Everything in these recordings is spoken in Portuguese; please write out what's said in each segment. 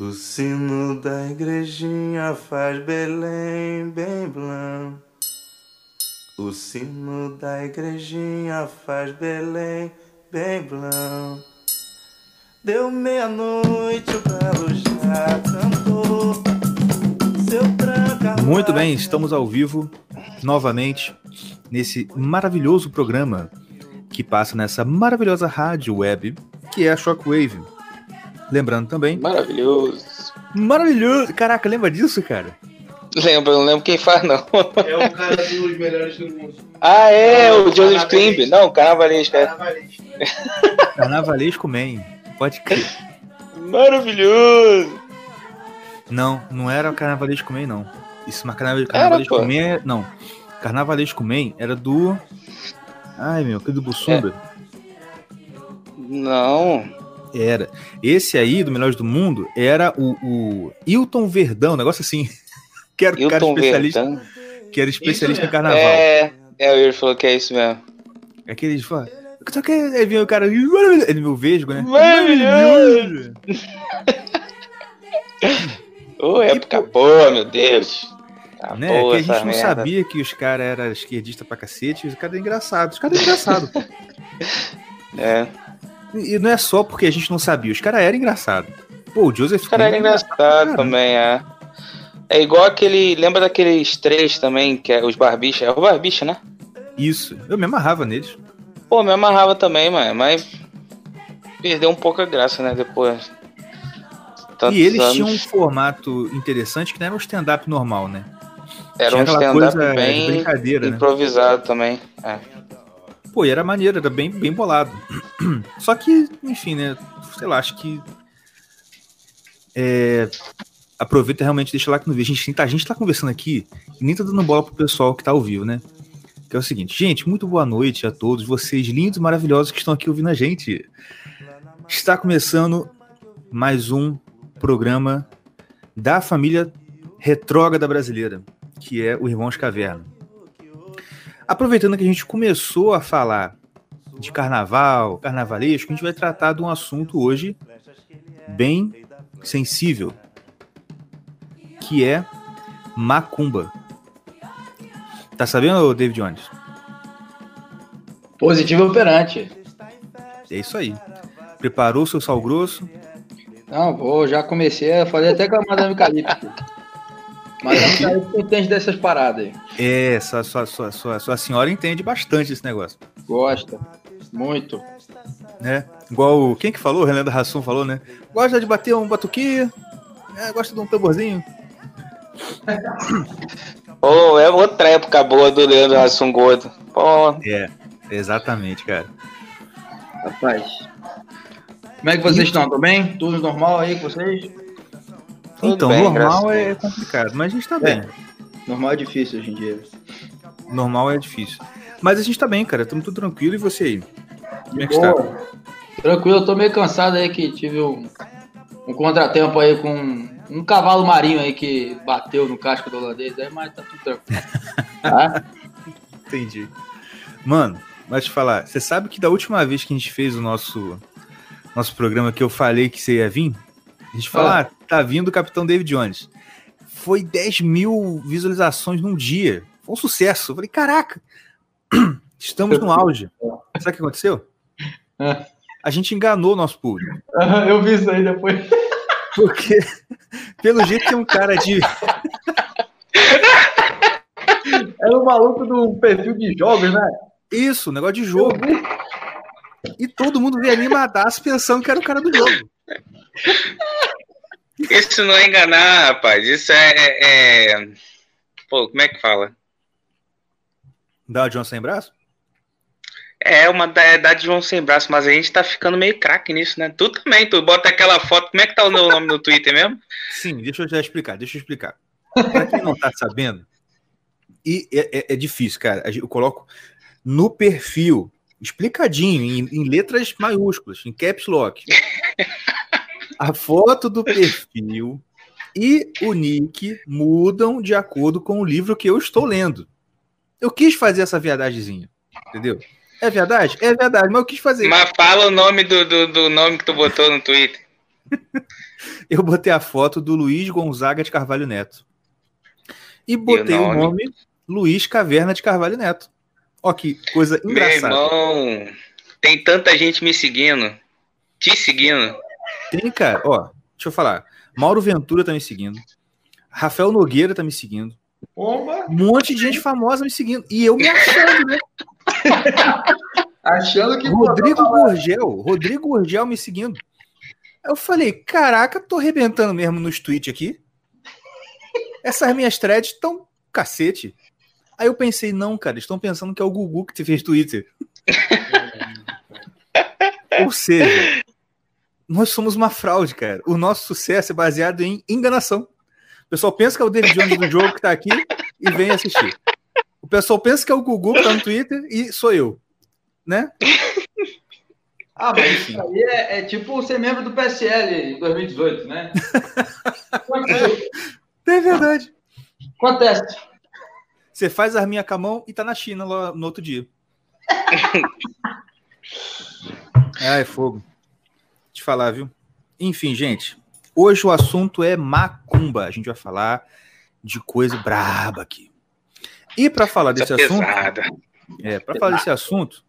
O sino da igrejinha faz Belém bem blanc. O sino da igrejinha faz Belém bem blanc. Deu meia-noite, o galo já cantou. Seu tranca. Muito bem, estamos ao vivo novamente nesse maravilhoso programa que passa nessa maravilhosa rádio web que é a Shockwave. Lembrando também. Maravilhoso. Maravilhoso! Caraca, lembra disso, cara? Lembro, não lembro quem faz, não. É o cara dos melhores do mundo. Ah, é, o Joseph Klimb. Não, carnavalesco, é. Carnavalesco. Carnavalesco Man. Pode crer. Maravilhoso. Não, não era o Carnavalesco Man, não. Isso, mas carnaval- Era, Carnavalesco pô. Man é. Não. Carnavalesco Man era do. Ai, meu, aquele do Bussunda. Não. Era. Esse aí, do Melhores do Mundo, era o, o Hilton Verdão, um negócio assim. Que era o cara especialista, Verdão. que era especialista em carnaval. É, é, ele falou que é isso mesmo. Aquele de fala. Só que aí vinha o cara. Ele meu vesgo, né? Maravilhoso. Ô, época boa, meu Deus. Tá Né? boa que a gente não merda. sabia que os caras eram esquerdistas pra cacete, os caras eram engraçados. Os caras eram engraçados. pô. É. E não é só porque a gente não sabia, os caras eram engraçados. Pô, o Joseph Os caras eram engraçados também, é. É igual aquele. Lembra daqueles três também, que é os barbichas? É o barbicha, né? Isso, eu me amarrava neles. Pô, me amarrava também, mano. Mas perdeu um pouco a graça, né? Depois. Tantos e eles anos. tinham um formato interessante que não era um stand-up normal, né? Era um tinha aquela stand-up bem brincadeira, né? improvisado também. É. Pô, era maneiro, era bem, bem bolado. Só que, enfim, né? Sei lá, acho que. É, aproveita realmente deixa lá que não vê. A gente, tá, a gente tá conversando aqui e nem tá dando bola pro pessoal que tá ao vivo, né? Que é o seguinte, gente, muito boa noite a todos vocês lindos e maravilhosos que estão aqui ouvindo a gente. Está começando mais um programa da família retrógrada brasileira, que é o Irmãos Caverna. Aproveitando que a gente começou a falar de carnaval, carnavalesco, a gente vai tratar de um assunto hoje bem sensível, que é macumba. Tá sabendo, David Jones? Positivo operante. É isso aí. Preparou seu sal grosso? Não, vou, já comecei a fazer até com a Calypso. Madame Calypso entende dessas paradas aí. É, sua, sua, sua, sua, sua senhora entende bastante esse negócio, Gosta. Muito. né? Igual, o- quem que falou? O Renan da Rassum falou, né? Gosta de bater um batuque, é, gosta de um tamborzinho. Pô, é outra época boa do Leandro Hassum Gordo. Pô, É, exatamente, cara. Rapaz. Como é que vocês estão? Tudo bem? Tudo normal aí com vocês? Tudo então, bem, normal é complicado, mas a gente tá bem. Normal é difícil hoje em dia. Normal é difícil. Mas a gente tá bem, cara. Estamos tudo tranquilo. E você aí? Como é que está? Tranquilo, eu tô meio cansado aí que tive um, um contratempo aí com um cavalo marinho aí que bateu no casco do holandês aí, mas tá tudo tranquilo. Tá? Entendi. Mano, mas te falar, você sabe que da última vez que a gente fez o nosso, nosso programa que eu falei que você ia vir, a gente falou, Ah. ah, tá vindo o Capitão David Jones. Foi 10 mil visualizações num dia. Foi um sucesso. Eu falei, caraca, estamos no auge. Sabe o que aconteceu? Ah. A gente enganou o nosso público. Eu vi isso aí depois. Porque, pelo jeito, tem um cara de. Era o maluco do perfil de jogos, né? Isso, negócio de jogo. E todo mundo veio animadaço pensando que era o cara do jogo. Isso não é enganar, rapaz. Isso é. é- Pô, como é que fala? Dá o John sem braço? É uma da idade de João sem braço, mas a gente tá ficando meio craque nisso, né? Tu também, tu bota aquela foto. Como é que tá o meu nome no Twitter mesmo? Sim, deixa eu já explicar, deixa eu explicar. Pra quem não tá sabendo, e é, é- é difícil, cara. Eu coloco no perfil, explicadinho, em, em letras maiúsculas, em caps lock. A foto do perfil e o nick mudam de acordo com o livro que eu estou lendo. Eu quis fazer essa viadagemzinha, entendeu? É verdade? É verdade, mas eu quis fazer. Mas fala o nome do, do, do nome que tu botou no Twitter. eu botei a foto do Luiz Gonzaga de Carvalho Neto. E botei o nome? nome Luiz Caverna de Carvalho Neto. Ó, que coisa Meu engraçada. irmão, tem tanta gente me seguindo, te seguindo. Tem, cara, ó, deixa eu falar. Mauro Ventura tá me seguindo. Rafael Nogueira tá me seguindo. Bomba! Um monte de gente famosa me seguindo. E eu me achando, né? Achando que. Rodrigo Gurgel. Rodrigo Gurgel me seguindo. Eu falei, caraca, tô arrebentando mesmo nos tweets aqui. Essas minhas threads estão cacete. Aí eu pensei, não, cara, estão pensando que é o Gugu que te fez Twitter. Ou seja, nós somos uma fraude, cara. O nosso sucesso é baseado em enganação. O pessoal pensa que é o David Jones do jogo que tá aqui e vem assistir. O pessoal pensa que é o Gugu que tá no Twitter e sou eu. Né? Ah, mas isso aí é, é tipo ser membro do PSL em 2018, né? É verdade. Acontece. Você faz a arminha com a mão e tá na China lá no outro dia. Ai, fogo. Te falar, viu? Enfim, gente. Hoje o assunto é macumba. A gente vai falar de coisa braba aqui. E para falar desse Essa assunto, pesada. é, para falar desse assunto,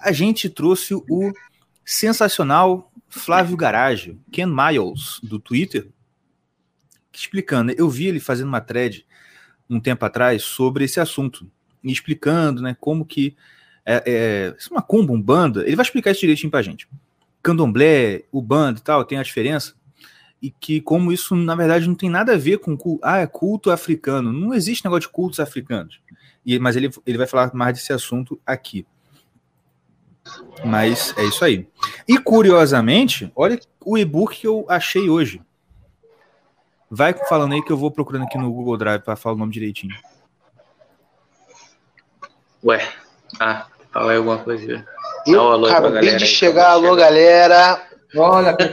a gente trouxe o sensacional Flávio Garage, Ken Miles, do Twitter, explicando. Eu vi ele fazendo uma thread um tempo atrás sobre esse assunto, e explicando né, como que é, é, isso é uma combo, um banda. Ele vai explicar isso direitinho pra gente. Candomblé, o bando e tal, tem a diferença. E que como isso, na verdade, não tem nada a ver com culto, ah, é culto africano. Não existe negócio de cultos africanos. E, mas ele, ele vai falar mais desse assunto aqui. Mas é isso aí. E curiosamente, olha o e-book que eu achei hoje. Vai falando aí que eu vou procurando aqui no Google Drive para falar o nome direitinho. Ué, ah, fala alguma coisa. Eu um alô acabei galera de aí, chegar, alô chegar. galera. Olha, que.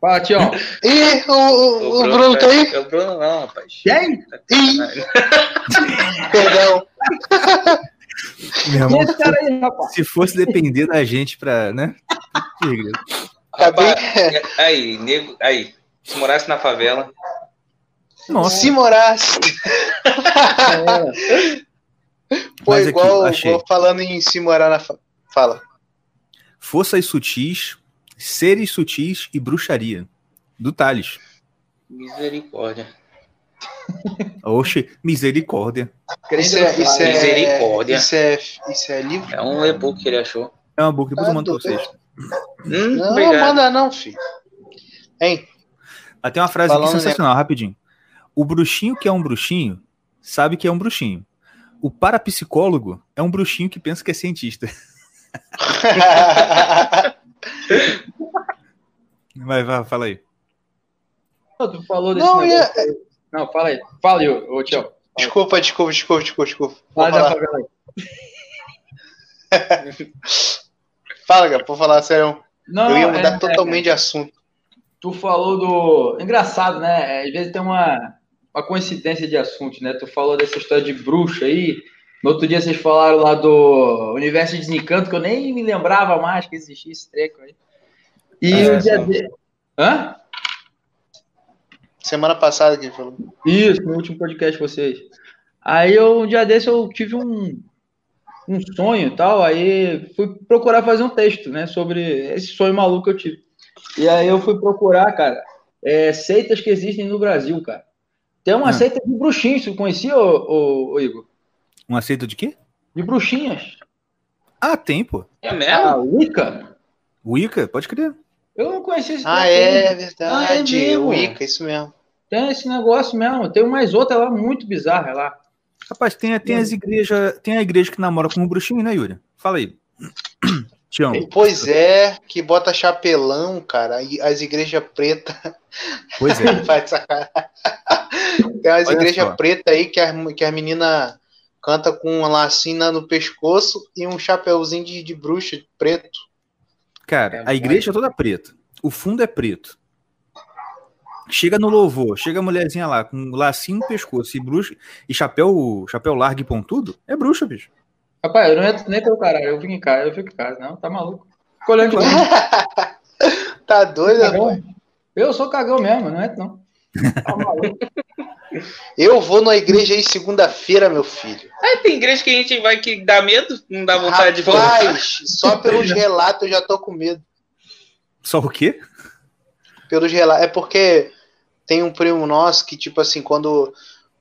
Fala, Tião. Ih, o, o, o Bruno tá aí? É o Bruno não, rapaz. Quem? Ih, perdão. Meu irmão, aí, rapaz. se fosse depender da gente pra, né? Acabei. Rapaz, aí, nego, aí. Se morasse na favela, Nossa, Se morasse. Pô, Mas aqui, igual, igual falando em se morar na. fa- Fala. Forças sutis, seres sutis e bruxaria. Do Thales. misericórdia. Oxe, misericórdia. Isso é, isso é, Misericórdia. Isso é, isso é livro? É um e-book que ele achou. É uma boca, depois eu Ah, mando pra vocês. Hum, Não, obrigado. manda não, filho. Hein? Ah, tem uma frase aqui Falando, né? sensacional, rapidinho. O bruxinho que é um bruxinho sabe que é um bruxinho. O parapsicólogo é um bruxinho que pensa que é cientista. Vai, vai, fala aí. Tu falou desse não, ia... Não, fala aí. Fala aí, ô, ô Tião. Desculpa, desculpa, desculpa, desculpa, desculpa. Fala Vou da falar. favela aí. Fala, cara, vou falar sério. Não, Eu ia mudar é- totalmente de assunto. Tu falou do. Engraçado, né? Às vezes tem uma, uma coincidência de assuntos, né? Tu falou dessa história de bruxa aí. No outro dia vocês falaram lá do Universo de Desencanto, que eu nem me lembrava mais que existia esse treco aí. E É, um dia só- de... Hã? Semana passada que falou. Isso, no último podcast de vocês. Aí eu, um dia desse eu tive um, um sonho e tal, aí fui procurar fazer um texto, né, sobre esse sonho maluco que eu tive. E aí eu fui procurar, cara, é, seitas que existem no Brasil, cara. Tem uma Ah. seita de bruxinhos, você conhecia, ô, ô, ô, Igor? Um aceito de quê? De bruxinhas. Ah, tem, pô. É mesmo? Wicca? Wicca, pode crer. Eu não conhecia esse Ah, aí. é Ah, é verdade. mesmo? o Ica, isso mesmo. Tem esse negócio mesmo. Tem mais outra lá muito bizarra lá. Rapaz, tem, tem as igrejas. Tem a igreja que namora com o bruxinho, né, Yuri? Fala aí. Tião. Pois é, que bota chapelão, cara, e as igrejas pretas. Pois é. Faz sacanagem. Tem Olha igrejas pretas aí que a, que a menina canta com uma lacina no pescoço e um chapeuzinho de, de bruxa preto. Cara, É a igreja é toda preta. O fundo é preto. Chega no louvor, chega a mulherzinha lá com um lacinho no pescoço e bruxa e chapéu, chapéu largo e pontudo, é bruxa, bicho. Rapaz, eu não entro nem pelo caralho. Eu fico em casa, eu fico em casa. Não, tá maluco. Fico olhando de. Tá doido, rapaz? Eu sou cagão mesmo, não é não. Tá maluco. Eu vou na igreja aí segunda-feira, meu filho. Aí tem igreja que a gente vai que dá medo, não dá vontade de voltar. Rapaz, só pelos relatos eu já tô com medo. Só o quê? Pelos relatos. É porque tem um primo nosso que, tipo assim, quando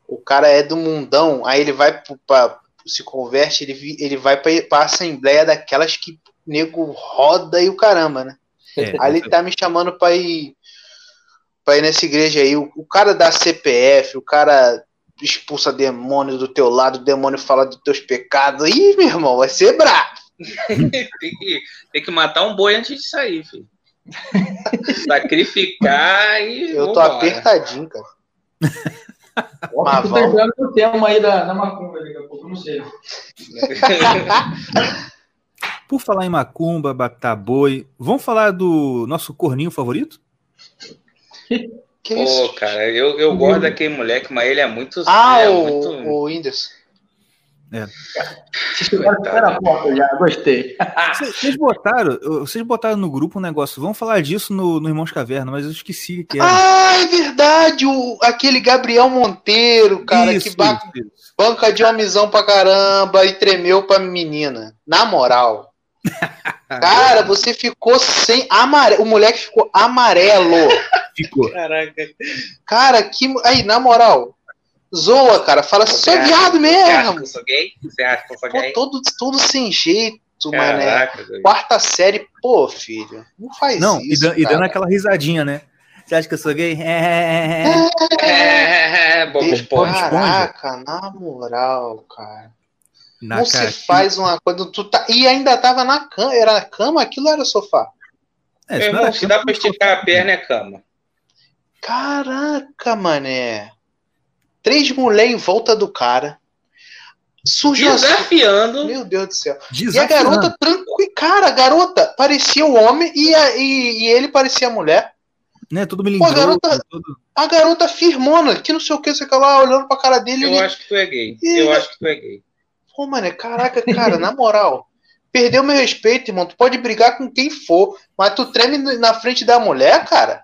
o cara é do mundão, aí ele vai pro- pra, se converte, ele, ele vai pra, pra assembleia daquelas que o nego roda e o caramba, né? É, Aí ele tá me chamando pra ir, pra ir nessa igreja aí. O, o cara da CPF, o cara expulsa demônio do teu lado, o demônio fala dos teus pecados. Ih, meu irmão, vai ser brabo. tem, que, tem que matar um boi antes de sair, filho. Sacrificar e. Eu tô vambora. apertadinho, cara. Mas vamos. no tema aí da, da macumba daqui a pouco, não sei. Por falar em macumba, batar boi, vamos falar do nosso corninho favorito? Que Pô, isso? cara, eu, eu gosto daquele moleque, mas ele é muito. Ah, é o, muito... o Whindersson. Porta já, gostei. Vocês vocês botaram, vocês botaram no grupo um negócio, vamos falar disso no, no Irmãos Caverna, mas eu esqueci que era. Ah, é verdade! O, aquele Gabriel Monteiro, cara, Isso, que ba- isso, isso. banca de homizão pra caramba e tremeu pra menina. Na moral. Cara, você ficou sem amarelo. O moleque ficou amarelo. Ficou. Caraca. Cara, que. Aí, na moral. Zoa, cara. Fala, sou acha- viado Você acha que mesmo. eu sou gay? Você acha que eu sou Pô, gay? todo, tudo sem jeito, mané. Caraca, doido. Quarta série, pô, filho. Não faz Não, e, isso. dan- e dando aquela risadinha, né? Você acha que eu sou gay? É, é, é, é. É. Caraca, na moral, cara. Na Não cara, se faz uma coisa. Tu tá... E ainda tava na cama. Era na cama? Aquilo era sofá. É, não era se dá pra esticar a perna, é cama. Caraca, mané. Três mulheres em volta do cara. Surge uma. Desafiando. Meu Deus do céu. E a Desafiando. garota tranquila. Cara, a garota parecia o homem e, a- e- e ele parecia a mulher. Né, todo melindroso, garota- todo... A garota firmona, que não sei o que, você fica lá olhando pra cara dele. Eu ele... acho que tu é gay. Ih, Eu acho que tu é gay. Pô, mané, caraca, cara, na moral. Perdeu meu respeito, irmão. Tu pode brigar com quem for, mas tu treme na frente da mulher, cara?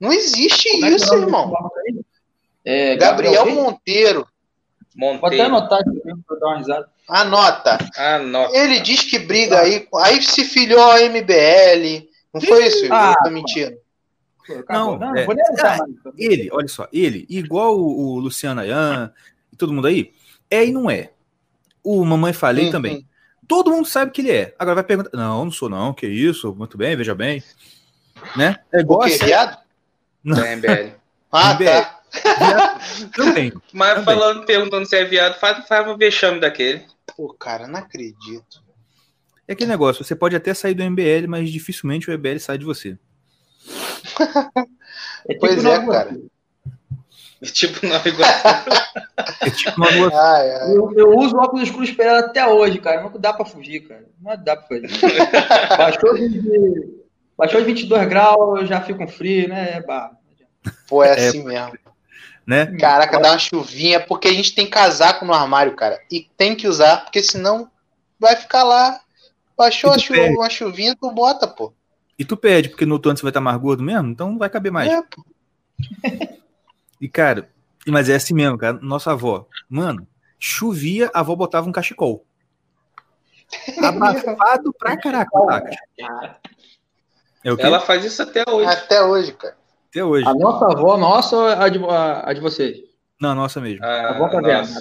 Não existe Como é é isso, nome irmão. É, Gabriel quê? Monteiro. Vou até Monteiro. anotar aqui pra dar uma risada. Anota. Ah, nossa. Ele diz que briga aí. Aí se filiou ao MBL. Não foi isso? Ah, tô mentindo. Não, Não, é- vou nem anotar Ah, mais. Ele, olha só, ele, igual o, o Luciano Ayan e todo mundo aí, é e não é. O Mamãe Falei também. Todo mundo sabe que ele é. Agora vai perguntar, não, não sou não, que isso, muito bem, veja bem. Né? É O igual quê, assim, viado? Da MBL. Ah, MBL. tá. também. Mas Também. falando, perguntando se é viado, faz, faz um vexame daquele. Pô, cara, não acredito. É aquele negócio, você pode até sair do MBL, mas dificilmente o MBL sai de você. É tipo Pois é, cara. Iguaçu. Tipo, não Iguaçu. É tipo uma lua Ai, ai. Eu, eu uso óculos escuros esperado até hoje, cara. Não dá pra fugir, cara. Não dá pra fugir. Baixou de, baixou de 22 graus, eu já fico com frio, né? É. Pô, é É, assim mesmo. né? Caraca, dá uma chuvinha, porque a gente tem casaco no armário, cara. E tem que usar, porque senão vai ficar lá. Baixou a tu chu- perde. uma chuvinha, tu bota, pô. E tu pede, porque no outro ano você vai estar mais gordo mesmo, então não vai caber mais. É, pô. E, cara, mas é assim mesmo, cara. Nossa avó, mano, chovia, a avó botava um cachecol. Abafado pra caraca? É? Ela faz isso até hoje. Até hoje, cara. Até hoje. A nossa avó, nossa ou a de, a, a de vocês? Não, nossa mesmo. Ah, A avó caverna. nossa.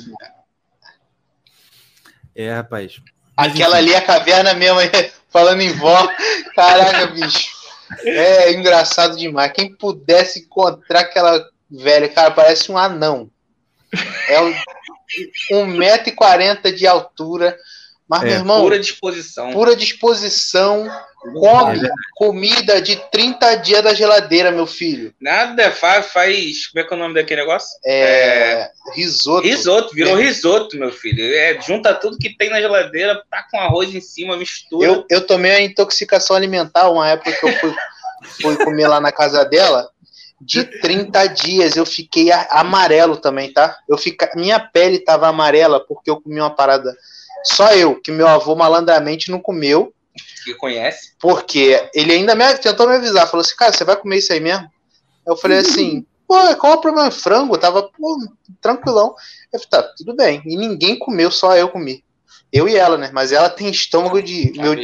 É, rapaz. Aquela ali é a caverna mesmo, aí, falando em vó. Caraca, bicho. É engraçado demais. Quem pudesse encontrar aquela velha, cara, parece um anão. É um, 1,40m de altura. Mas, É, meu irmão, Pura disposição. pura disposição. Come comida de 30 dias da geladeira, meu filho. Nada, faz, faz. Como é que é o nome daquele negócio? É, risoto. Risoto, virou É. risoto, meu filho. É, junta tudo que tem na geladeira, tá com arroz em cima, mistura. Eu, eu tomei a intoxicação alimentar uma época que eu fui, fui comer lá na casa dela. De 30 dias eu fiquei amarelo também, tá? Eu fica, minha pele tava amarela porque eu comi uma parada. Só eu, que meu avô malandramente não comeu, Que conhece. porque ele ainda me, tentou me avisar. Falou assim: cara, você vai comer isso aí mesmo? Eu falei assim, pô, qual é o problema? Frango, tava pô, tranquilão. Eu falei, tá, tudo bem. E ninguém comeu, só eu comi. Eu e ela, né? Mas ela tem estômago de. Meu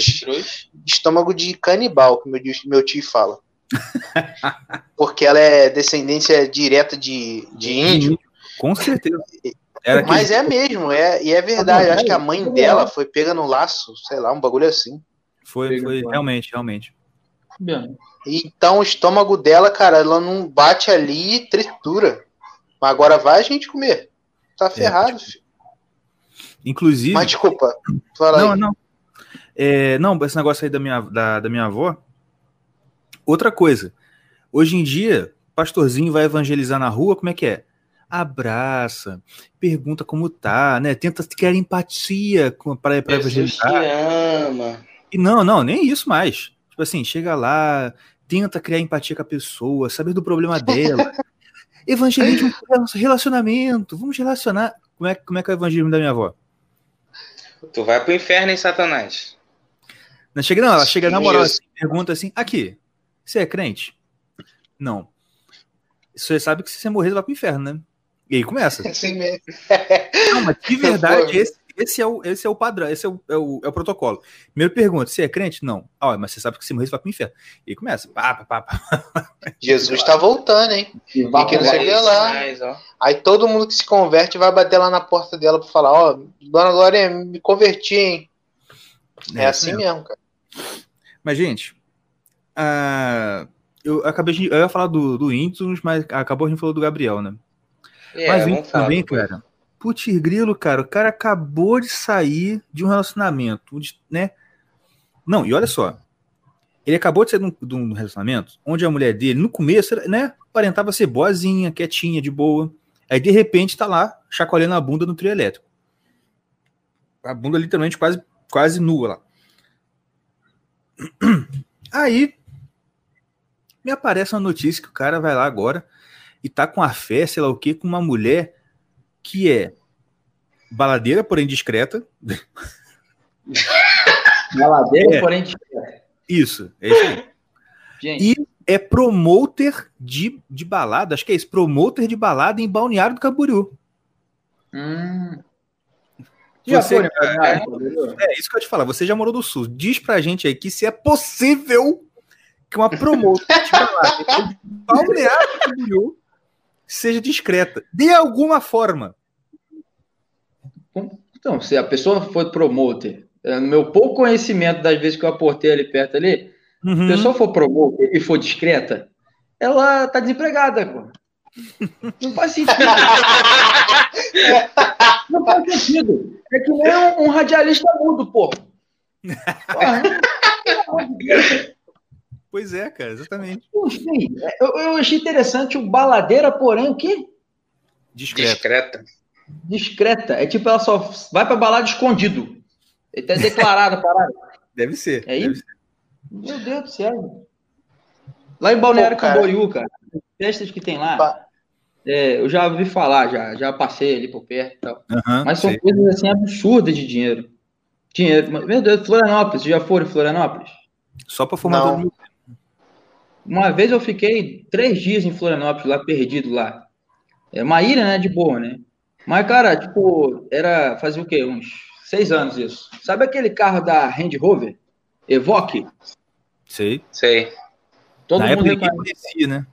estômago de canibal, que meu, meu tio fala. Porque ela é descendência direta de, de índio. Com certeza. Era Mas é mesmo, é, e é verdade. Eu acho que a mãe dela foi pega no laço, sei lá, um bagulho assim. Foi, foi realmente, realmente. Então o estômago dela, cara, ela não bate ali e tritura. Mas agora vai a gente comer. Tá é, ferrado, é, filho. Inclusive. Mas desculpa. Fala não, aí. não. É, não, esse negócio aí da minha, da, da minha avó. Outra coisa. Hoje em dia, pastorzinho vai evangelizar na rua, como é que é? Abraça, pergunta como tá, né? Tenta criar empatia para evangelizar. Te ama. E não, não, nem isso mais. Tipo assim, chega lá, tenta criar empatia com a pessoa, saber do problema dela. Evangelismo, relacionamento, vamos relacionar. Como é, como é que é o evangelismo da minha avó? Tu vai pro inferno, hein, Satanás? Não chega, não, ela chega na moral assim, pergunta assim: aqui, você é crente? Não. Você sabe que se você morrer, você vai pro inferno, né? E aí começa. Assim mesmo. Não, mas de verdade, esse, esse, é o, esse é o padrão, esse é o, é o, é o protocolo. Primeiro pergunta: você é crente? Não. Ah, mas você sabe que se morrer, você vai pro inferno. E aí começa. Pá, pá, pá, Jesus tá voltando, hein? E que não sei lá. Mais, aí todo mundo que se converte vai bater lá na porta dela pra falar: Ó, oh, dona Glória, me converti, hein? É, é assim mesmo. mesmo, cara. Mas, gente, uh, eu acabei de. Eu ia falar do, do Índios, mas acabou a gente falou do Gabriel, né? É, mas o Índios também, cara. Putz, grilo, cara, o cara acabou de sair de um relacionamento, né? Não, e olha só. Ele acabou de sair de um, de um relacionamento onde a mulher dele, no começo, né, aparentava ser boazinha, quietinha, de boa. Aí, de repente, tá lá, chacoalhando a bunda no trio elétrico. A bunda literalmente quase, quase nua lá. Aí, me aparece uma notícia que o cara vai lá agora e tá com a fé, sei lá o que, com uma mulher que é baladeira, porém discreta. Baladeira, é. porém discreta. Isso, é isso aí. Gente. E é promoter de, de balada, acho que é isso, promoter de balada em Balneário do Camboriú. Hum. Você, é, é, isso que eu te falar. Você já morou no Sul. Diz pra gente aí que se é possível que uma promotor de balada em Balneário do Camboriú seja discreta, de alguma forma. Então, se a pessoa for promoter, é, no meu pouco conhecimento das vezes que eu aportei ali perto ali, uhum. se a pessoa for promoter e for discreta, ela tá desempregada, pô. Não faz sentido. Não faz sentido. É que nem um, um radialista mudo, pô. Pois é, cara, exatamente. Sim, eu, eu achei interessante o baladeira, porém, o quê? Discreta. Discreta. Discreta. É tipo, ela só vai pra balada escondido. Ele tá declarado a parada. Deve ser. É isso? Ser. Meu Deus do céu. Lá em Balneário Pô, cara. Camboriú, cara, festas que tem lá, é, eu já ouvi falar, já, já passei ali por perto e tal. Uhum, mas são sei. coisas assim absurdas de dinheiro. Dinheiro. Meu Deus, Florianópolis, já foram em Florianópolis? Só para formar uma vez eu fiquei três dias em Florianópolis, lá perdido lá. É uma ilha, né? De boa, né? Mas, cara, tipo, era. Fazia o quê? Uns seis anos isso. Sabe aquele carro da Range Rover? Evoque? Sei. Sei. Todo na mundo época ninguém conhecia, né?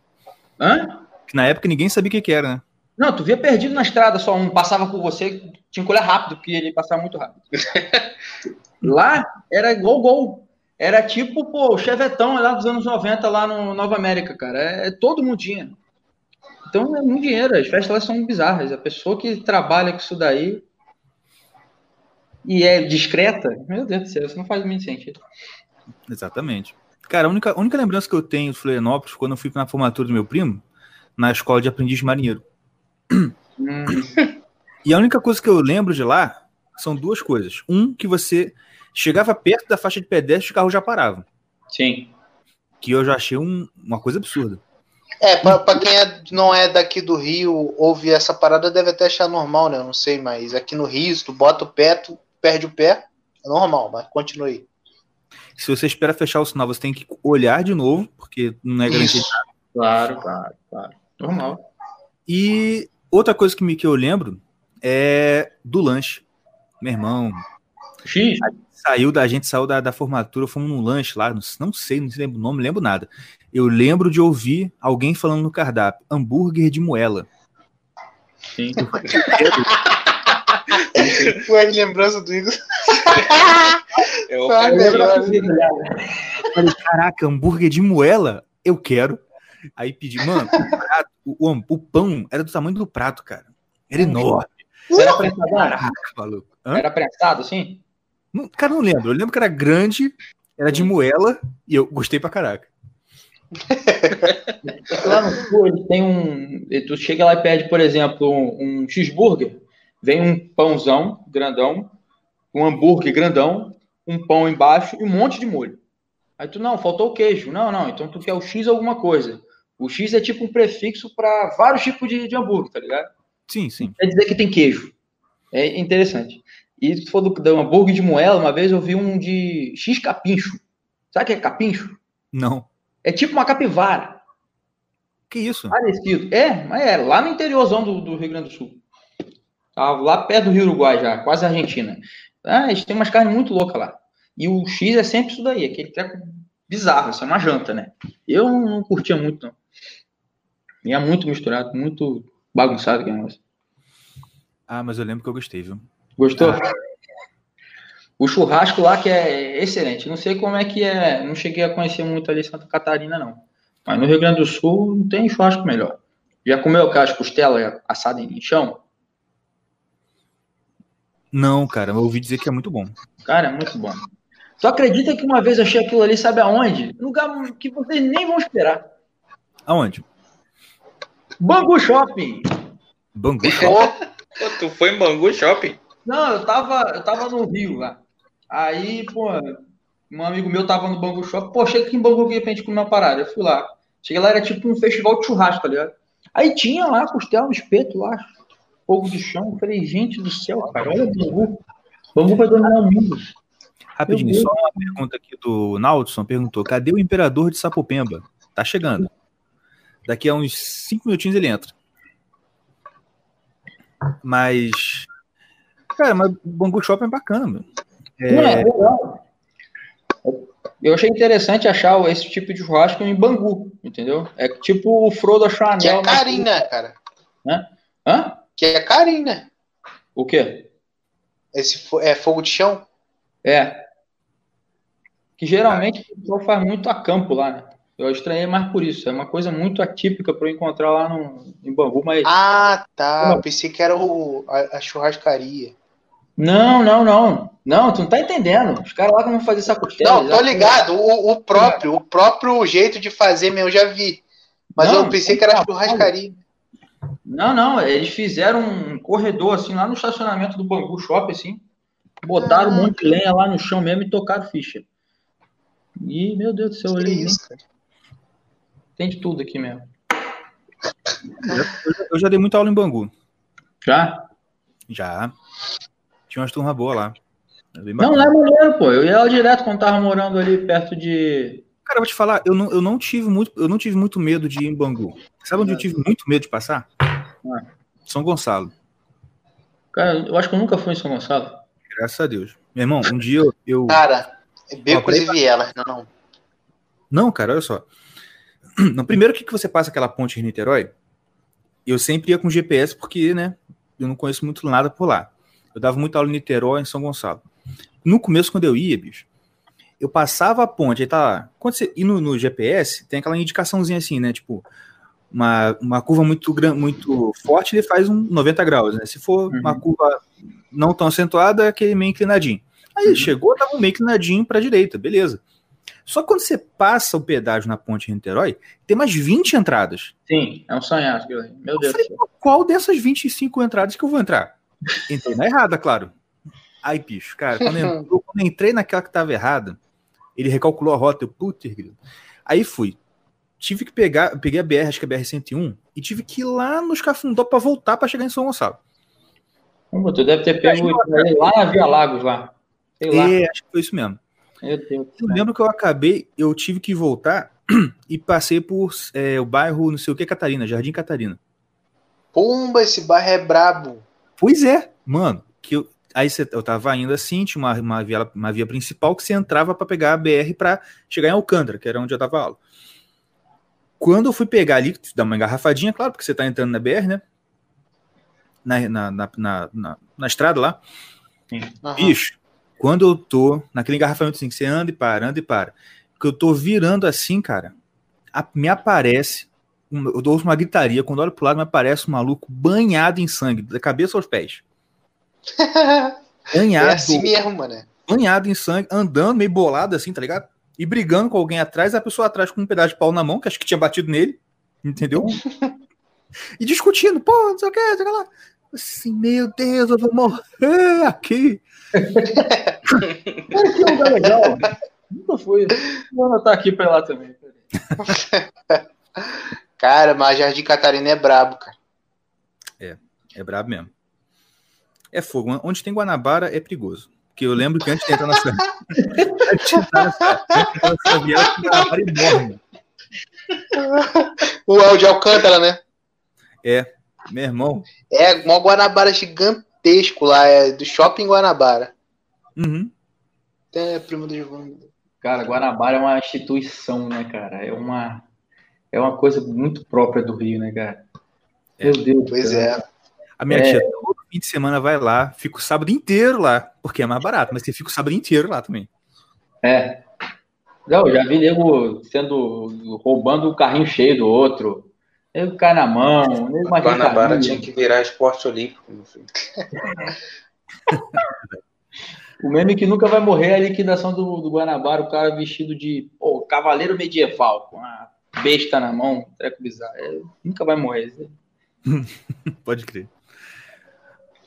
Hã? Que na época ninguém sabia o que, que era, né? Não, tu via perdido na estrada, só um passava por você, tinha que olhar rápido, porque ele passava muito rápido. Lá era igual gol. Era tipo, pô, o Chevetão lá dos anos 90, lá no Nova América, cara. É, é todo mundo tinha. Então é muito dinheiro, as festas lá são bizarras. A pessoa que trabalha com isso daí e é discreta, meu Deus do céu, isso não faz muito sentido. Exatamente. Cara, a única, a única lembrança que eu tenho de Florianópolis, quando eu fui na formatura do meu primo, na escola de aprendiz marinheiro. Hum. E a única coisa que eu lembro de lá são duas coisas. Um, que você chegava perto da faixa de pedestre, os carros já paravam. Sim. Que eu já achei um, uma coisa absurda. É, para quem é, não é daqui do Rio, ouve essa parada, deve até achar normal, né? Eu não sei, mas aqui no Rio, se tu bota o pé, tu perde o pé, é normal, mas continue. Se você espera fechar o sinal, você tem que olhar de novo, porque não é garantido. Claro, claro, claro. Normal. E outra coisa que, me, que eu lembro é do lanche. Meu irmão, X? Saiu da a gente saiu da, da formatura, fomos num lanche lá, não, não sei, não lembro o nome, lembro nada. Eu lembro de ouvir alguém falando no cardápio, hambúrguer de moela. Sim. Ué, lembrança do Igor. É o melhor. Falei, caraca, hambúrguer de moela? Eu quero. Aí pedi, mano, o, prato, o, o- o pão era do tamanho do prato, cara. Era enorme. Era prensado? Caraca, maluco. Hã? Era prensado, assim? Não, cara, não lembro. Eu lembro que era grande, era de moela, e eu gostei pra caraca. Lá no sul, tem um. Tu chega lá e pede, por exemplo, um, um cheeseburger, vem um pãozão grandão, um hambúrguer grandão, um pão embaixo e um monte de molho. Aí tu, não, faltou o queijo. Não, não, então tu quer o X alguma coisa. O X é tipo um prefixo para vários tipos de, de hambúrguer, tá ligado? Sim, sim. Quer dizer que tem queijo. É interessante. E se for do, do hambúrguer de moela, uma vez eu vi um de X capincho. Sabe o que é capincho? Não. É tipo uma capivara. Que isso? Parecido. É, mas é lá no interiorzão do, do Rio Grande do Sul. Tá lá perto do Rio Uruguai já, quase Argentina. Ah, eles têm umas carnes muito loucas lá. E o X é sempre isso daí, aquele treco bizarro, isso é uma janta, né? Eu não, não curtia muito, não. E é muito misturado, muito bagunçado aquele negócio. Ah, mas eu lembro que eu gostei, viu? Gostou? O churrasco lá que é excelente. Não sei como é que é. Não cheguei a conhecer muito ali Santa Catarina, não. Mas no Rio Grande do Sul não tem churrasco melhor. Já comeu aquelas costelas assadas em chão? Não, cara, eu ouvi dizer que é muito bom. Cara, é muito bom. Tu acredita que uma vez eu achei aquilo ali, sabe aonde? Num lugar que vocês nem vão esperar. Aonde? Bangu Shopping. Bangu. Pô, tu foi em Bangu Shopping? Não, eu tava, eu tava no Rio lá. Aí, pô, um amigo meu tava no Bangu Shopping. Pô, chega aqui em Bangu aqui pra gente comer uma parada. Eu fui lá. Cheguei lá, era tipo um festival de churrasco, tá ligado? Aí tinha lá costela no espeto lá, fogo de chão. Eu falei, gente do céu, cara, olha o Bangu. Bangu vai dominar o mundo. Rapidinho, só uma pergunta aqui do Naldson perguntou: cadê o imperador de Sapopemba? Tá chegando. Daqui a uns cinco minutinhos ele entra. Mas. Cara, mas Bangu Shopping é bacana, meu. Não, é legal. Eu achei interessante achar esse tipo de churrasco em Bangu, entendeu? É tipo o Frodo achar Que é carinho, né, cara? Hã? Que é carinho, né? O quê? Esse fo- é fogo de chão? É. Que geralmente o pessoal faz muito a campo lá, né? Eu estranhei mais por isso. É uma coisa muito atípica para eu encontrar lá no, em Bangu, mas. Ah, tá. Eu pensei que era o, a, a churrascaria. Não, não, não. Não, tu não tá entendendo. Os caras lá que vão fazer essa costela. Não, tô ligado. O, o próprio, o próprio jeito de fazer mesmo, eu já vi. Mas Não, eu pensei que era não, churrascaria. Não, não, eles fizeram um corredor assim lá no estacionamento do Bangu Shopping, assim. Botaram um monte de lenha lá no chão mesmo e tocaram ficha. E, meu Deus do céu, olhei, isso, cara. tem de tudo aqui mesmo. Eu já dei muita aula em Bangu. Já? Já. Tinha umas turmas boas lá. É bem Não, lá é maneiro, pô. Eu ia lá direto quando tava morando ali perto de. Cara, eu vou te falar, eu não, eu não tive muito, eu não tive muito medo de ir em Bangu. Sabe onde eu tive muito medo de passar? São Gonçalo. Cara, eu acho que eu nunca fui em São Gonçalo. Graças a Deus. Meu irmão, um dia eu. eu- Cara, é becos Ó, e vielas. Não, não. Não, cara, olha só. No primeiro que que você passa aquela ponte em Niterói, eu sempre ia com GPS porque, né, eu não conheço muito nada por lá. Eu dava muita aula em Niterói, em São Gonçalo. No começo, quando eu ia, bicho, eu passava a ponte, aí tá lá. Quando você ir no, no GPS, tem aquela indicaçãozinha assim, né, tipo, uma, uma curva muito, gran- muito forte, ele faz um 90 graus, né? Se for Uhum. uma curva não tão acentuada, é aquele meio inclinadinho. Aí Uhum. chegou, tava um meio inclinadinho pra direita, beleza. Só que quando você passa o pedágio na ponte de Niterói, tem mais 20 entradas. Sim, é um sonhado. Meu Eu Deus do falei, céu. "Pô, qual dessas 25 entradas que eu vou entrar? Entrei na errada, claro. Ai, bicho, cara, quando, entrou- quando eu entrei naquela que tava errada, ele recalculou a rota, eu, putz. Aí fui. Tive que pegar, eu peguei a BR, acho que é a BR-101, e tive que ir lá nos Cafundó pra voltar pra chegar em São Gonçalo. Como tu deve ter pego lá na Via Lagos lá. Sei lá. É, acho que foi isso mesmo. Eu céu. lembro que eu acabei, eu tive que voltar e passei por é, o bairro, não sei o que, Catarina, Jardim Catarina. Pumba, esse bairro é brabo. Pois é, mano. Que eu, aí cê, eu tava indo assim, tinha uma, uma, via, uma via principal que você entrava para pegar a BR para chegar em Alcântara, que era onde eu tava aula. Quando eu fui pegar ali, dar uma engarrafadinha, claro, porque você tá entrando na BR, né? Na, na, na, na, na, na estrada lá. Aham. Bicho, quando eu tô naquele engarrafamento assim, que você anda e para, anda e para, que eu tô virando assim, cara, a- me aparece, eu dou uma gritaria, quando olho pro lado, me aparece um maluco banhado em sangue, da cabeça aos pés. É Banhado, assim mesmo, mano. banhado em sangue, andando meio bolado assim, tá ligado? E brigando com alguém atrás, a pessoa atrás com um pedaço de pau na mão, que acho que tinha batido nele, entendeu? e discutindo, pô, não sei o que, não sei o que lá. Assim, meu Deus, eu vou morrer aqui. Cara, que lugar legal. Nunca fui. Vou anotar aqui pra lá também. Cara, mas Jardim Catarina é brabo, cara. É brabo mesmo. É fogo. Onde tem Guanabara é perigoso. Porque eu lembro que antes de entrar na com Guanabara enorme. O El de Alcântara, né? Meu irmão. É uma Guanabara gigantesco lá, é do Shopping Guanabara. Uhum. É, primo do Giovanni. Cara, Guanabara é uma instituição, né, cara? É uma, é uma coisa muito própria do Rio, né, cara? É. Meu Deus Pois é. A minha É. tia todo fim de semana vai lá, fica o sábado inteiro lá, porque é mais barato, mas você fica o sábado inteiro lá também. É. Não, já vi nego sendo roubando o carrinho cheio do outro. Nego cai na mão, nego Guanabara tinha que virar esporte olímpico, meu filho. O meme que nunca vai morrer é a liquidação do, do Guanabara, o cara vestido de pô, cavaleiro medieval, com a besta na mão, treco bizarro. É, nunca vai morrer. Pode crer.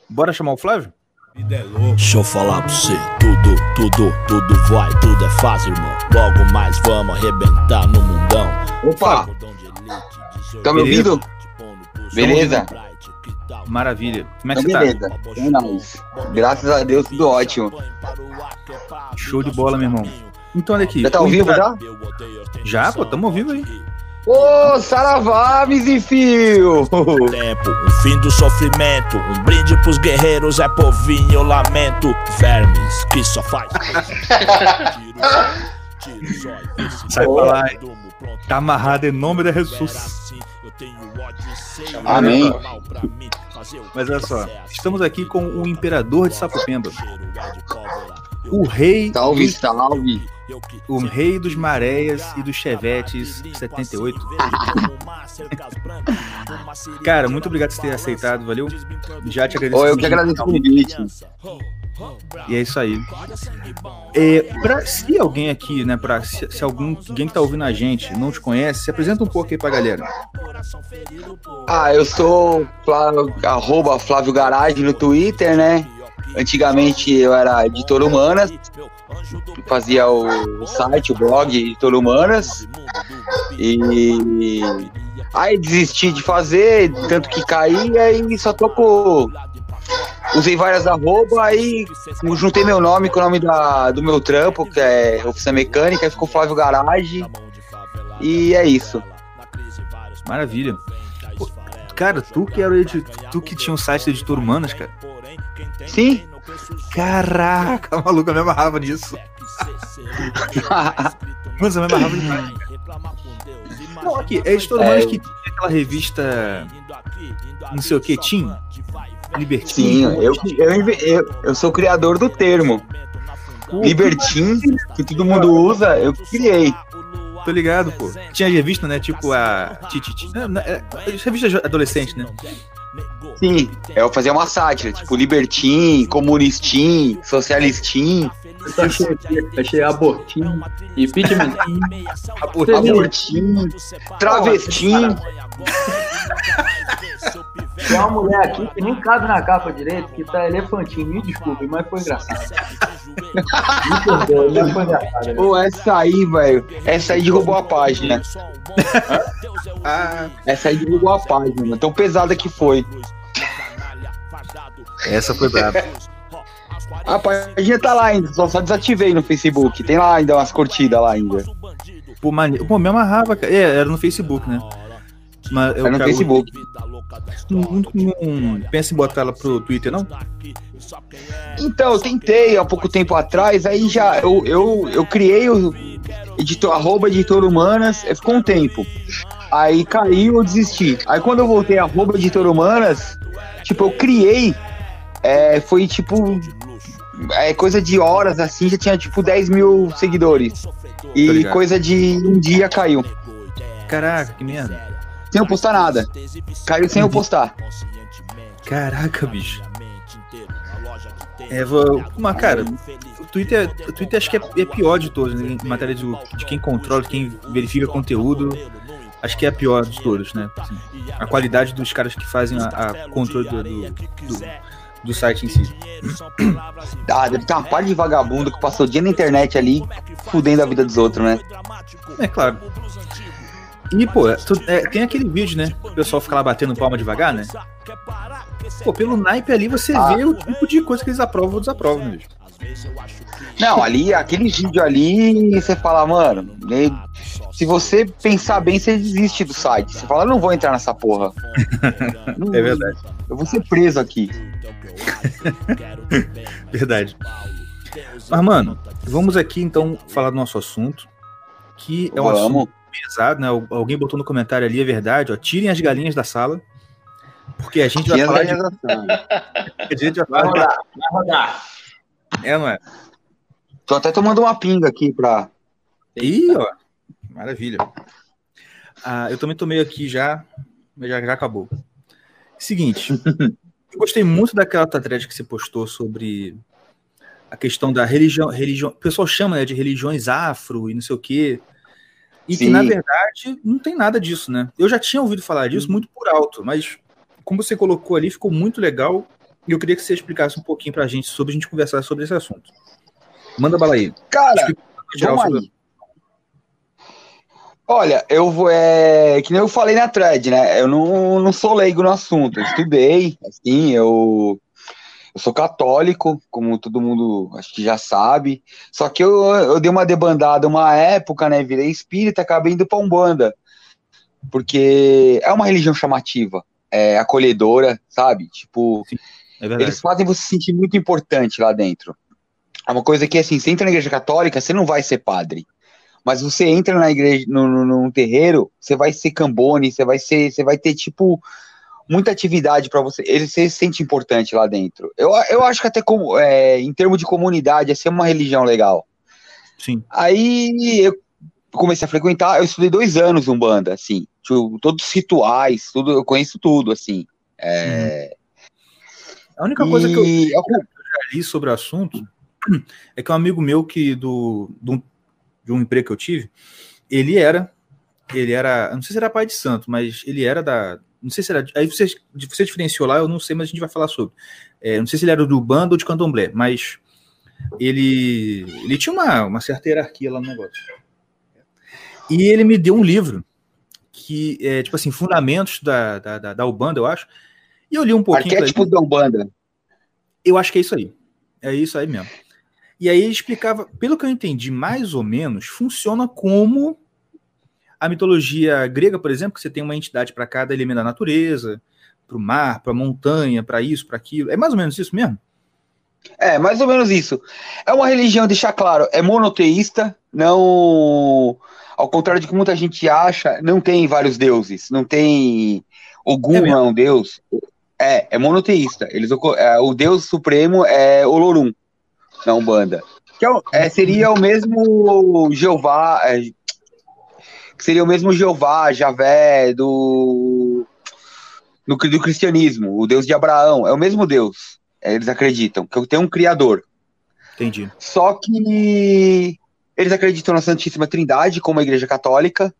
Bora chamar o Flávio? Deixa eu falar pra você, tudo, tudo, tudo vai, tudo é fácil, irmão. Logo mais vamos arrebentar no mundão. Opa, tá me ouvindo? Beleza? Maravilha. Como é que Então, você tá? beleza. É nóis. Graças a Deus, tudo ótimo. Show de bola, meu irmão. Então, olha aqui. Já tá o ao vivo já? Já, pô, tamo ao vivo aí. Ô, Saravá, Fio! Tempo, um fim do sofrimento. Um brinde pros guerreiros é povinho, eu lamento. Vermes que só faz. Sai pra lá. Tá amarrado em nome de Jesus. Amém. Mas olha só, estamos aqui com o imperador de Sapopemba. O rei, Salve, salve. O rei dos maréias e dos chevetes 78. Cara, muito obrigado por ter aceitado, valeu? Já te agradeço. Ô, eu que agradeço o convite. E é isso aí. É, pra, se alguém aqui, né, pra, se, se algum, alguém que tá ouvindo a gente não te conhece, se apresenta um pouco aí pra galera. Ah, eu sou Flávio, arroba Flávio Garage no Twitter, né? Antigamente eu era editor humanas, fazia o site, o blog Editor Humanas. E aí desisti de fazer, tanto que caí, aí só tô com. Usei várias arroba, aí juntei meu nome com o nome da, do meu trampo, que é Oficina Mecânica, aí ficou Flávio Garage. E é isso. Maravilha. Pô, cara, tu que era o edi- tu que tinha um site do editor humanas, cara. Sim. Caraca, maluco, eu me amarrava nisso. Mano, eu me amarrava demais. Não, aqui, é editor humanas que tinha aquela revista não sei o que, Tim? Libertinho. Sim, eu, eu, eu, eu sou o criador do termo. Libertin, que todo mundo usa, eu criei. Tô ligado, pô. Tinha revista, né? Tipo a. Não, é- é Revista adolescente, né? Sim, eu fazia uma sátira, tipo Libertin, Comunistim, Socialistim, Eu achei, achei abortinho e pigmentinho. Abortim, Travestim. Tem uma mulher aqui que nem cabe na capa direito, que tá elefantinho. Me desculpe, mas foi engraçado. Me perdoe, mas foi engraçado. Pô, essa aí, velho, essa aí derrubou a página. Ah, Essa aí derrubou a página, tão pesada que foi. essa foi braba. A página tá lá ainda, só, só desativei no Facebook. Tem lá ainda umas curtidas lá ainda. Pô, mane... Pô, me amarrava, cara. É, era no Facebook, né? Mas eu é no. Facebook. Não, não, pensa em botar ela pro Twitter, não? Então, eu tentei há pouco tempo atrás, aí já eu, eu, eu criei o editor, arroba editor humanas, ficou um tempo. Aí caiu, eu desisti. Aí quando eu voltei arroba editor humanas, tipo, eu criei, é, foi tipo, é, coisa de horas assim, já tinha tipo 10 mil seguidores. E coisa de um dia caiu. Caraca, que merda. Sem eu postar nada. Caiu sem eu postar. Caraca, bicho. É, vou... Mas, cara, o Twitter, o Twitter acho que é, é pior de todos, né? em matéria de, de quem controla, quem verifica conteúdo. Acho que é a pior de todos, né? Assim, a qualidade dos caras que fazem a, a controle do, do, do, do, site em si. Ah, deve ter uma parte de vagabundo que passou o dia na internet ali, fudendo a vida dos outros, né? É claro. E, pô, é, tu, é, tem aquele vídeo, né? O pessoal fica lá batendo palma devagar, né? Pô, pelo naipe ali você ah. vê o tipo de coisa que eles aprovam ou desaprovam, né? Não, ali, aquele vídeo ali, você fala, mano, se você pensar bem, você desiste do site. Você fala, não vou entrar nessa porra. não, é verdade. Eu vou ser preso aqui. verdade. Mas, mano, vamos aqui então falar do nosso assunto, que é um vamos. assunto pesado, né? Alguém botou no comentário ali, é verdade, ó. Tirem as galinhas da sala. Porque a gente vai falar de... a gente vai falar vai rodar, de... vai rodar. É, não é? Tô até tomando uma pinga aqui pra. Ih, ó. Maravilha. Ah, eu também tomei aqui já, mas já, já acabou. Seguinte, eu gostei muito daquela thread que você postou sobre a questão da religião, religião, o pessoal chama né, de religiões afro e não sei o quê. E Sim. que, na verdade, não tem nada disso, né? Eu já tinha ouvido falar disso muito por alto, mas como você colocou ali, ficou muito legal. E eu queria que você explicasse um pouquinho pra gente sobre a gente conversar sobre esse assunto. Manda bala aí. Cara, vamos aí. Olha, eu vou. É, que nem eu falei na thread, né? Eu não, não sou leigo no assunto. Eu estudei, assim, eu eu sou católico, como todo mundo acho que já sabe. Só que eu, eu dei uma debandada uma época, né? Virei espírita, acabei indo para Umbanda. Porque é uma religião chamativa, é acolhedora, sabe? Tipo, Sim, é eles fazem você se sentir muito importante lá dentro. É uma coisa que, assim, você entra na igreja católica, você não vai ser padre. Mas você entra na igreja, no, no, num terreiro, você vai ser cambone, você vai ser, você vai ter, tipo, muita atividade para você. Ele se sente importante lá dentro. Eu, eu acho que até como, é, em termos de comunidade, é uma religião legal. Sim. Aí eu comecei a frequentar, eu estudei dois anos Umbanda, assim. Tipo, todos os rituais, tudo, eu conheço tudo, assim. É... A única coisa e... que, eu, que eu já li sobre o assunto é que um amigo meu que do, do de um emprego que eu tive, ele era ele era, não sei se era pai de santo, mas ele era da, não sei se era. Aí você, você diferenciou lá, eu não sei, mas a gente vai falar sobre. É, não sei se ele era do bando ou de candomblé, mas ele, ele tinha uma, uma certa hierarquia lá no negócio. E ele me deu um livro que é, tipo assim, Fundamentos da, da, da, da Ubanda, eu acho. E eu li um pouquinho. Arquétipo da Ubanda. Eu acho que é isso aí. É isso aí mesmo. E aí ele explicava, pelo que eu entendi, mais ou menos, funciona como a mitologia grega, por exemplo, que você tem uma entidade para cada elemento da natureza, para o mar, para a montanha, para isso, para aquilo. É mais ou menos isso mesmo? É, mais ou menos isso. É uma religião, deixar claro, é monoteísta, não. Ao contrário de que muita gente acha, não tem vários deuses, não tem. Ogum é, é um deus. É, é monoteísta. Eles, é, o deus supremo é Olorum, na Umbanda. Que é, é, seria o mesmo Jeová, é, que seria o mesmo Jeová, Javé, do, do, do cristianismo, o Deus de Abraão, é o mesmo Deus, eles acreditam, que tem um criador. Entendi. Só que eles acreditam na Santíssima Trindade, como a Igreja Católica.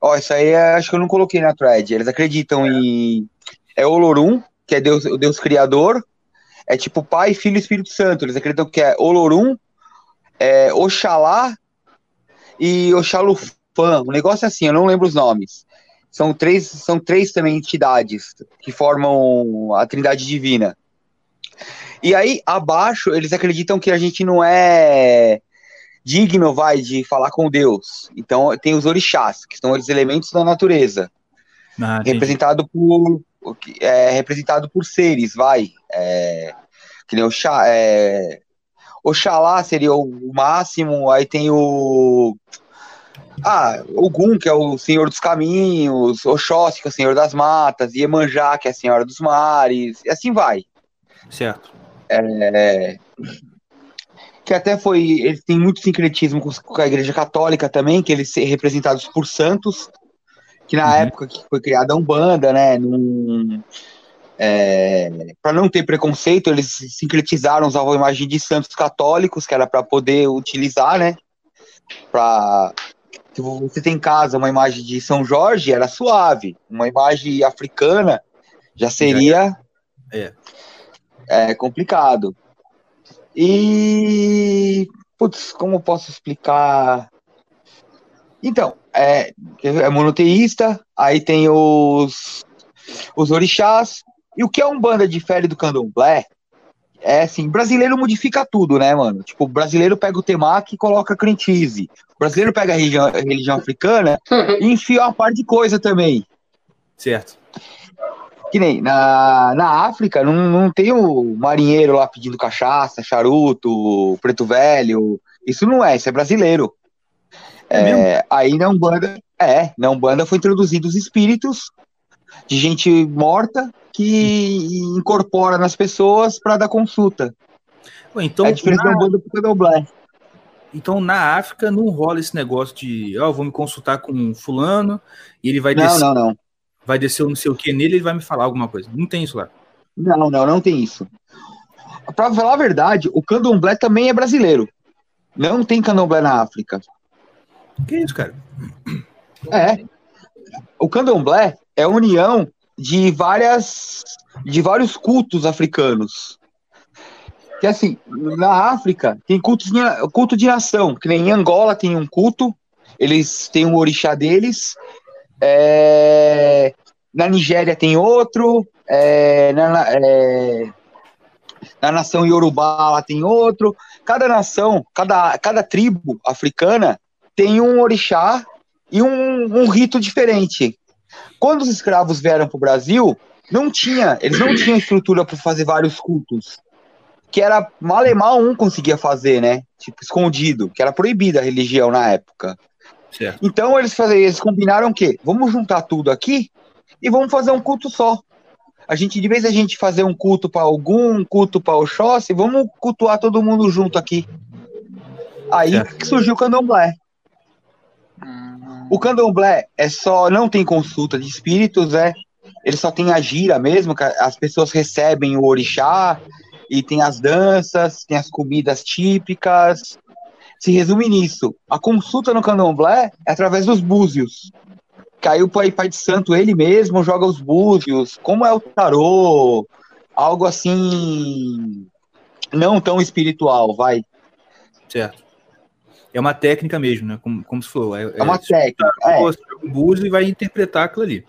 Ó, isso aí é, acho que eu não coloquei na thread. Eles acreditam é. em. É Olorum, que é Deus, o Deus Criador. É tipo Pai, Filho e Espírito Santo. Eles acreditam que é Olorum, é Oxalá e Um negócio assim, eu não lembro os nomes. São três, são três também entidades que formam a Trindade Divina. E aí, abaixo, eles acreditam que a gente não é digno, vai, de falar com Deus. Então tem os orixás, que são os elementos da natureza, Ah, representado por é, representado por seres, vai. É, que nem Oxá, é, Oxalá seria o máximo, aí tem o ah, Ogum, que é o Senhor dos Caminhos, Oxóssi, que é o Senhor das Matas, Iemanjá, que é a Senhora dos Mares, e assim vai. Certo. É, que até foi. Eles têm muito sincretismo com, a Igreja Católica também, que eles são representados por santos, que na Uhum. época que foi criada a Umbanda, né? Num, para não ter preconceito, eles sincretizaram, usavam a imagem de santos católicos, que era para poder utilizar, né? Pra, se você tem em casa uma imagem de São Jorge, era suave. Uma imagem africana já seria É. é complicado. E putz, como posso explicar? Então, é, é monoteísta, aí tem os os orixás, e o que é um banda difere do candomblé é assim, brasileiro modifica tudo, né, mano? Tipo, o brasileiro pega o temaki e coloca cream cheese. O brasileiro pega a religião, a religião africana e enfia uma par de coisa também. Certo. Que nem na, na África, não, não tem o marinheiro lá pedindo cachaça, charuto, preto velho. Isso não é, isso é brasileiro. É É, aí na Umbanda, é, na Umbanda foi introduzido os espíritos de gente morta que incorpora nas pessoas para dar consulta. Pô, Então, é a diferença da na, então, na África não rola esse negócio de, ó, vou me consultar com fulano e ele vai Não, descer, não, não. vai descer o não sei o que nele e ele vai me falar alguma coisa. Não tem isso lá. Não, não, não tem isso. Pra falar a verdade, o candomblé também é brasileiro. Não tem candomblé na África. Que isso, cara? É. O candomblé é a união de várias de vários cultos africanos. Que assim, na África tem cultos de, culto de nação, que nem em Angola tem um culto, eles têm um orixá deles. é, na Nigéria tem outro, é, na, é, na nação Yorubá lá tem outro. Cada nação, cada, cada tribo africana tem um orixá e um, um rito diferente. Quando os escravos vieram para o Brasil, não tinha, eles não tinham estrutura para fazer vários cultos. Que era mal e mal um conseguia fazer, né? Tipo, escondido, que era proibida a religião na época. Certo. Então eles, faziam, eles combinaram o quê? Vamos juntar tudo aqui e vamos fazer um culto só. A gente, de vez a gente fazer um culto para algum, um culto para Oxóssi, vamos cultuar todo mundo junto aqui. Aí Certo. que surgiu o candomblé. O candomblé é só, não tem consulta de espíritos, é. Ele só tem a gira mesmo, as pessoas recebem o orixá, e tem as danças, tem as comidas típicas. Se resume nisso. A consulta no candomblé é através dos búzios. Caiu para pai de santo, ele mesmo joga os búzios. Como é o tarô? Algo assim. Não tão espiritual, vai. Certo. É uma técnica mesmo, né? Como, como se falou. É, É uma técnica. É. Você um búzio e vai interpretar aquilo ali.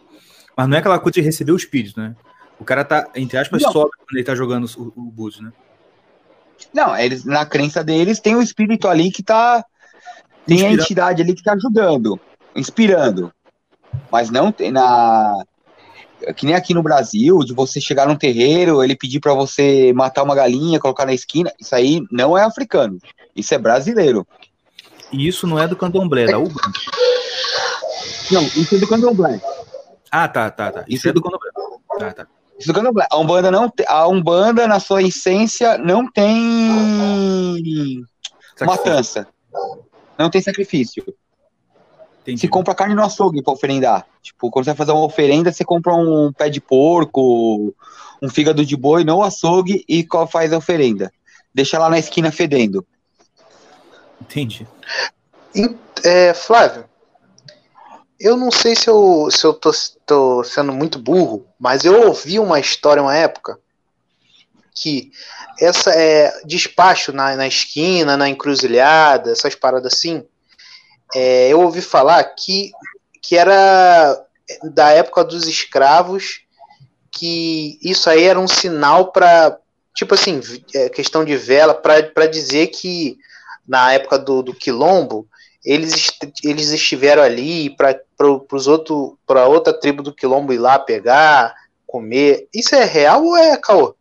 Mas não é aquela coisa de receber o espírito, né? O cara tá, entre aspas, Não. sobe quando ele tá jogando o, o búzio, né? Não, eles, na crença deles, tem o espírito ali que tá. Tem a entidade ali que tá ajudando, inspirando. Mas não tem na. Que nem aqui no Brasil, de você chegar num terreiro, ele pedir pra você matar uma galinha, colocar na esquina. Isso aí não é africano. Isso é brasileiro. E isso não é do candomblé, é da Ubanda. Não, isso é do candomblé. Ah, tá, tá, tá. Isso é do candomblé. Tá, tá. Isso é do candomblé. A Umbanda, não, a Umbanda, na sua essência, não tem matança. Não tem sacrifício. Entendi. Se compra carne no açougue pra oferendar. Tipo, quando você vai fazer uma oferenda, você compra um pé de porco, um fígado de boi no açougue e faz a oferenda. Deixa lá na esquina fedendo. Entendi. É, Flávio, eu não sei se eu, se eu tô, tô sendo muito burro, mas eu ouvi uma história uma época que essa é despacho na, na esquina, na encruzilhada, essas paradas assim. é, eu ouvi falar que, que era da época dos escravos, que isso aí era um sinal para, tipo assim, é, questão de vela, para dizer que na época do, do Quilombo, eles, eles estiveram ali para para outra tribo do Quilombo ir lá pegar, comer. Isso é real ou é caô?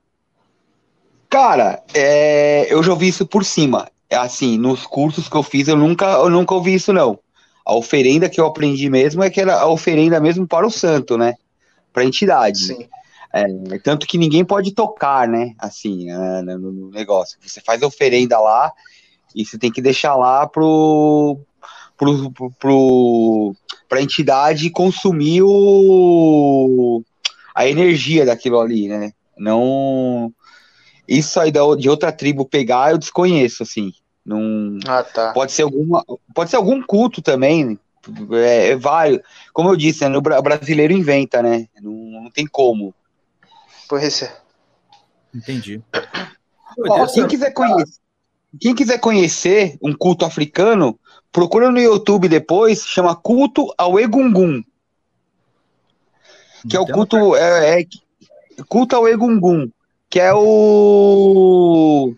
Cara, é, eu já ouvi isso por cima. Assim, nos cursos que eu fiz, eu nunca, eu nunca ouvi isso, não. A oferenda que eu aprendi mesmo é que era a oferenda mesmo para o santo, né? Para a entidade. Sim. É, tanto que ninguém pode tocar, né? Assim, é, no negócio. Você faz a oferenda lá e você tem que deixar lá pro, pro, pro, pro, pra entidade consumir o, a energia daquilo ali, né? Não. Isso aí de outra tribo pegar, eu desconheço, assim. Não, ah, tá. Pode ser alguma, pode ser algum culto também. É, é vários. Como eu disse, né, o brasileiro inventa, né? Não, não tem como. Pois é. Entendi. Ó, quem quiser conhecer, quem quiser conhecer um culto africano, procura no YouTube depois, chama culto ao Egungun. Que é o culto é, é culto ao Egungun, que é o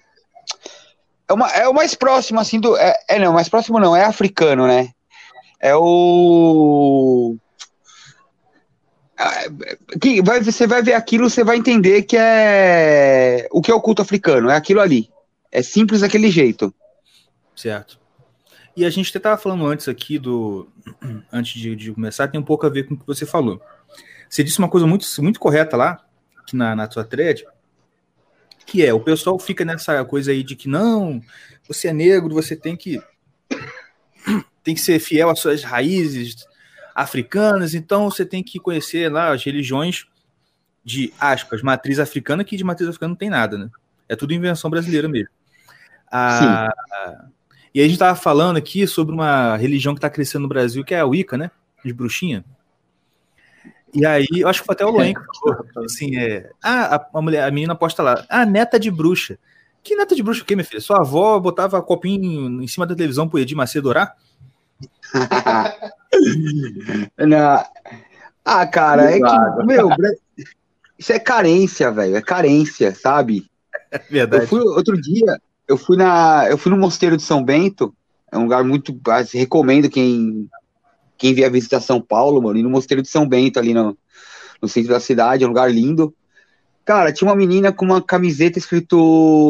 é, uma, é o mais próximo, assim, do. É, é, não, mais próximo não, é africano, né? É o. Que vai, você vai ver aquilo, você vai entender que é. O que é o culto africano? É aquilo ali. É simples daquele jeito. Certo. E a gente estava falando antes aqui do. Antes de, de, começar, tem um pouco a ver com o que você falou. Você disse uma coisa muito, muito correta lá, na, na sua thread, que é o pessoal fica nessa coisa aí de que não, você é negro, você tem que tem que ser fiel às suas raízes africanas, então você tem que conhecer lá as religiões de aspas, matriz africana, que de matriz africana não tem nada, né? É tudo invenção brasileira mesmo. Ah, e a gente estava falando aqui sobre uma religião que está crescendo no Brasil, que é a Wicca, né? De bruxinha. E aí, eu acho que foi até o Loen que falou, assim, é, ah, a, a, mulher, a menina posta lá, ah, neta de bruxa. Que neta de bruxa o quê, minha filha? Sua avó botava copinho em cima da televisão pro Edir Macedo orar? Não. Ah, cara, é que, meu, isso é carência, velho, é carência, sabe? É verdade. Eu fui outro dia, eu fui na, eu fui no Mosteiro de São Bento, é um lugar muito, recomendo quem quem vier visitar São Paulo, mano, e no Mosteiro de São Bento, ali no, no centro da cidade, é um lugar lindo. Cara, tinha uma menina com uma camiseta escrito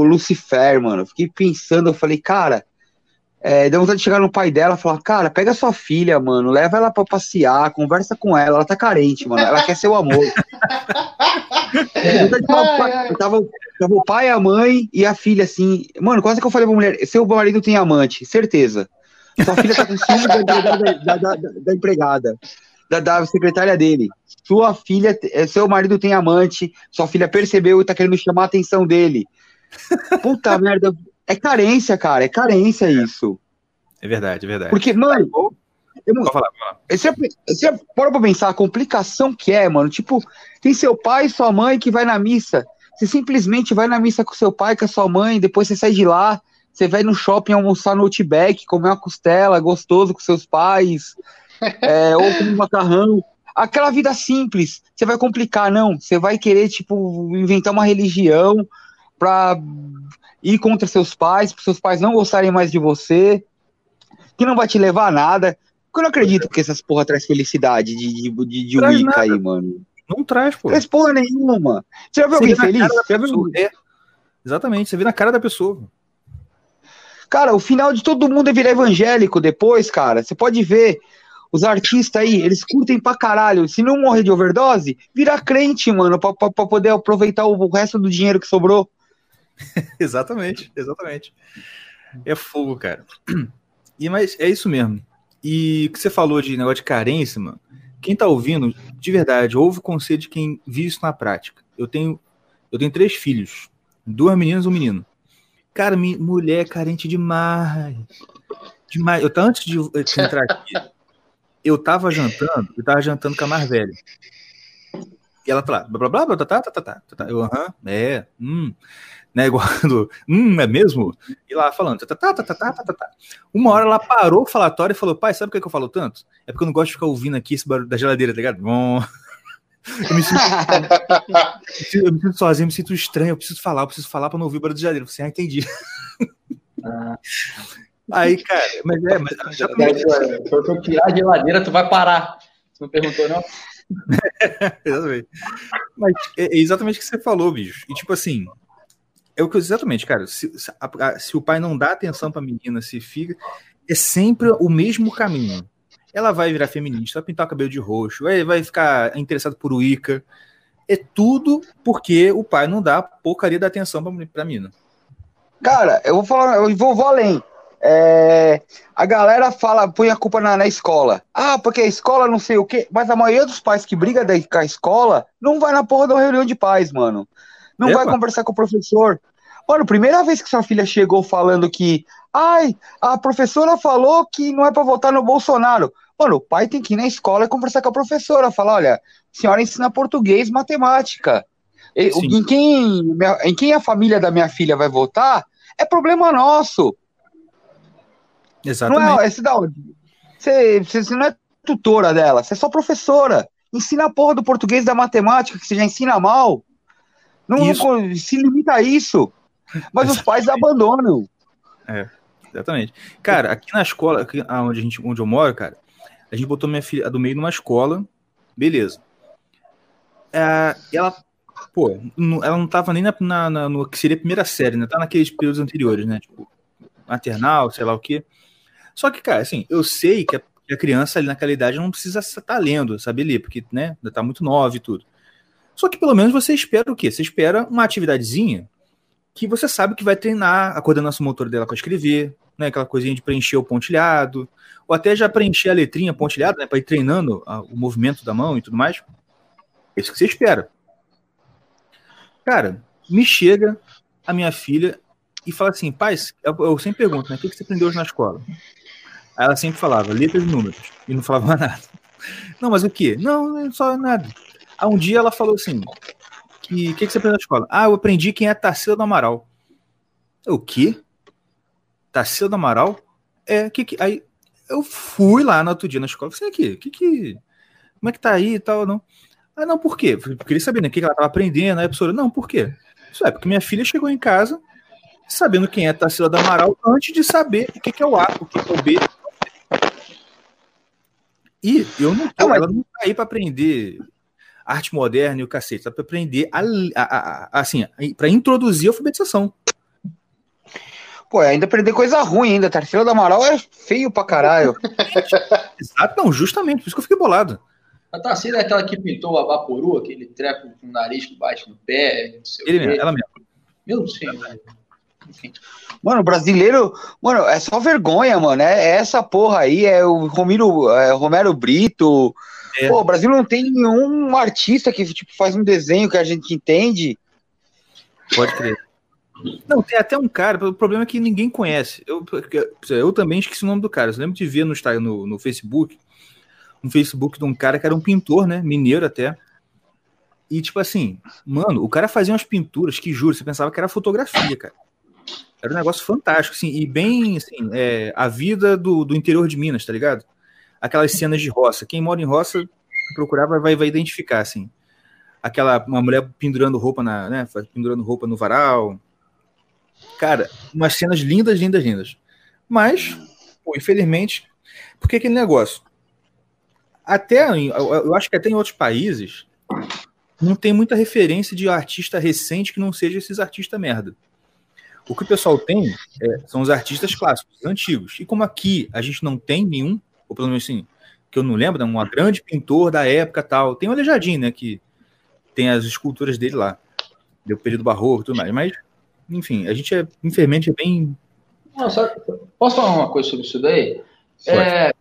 Lucifer, mano. fiquei pensando, eu falei, cara, é, deu vontade de chegar no pai dela e falar, cara, pega sua filha, mano, leva ela pra passear, conversa com ela, ela tá carente, mano, ela quer seu amor. eu tava, tava o pai, a mãe e a filha, assim, mano, quase que eu falei pra mulher, seu marido tem amante, certeza. Sua filha tá com ciúme da, da, da, da, empregada, da, da secretária dele. Sua filha, eh, seu marido tem amante, sua filha percebeu e tá querendo chamar a atenção dele. Puta merda. É carência, cara. É carência isso. É verdade, é verdade. Porque, mano. Eu, Pode falar, Você, você para pra pensar a complicação que é, mano. Tipo, tem seu pai e sua mãe que vai na missa. Você simplesmente vai na missa com seu pai, com a sua mãe, depois você sai de lá, você vai no shopping almoçar no Outback, comer uma costela gostoso com seus pais, é, ou comer um macarrão. Aquela vida simples. Você vai complicar, não. Você vai querer, tipo, inventar uma religião pra ir contra seus pais, para seus pais não gostarem mais de você, que não vai te levar a nada. Eu não acredito que essas porra traz felicidade de, de, de, de Wicca aí, mano. Não traz, pô. Traz porra nenhuma. Você já viu alguém feliz? Você viu... É. Exatamente, você vê na cara da pessoa. Cara, o final de todo mundo é virar evangélico depois, cara. Você pode ver. Os artistas aí, eles curtem pra caralho. Se não morrer de overdose, vira crente, mano, pra, pra, pra poder aproveitar o, o resto do dinheiro que sobrou. exatamente, exatamente. É fogo, cara. E, mas é isso mesmo. E que você falou de negócio de carência, mano, quem tá ouvindo, de verdade, ouve o conselho de quem vive isso na prática. Eu tenho, eu tenho três filhos, duas meninas e um menino. Cara, mulher é carente demais. Demais. Eu, antes de, entrar aqui, eu tava jantando, eu tava jantando com a mais velha. E ela tá lá, blá blá blá, tá, tá, tá, tá, tá, tá. Eu, aham, é, hum, né, igual do, hum, é mesmo? E lá falando, tá, tá, tá, tá, tá, tá, tá. Uma hora ela parou o falatório e falou, pai, sabe por que, que eu falo tanto? É porque eu não gosto de ficar ouvindo aqui esse barulho da geladeira, tá ligado? Bom. Eu me, sinto, eu me sinto sozinho, eu me sinto estranho, eu preciso falar, eu preciso falar para não ouvir o barulho de janeiro. Você, ah, entendi. Ah. Aí, cara, mas é, mas exatamente. Se eu tirar a geladeira, tu vai parar. Você não perguntou, não? exatamente. Mas é exatamente o que você falou, bicho. E tipo assim, é o que exatamente, cara. Se, se, a, se o pai não dá atenção pra menina, se fica. É sempre o mesmo caminho. Ela vai virar feminista, vai pintar o cabelo de roxo, vai, vai ficar interessado por Wicca. É tudo porque o pai não dá porcaria da atenção pra, pra menina. Cara, eu vou falar, eu vou, vou além. É, a galera fala, põe a culpa na, na, escola. Ah, porque a escola não sei o quê. Mas a maioria dos pais que briga daí com a escola não vai na porra da reunião de pais, mano. Não Epa. vai conversar com o professor. Mano, primeira vez que sua filha chegou falando que, ai, a professora falou que não é para votar no Bolsonaro. Mano, o pai tem que ir na escola e conversar com a professora, falar, olha, a senhora ensina português, matemática. Em quem, em quem a família da minha filha vai votar é problema nosso. Exatamente. Não é, onde? Você, você não é tutora dela, você é só professora. Ensina a porra do português da matemática, que você já ensina mal. Não, não se limita a isso. Mas os pais abandonam. É, exatamente. Cara, aqui na escola, aqui onde, a gente, onde eu moro, cara, a gente botou minha filha do meio numa escola, beleza. É, ela, pô, ela não tava nem na, na, na, no que seria a primeira série, né? Tá naqueles períodos anteriores, né? Tipo, maternal, sei lá o quê. Só que, cara, assim, eu sei que a, que a criança ali naquela idade não precisa estar tá lendo, saber ler, porque, né, ainda tá muito nova e tudo. Só que pelo menos você espera o quê? Você espera uma atividadezinha que você sabe que vai treinar a coordenação motora dela para escrever, né, aquela coisinha de preencher o pontilhado, ou até já preencher a letrinha pontilhada, né, para ir treinando a, o movimento da mão e tudo mais. É isso que você espera. Cara, me chega a minha filha e fala assim, pai, eu, eu sempre pergunto, né, o que, que você aprendeu hoje na escola? Aí ela sempre falava letras e números, e não falava nada. Não, mas o quê? Não, não só nada. Aí um dia ela falou assim, que, que, que você aprendeu na escola? Ah, eu aprendi quem é Tarsila do Amaral. O quê? Tarsila do Amaral? É, que, que aí eu fui lá no outro dia na escola, falei, aqui, que que como é que tá aí e tal, não? Ah, não, por quê? Eu queria saber, né, o que ela tava aprendendo, aí a professora, não, por quê? Isso é, porque minha filha chegou em casa sabendo quem é Tarsila do Amaral antes de saber o que, que é o A, o que, que é o B. E eu não tô, ela não tá aí para aprender arte moderna e o cacete, para aprender a, a, a assim, para introduzir a alfabetização. Pô, ainda aprender coisa ruim ainda. Tarsila do Amaral é feio pra caralho. Exato, não, justamente, por isso que eu fiquei bolado. A Tarsila é aquela que pintou a Vaporu, aquele treco com o nariz que bate no pé, não sei Ele o mesmo, ela mesmo. Meu Deus, Enfim. Mano, brasileiro, mano, é só vergonha, mano. É, é essa porra aí, é o Romero, é, Romero Brito, é. Pô, o Brasil não tem nenhum artista que tipo, faz um desenho que a gente entende. Pode crer. Não, tem até um cara, o problema é que ninguém conhece. Eu, eu também esqueci o nome do cara. Eu lembro de ver no, no, no Facebook, um Facebook de um cara que era um pintor, né? Mineiro até. E, tipo assim, mano, o cara fazia umas pinturas que, juro, você pensava que era fotografia, cara. Era um negócio fantástico, assim, e bem, assim, é, a vida do, do interior de Minas, tá ligado? Aquelas cenas de roça. Quem mora em roça, procurar vai, vai identificar, assim. Aquela, uma mulher pendurando roupa na, né, pendurando roupa no varal. Cara, umas cenas lindas, lindas, lindas. Mas, pô, infelizmente, porque aquele negócio. Até, eu acho que até em outros países, não tem muita referência de artista recente que não seja esses artistas merda. O que o pessoal tem é, são os artistas clássicos, antigos. E como aqui a gente não tem nenhum, ou pelo menos assim, que eu não lembro, né, um grande pintor da época tal. Tem o Aleijadinho, né, que tem as esculturas dele lá, do período barroco e tudo mais. Mas, enfim, a gente é, infelizmente, é bem. Posso falar uma coisa sobre isso daí? É,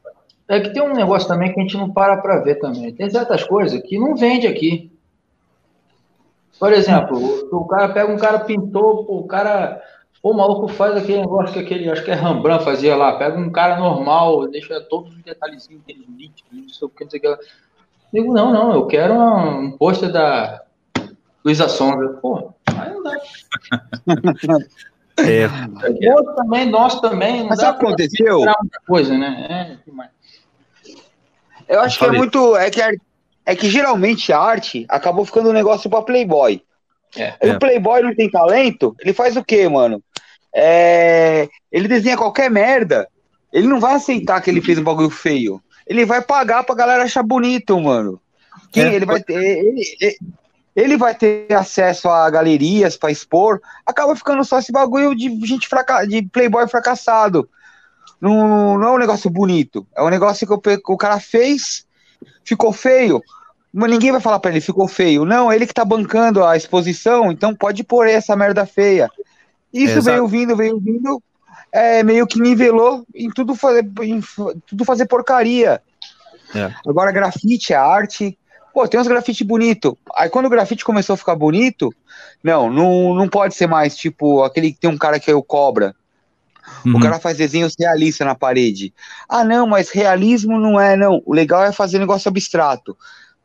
é, que tem um negócio também que a gente não para para ver também. Tem certas coisas que não vende aqui. Por exemplo, o, o cara pega um cara pintor, o cara Pô, o maluco faz aquele negócio que aquele, acho que é Rembrandt fazia lá, pega um cara normal, deixa todos os detalhezinhos dele nítidos, não sei o que, não sei o que. Digo, não, não, eu quero um, um pôster da Luísa Sonda. Pô, aí não dá. é. Eu também, nós também. Mas sabe o que aconteceu? Coisa, né? É, eu acho eu que é muito. É que, é que geralmente a arte acabou ficando um negócio pra Playboy. É, e é. o Playboy não tem talento, ele faz o quê, mano? É, ele desenha qualquer merda, ele não vai aceitar que ele fez um bagulho feio. Ele vai pagar pra galera achar bonito, mano. Quem, é, ele, vai ter, ele, ele, ele, vai ter acesso a galerias pra expor. Acaba ficando só esse bagulho de gente fraca, de playboy fracassado. Não, não é um negócio bonito. É um negócio que o, o cara fez, ficou feio. Mas ninguém vai falar para ele, ficou feio. Não, ele que tá bancando a exposição, então pode pôr essa merda feia. Isso veio vindo, veio vindo, é, meio que nivelou em tudo fazer, em tudo fazer porcaria. É. Agora, grafite é arte. Pô, tem uns grafite bonito. Aí quando o grafite começou a ficar bonito, não, não, não pode ser mais tipo aquele que tem um cara que é o cobra. Uhum. O cara faz desenhos realistas na parede. Ah, não, mas realismo não é, não. O legal é fazer negócio abstrato.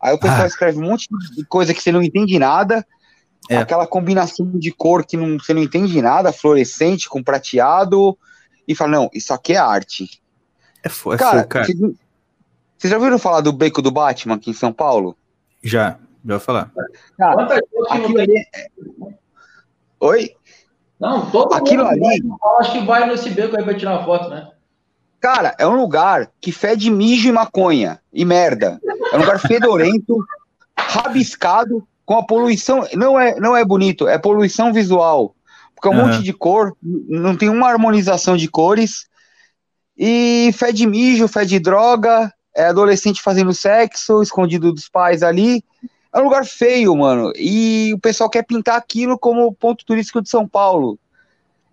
Aí o pessoal ah. escreve um monte de coisa que você não entende nada. É. Aquela combinação de cor que não, você não entende nada, fluorescente com prateado. E fala, não, isso aqui é arte. É, é cara, cara. Vocês, vocês já ouviram falar do beco do Batman aqui em São Paulo? Já, já vou falar. Cara, aquilo ali... É- Oi? Não, todo Aquilo ali. Vai, acho que vai nesse beco aí pra tirar foto, né? Cara, é um lugar que fede mijo e maconha e merda. É um lugar fedorento, rabiscado, com a poluição. Não é, não é bonito, é poluição visual. Porque é um uhum. monte de cor, não tem uma harmonização de cores. E fede mijo, fede droga, é adolescente fazendo sexo, escondido dos pais ali. É um lugar feio, mano. E o pessoal quer pintar aquilo como ponto turístico de São Paulo.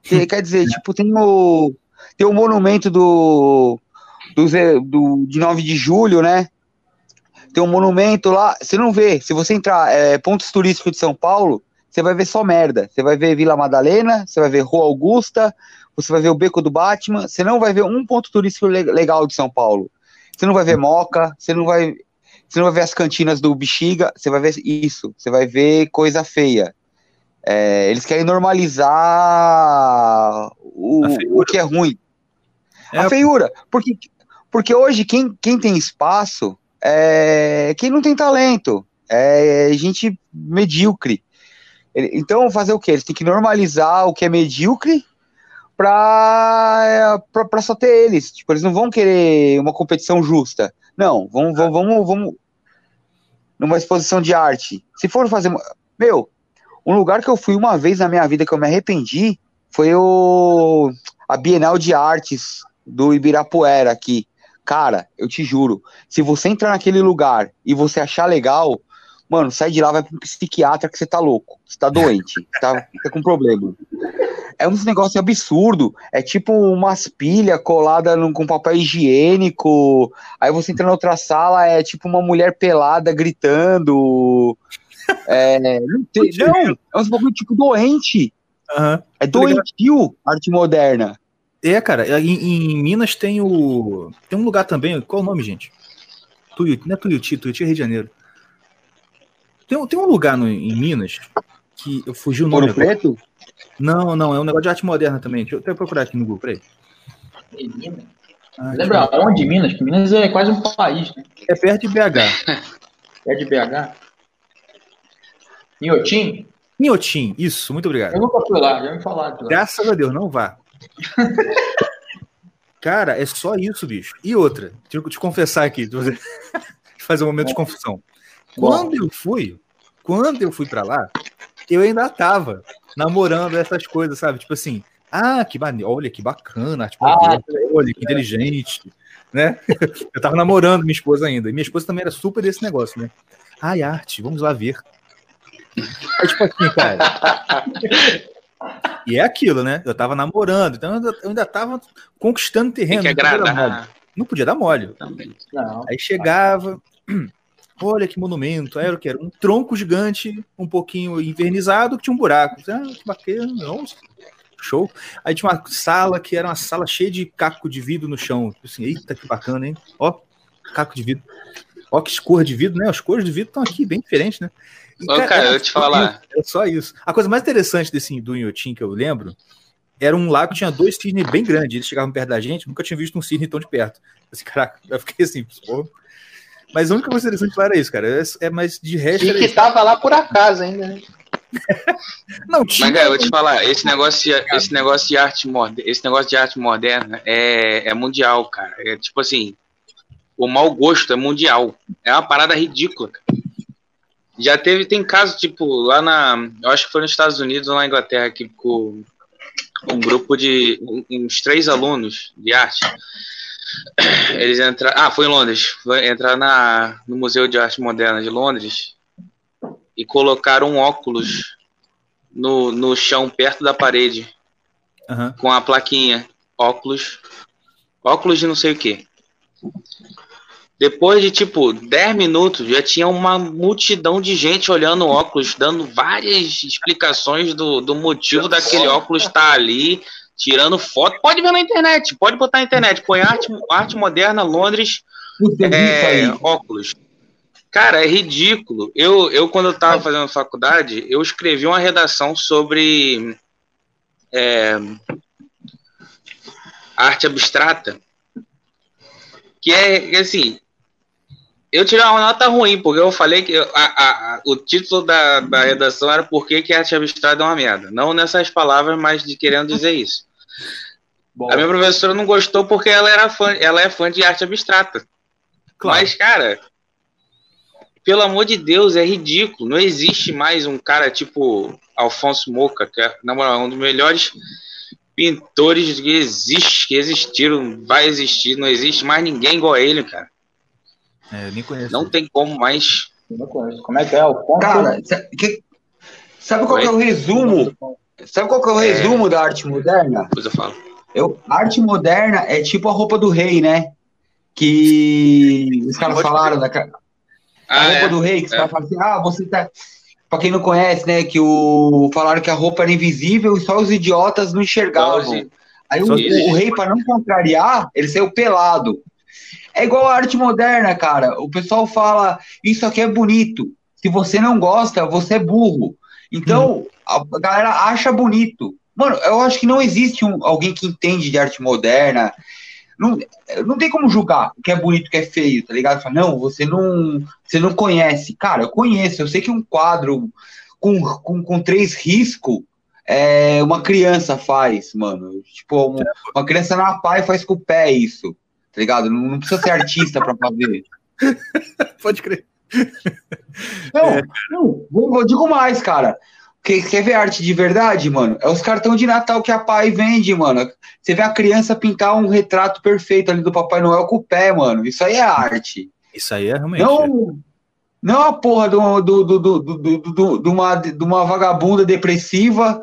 quer dizer, tipo, tem o, tem o monumento do, do, do, de 9 de julho, né? Tem um monumento lá. Você não vê. Se você entrar é, pontos turísticos de São Paulo, você vai ver só merda. Você vai ver Vila Madalena, você vai ver Rua Augusta, você vai ver o Beco do Batman. Você não vai ver um ponto turístico legal de São Paulo. Você não vai ver Moca, você não vai você não vai ver as cantinas do Bexiga, você vai ver isso, você vai ver coisa feia. É, eles querem normalizar o, o que é ruim. É. A feiura. Porque, porque hoje quem, quem tem espaço é quem não tem talento. É gente medíocre. Então, fazer o quê? Eles têm que normalizar o que é medíocre para só ter eles. Tipo, eles não vão querer uma competição justa. Não, vamos, vamos, vamos, vamos numa exposição de arte. Se for fazer. Meu, um lugar que eu fui uma vez na minha vida que eu me arrependi foi o a Bienal de Artes do Ibirapuera aqui. Cara, eu te juro, se você entrar naquele lugar e você achar legal, mano, sai de lá, vai pro psiquiatra que você tá louco, você tá doente, tá, tá com problema é um negócio absurdo. É tipo umas pilhas coladas com papel higiênico. Aí você entra na outra sala, é tipo uma mulher pelada gritando. É, não, tem, não, é um bagulho tipo doente. Uhum. É doentio arte moderna. É, cara, em, em, Minas tem o. Tem um lugar também. Qual o nome, gente? Tuiuti, não é Tuiuti, Tuiuti é Rio de Janeiro. Tem, tem um lugar no, em Minas que eu fugi o nome. Ouro Preto? Não, não, é um negócio de arte moderna também. Deixa eu até procurar aqui no Google, peraí. Minas. Ah, Lembra onde Minas? Que Minas é quase um país, né? É perto de BH. é de BH? Inhotim? Inhotim, isso, muito obrigado. Eu nunca fui lá, já me falaram. Graças a Deus, não vá. Cara, é só isso, bicho. E outra, deixa eu te confessar aqui, fazer um momento de confusão. Quando eu fui, quando eu fui para lá, eu ainda tava namorando essas coisas, sabe? Tipo assim, ah, que maneiro, olha que bacana, tipo, ah, olha que inteligente, né? Eu tava namorando minha esposa ainda, e minha esposa também era super desse negócio, né? Ai, arte, vamos lá ver. É tipo assim, cara. E é aquilo, né? Eu tava namorando, então eu ainda tava conquistando terreno. Tem que agradar. Não podia dar mole. Não. Aí chegava, Olha que monumento. Era o que? Era um tronco gigante, um pouquinho invernizado, que tinha um buraco. Ah, que bacana, nossa, show. Aí tinha uma sala que era uma sala cheia de caco de vidro no chão. Assim, eita, que bacana, hein? Ó, caco de vidro. Ó, que cor de vidro, né? As cores de vidro estão aqui bem diferentes, né? Ô, cara, cara eu te falar. É só isso. A coisa mais interessante desse do Inhotim que eu lembro era um lago que tinha dois cisnes bem grandes. Eles chegavam perto da gente, nunca tinha visto um cisne tão de perto. Assim, caraca, eu fiquei assim, porra mas a única coisa interessante lá era isso, cara. É, é mais de resto. E que isso. tava lá por acaso ainda, né? Não, tinha... Mas, cara, eu vou te falar, esse negócio de, esse negócio de arte moderna, esse negócio de arte moderna é, é mundial, cara. É tipo assim, o mau gosto é mundial. É uma parada ridícula. Já teve, tem caso, tipo, lá na. Eu acho que foi nos Estados Unidos ou na Inglaterra, que com um grupo de. uns três alunos de arte. Eles entraram. Ah, foi em Londres. Foi entrar na, no Museu de Arte Moderna de Londres e colocaram um óculos no, no chão perto da parede. Uhum. Com a plaquinha. Óculos. Óculos de não sei o que. Depois de tipo 10 minutos, já tinha uma multidão de gente olhando o óculos, dando várias explicações do, do motivo daquele óculos estar tá ali, tirando foto. Pode ver na internet, pode botar na internet. Põe arte, arte moderna Londres é, óculos. Cara, é ridículo. Eu, eu quando eu estava fazendo faculdade, eu escrevi uma redação sobre é, arte abstrata, que é assim, eu tirei uma nota ruim, porque eu falei que a, a, a, o título da, da redação era Por que, que a arte abstrata é uma merda. Não nessas palavras, mas de querendo dizer isso. Bom. A minha professora não gostou porque ela, era fã, ela é fã de arte abstrata. Claro. Mas, cara, pelo amor de Deus, é ridículo. Não existe mais um cara tipo Alfonso Moca, que é, na moral, um dos melhores pintores que existe, que existiram, vai existir. Não existe mais ninguém igual a ele, cara. É, nem conheço. Não tem como mais. Não conheço. Como é que é o ponto? Cara, que, sabe qual é o resumo? Sabe qual é o é. resumo é... da arte moderna? Depois eu falo. Eu, arte moderna é tipo a roupa do rei, né? Que os caras falaram da a ah, roupa é, do rei, que os é. caras falam assim, ah, você tá. Pra quem não conhece, né? Que o. Falaram que a roupa era invisível e só os idiotas não enxergavam. Aí o, o, rei, para não contrariar, ele saiu pelado. É igual a arte moderna, cara. O pessoal fala, isso aqui é bonito. Se você não gosta, você é burro. Então, hum. a galera acha bonito. Mano, eu acho que não existe um, alguém que entende de arte moderna. Não, não tem como julgar o que é bonito, o que é feio, tá ligado? Fala, não, você não, você não conhece. Cara, eu conheço. Eu sei que um quadro com, com, com três riscos é, uma criança faz, mano. Tipo, uma, uma criança na pá faz com o pé isso tá ligado? Não, não precisa ser artista para fazer. Pode crer. Não, é. não vou, vou, digo mais, cara. Quer, quer ver arte de verdade, mano? É os cartões de Natal que a pai vende, mano. Você vê a criança pintar um retrato perfeito ali do Papai Noel com o pé, mano. Isso aí é arte. Isso aí é realmente. Não, não a porra do, do, do, do, do, do, de, uma, de uma vagabunda depressiva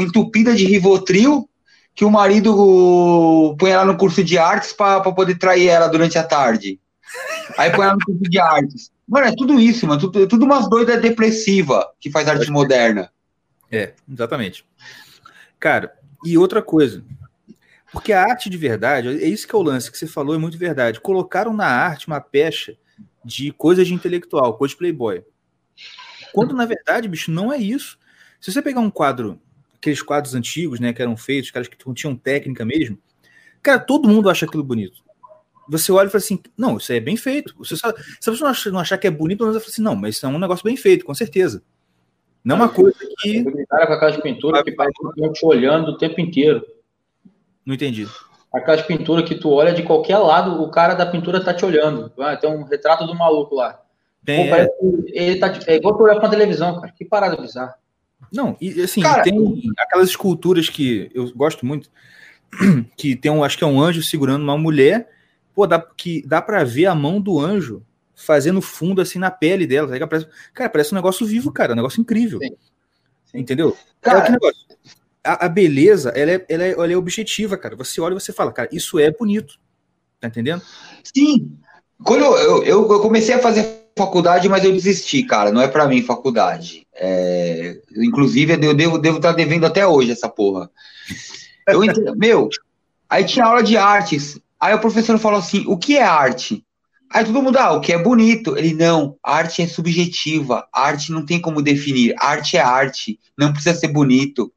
entupida de Rivotril que o marido põe ela no curso de artes para poder trair ela durante a tarde. Aí põe ela no curso de artes. Mano, é tudo isso, mano. Tudo, tudo umas doidas depressiva que faz arte moderna. É, exatamente. Cara, e outra coisa. Porque a arte de verdade, é isso que é o lance que você falou, é muito verdade. Colocaram na arte uma pecha de coisa de intelectual, coisa de playboy. Quando, na verdade, bicho, não é isso. Se você pegar um quadro aqueles quadros antigos, né, que eram feitos, caras que tinham técnica mesmo. Cara, todo mundo acha aquilo bonito. Você olha e fala assim, não, isso aí é bem feito. Você só, se você não achar, não achar que é bonito, você fala assim, não, mas isso é um negócio bem feito, com certeza. Não é uma coisa que. Cara com aquelas pinturas que parece que estão te olhando o tempo inteiro. Não entendi. Aquelas pinturas que tu olha de qualquer lado, o cara da pintura tá te olhando. Ah, tem um retrato do maluco lá. Tem, Pô, é. ele tá, é igual tu olhar pra televisão, cara. Que parada bizarra. Não, e assim, Cara, tem aquelas esculturas que eu gosto muito, que tem um, acho que é um anjo segurando uma mulher, pô, dá, que dá para ver a mão do anjo fazendo fundo assim na pele dela, tá parece, cara, parece um negócio vivo, cara, um negócio incrível. Sim. Sim. Entendeu? Cara, é a, a, beleza, ela é, ela, é, ela é objetiva, cara. Você olha e você fala, cara, isso é bonito. Tá entendendo? Sim. Quando eu, eu, eu comecei a fazer faculdade, mas eu desisti, cara. Não é para mim faculdade. É... Inclusive, eu devo, estar tá devendo até hoje essa porra. Eu Meu, aí tinha aula de artes. Aí o professor falou assim: o que é arte? Aí todo mundo, ah, o que é bonito? Ele, não, arte é subjetiva, arte não tem como definir, arte é arte, não precisa ser bonito.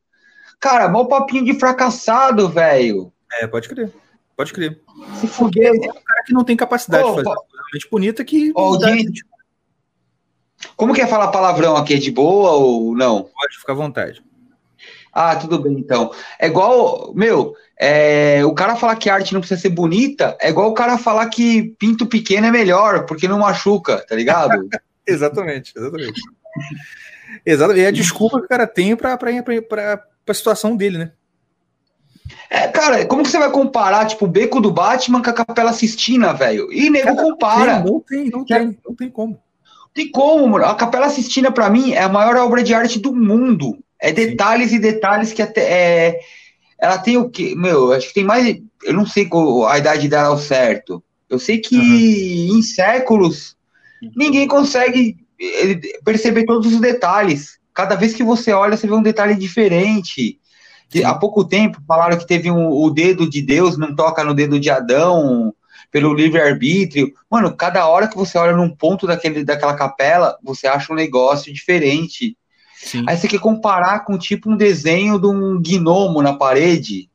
Cara, mal papinho de fracassado, velho. É, pode crer, pode crer. Se fuder. É um cara que não tem capacidade Pô, de fazer coisa bonita que. Audiência, Como que é falar palavrão aqui? É de boa ou não? Pode ficar à vontade. Ah, tudo bem então. É igual, meu, é, o cara falar que a arte não precisa ser bonita é igual o cara falar que pinto pequeno é melhor, porque não machuca, tá ligado? exatamente, exatamente. Exatamente. E a desculpa que o cara tem pra, pra situação dele, né? É, cara, como que você vai comparar, tipo, o beco do Batman com a Capela Sistina, velho? E nego cara, compara. Não tem, não tem, não tem como. Tem como, mano. A Capela Sistina, para mim, é a maior obra de arte do mundo. É detalhes Sim. e detalhes que até. É, ela tem o quê? Meu, acho que tem mais. Eu não sei qual a idade dela ao certo. Eu sei que uhum. em séculos ninguém consegue eh, perceber todos os detalhes. Cada vez que você olha, você vê um detalhe diferente. Há pouco tempo falaram que teve um, o dedo de Deus não toca no dedo de Adão pelo livre-arbítrio. Mano, cada hora que você olha num ponto daquele, daquela capela, você acha um negócio diferente. Sim. Aí você quer comparar com tipo um desenho de um gnomo na parede.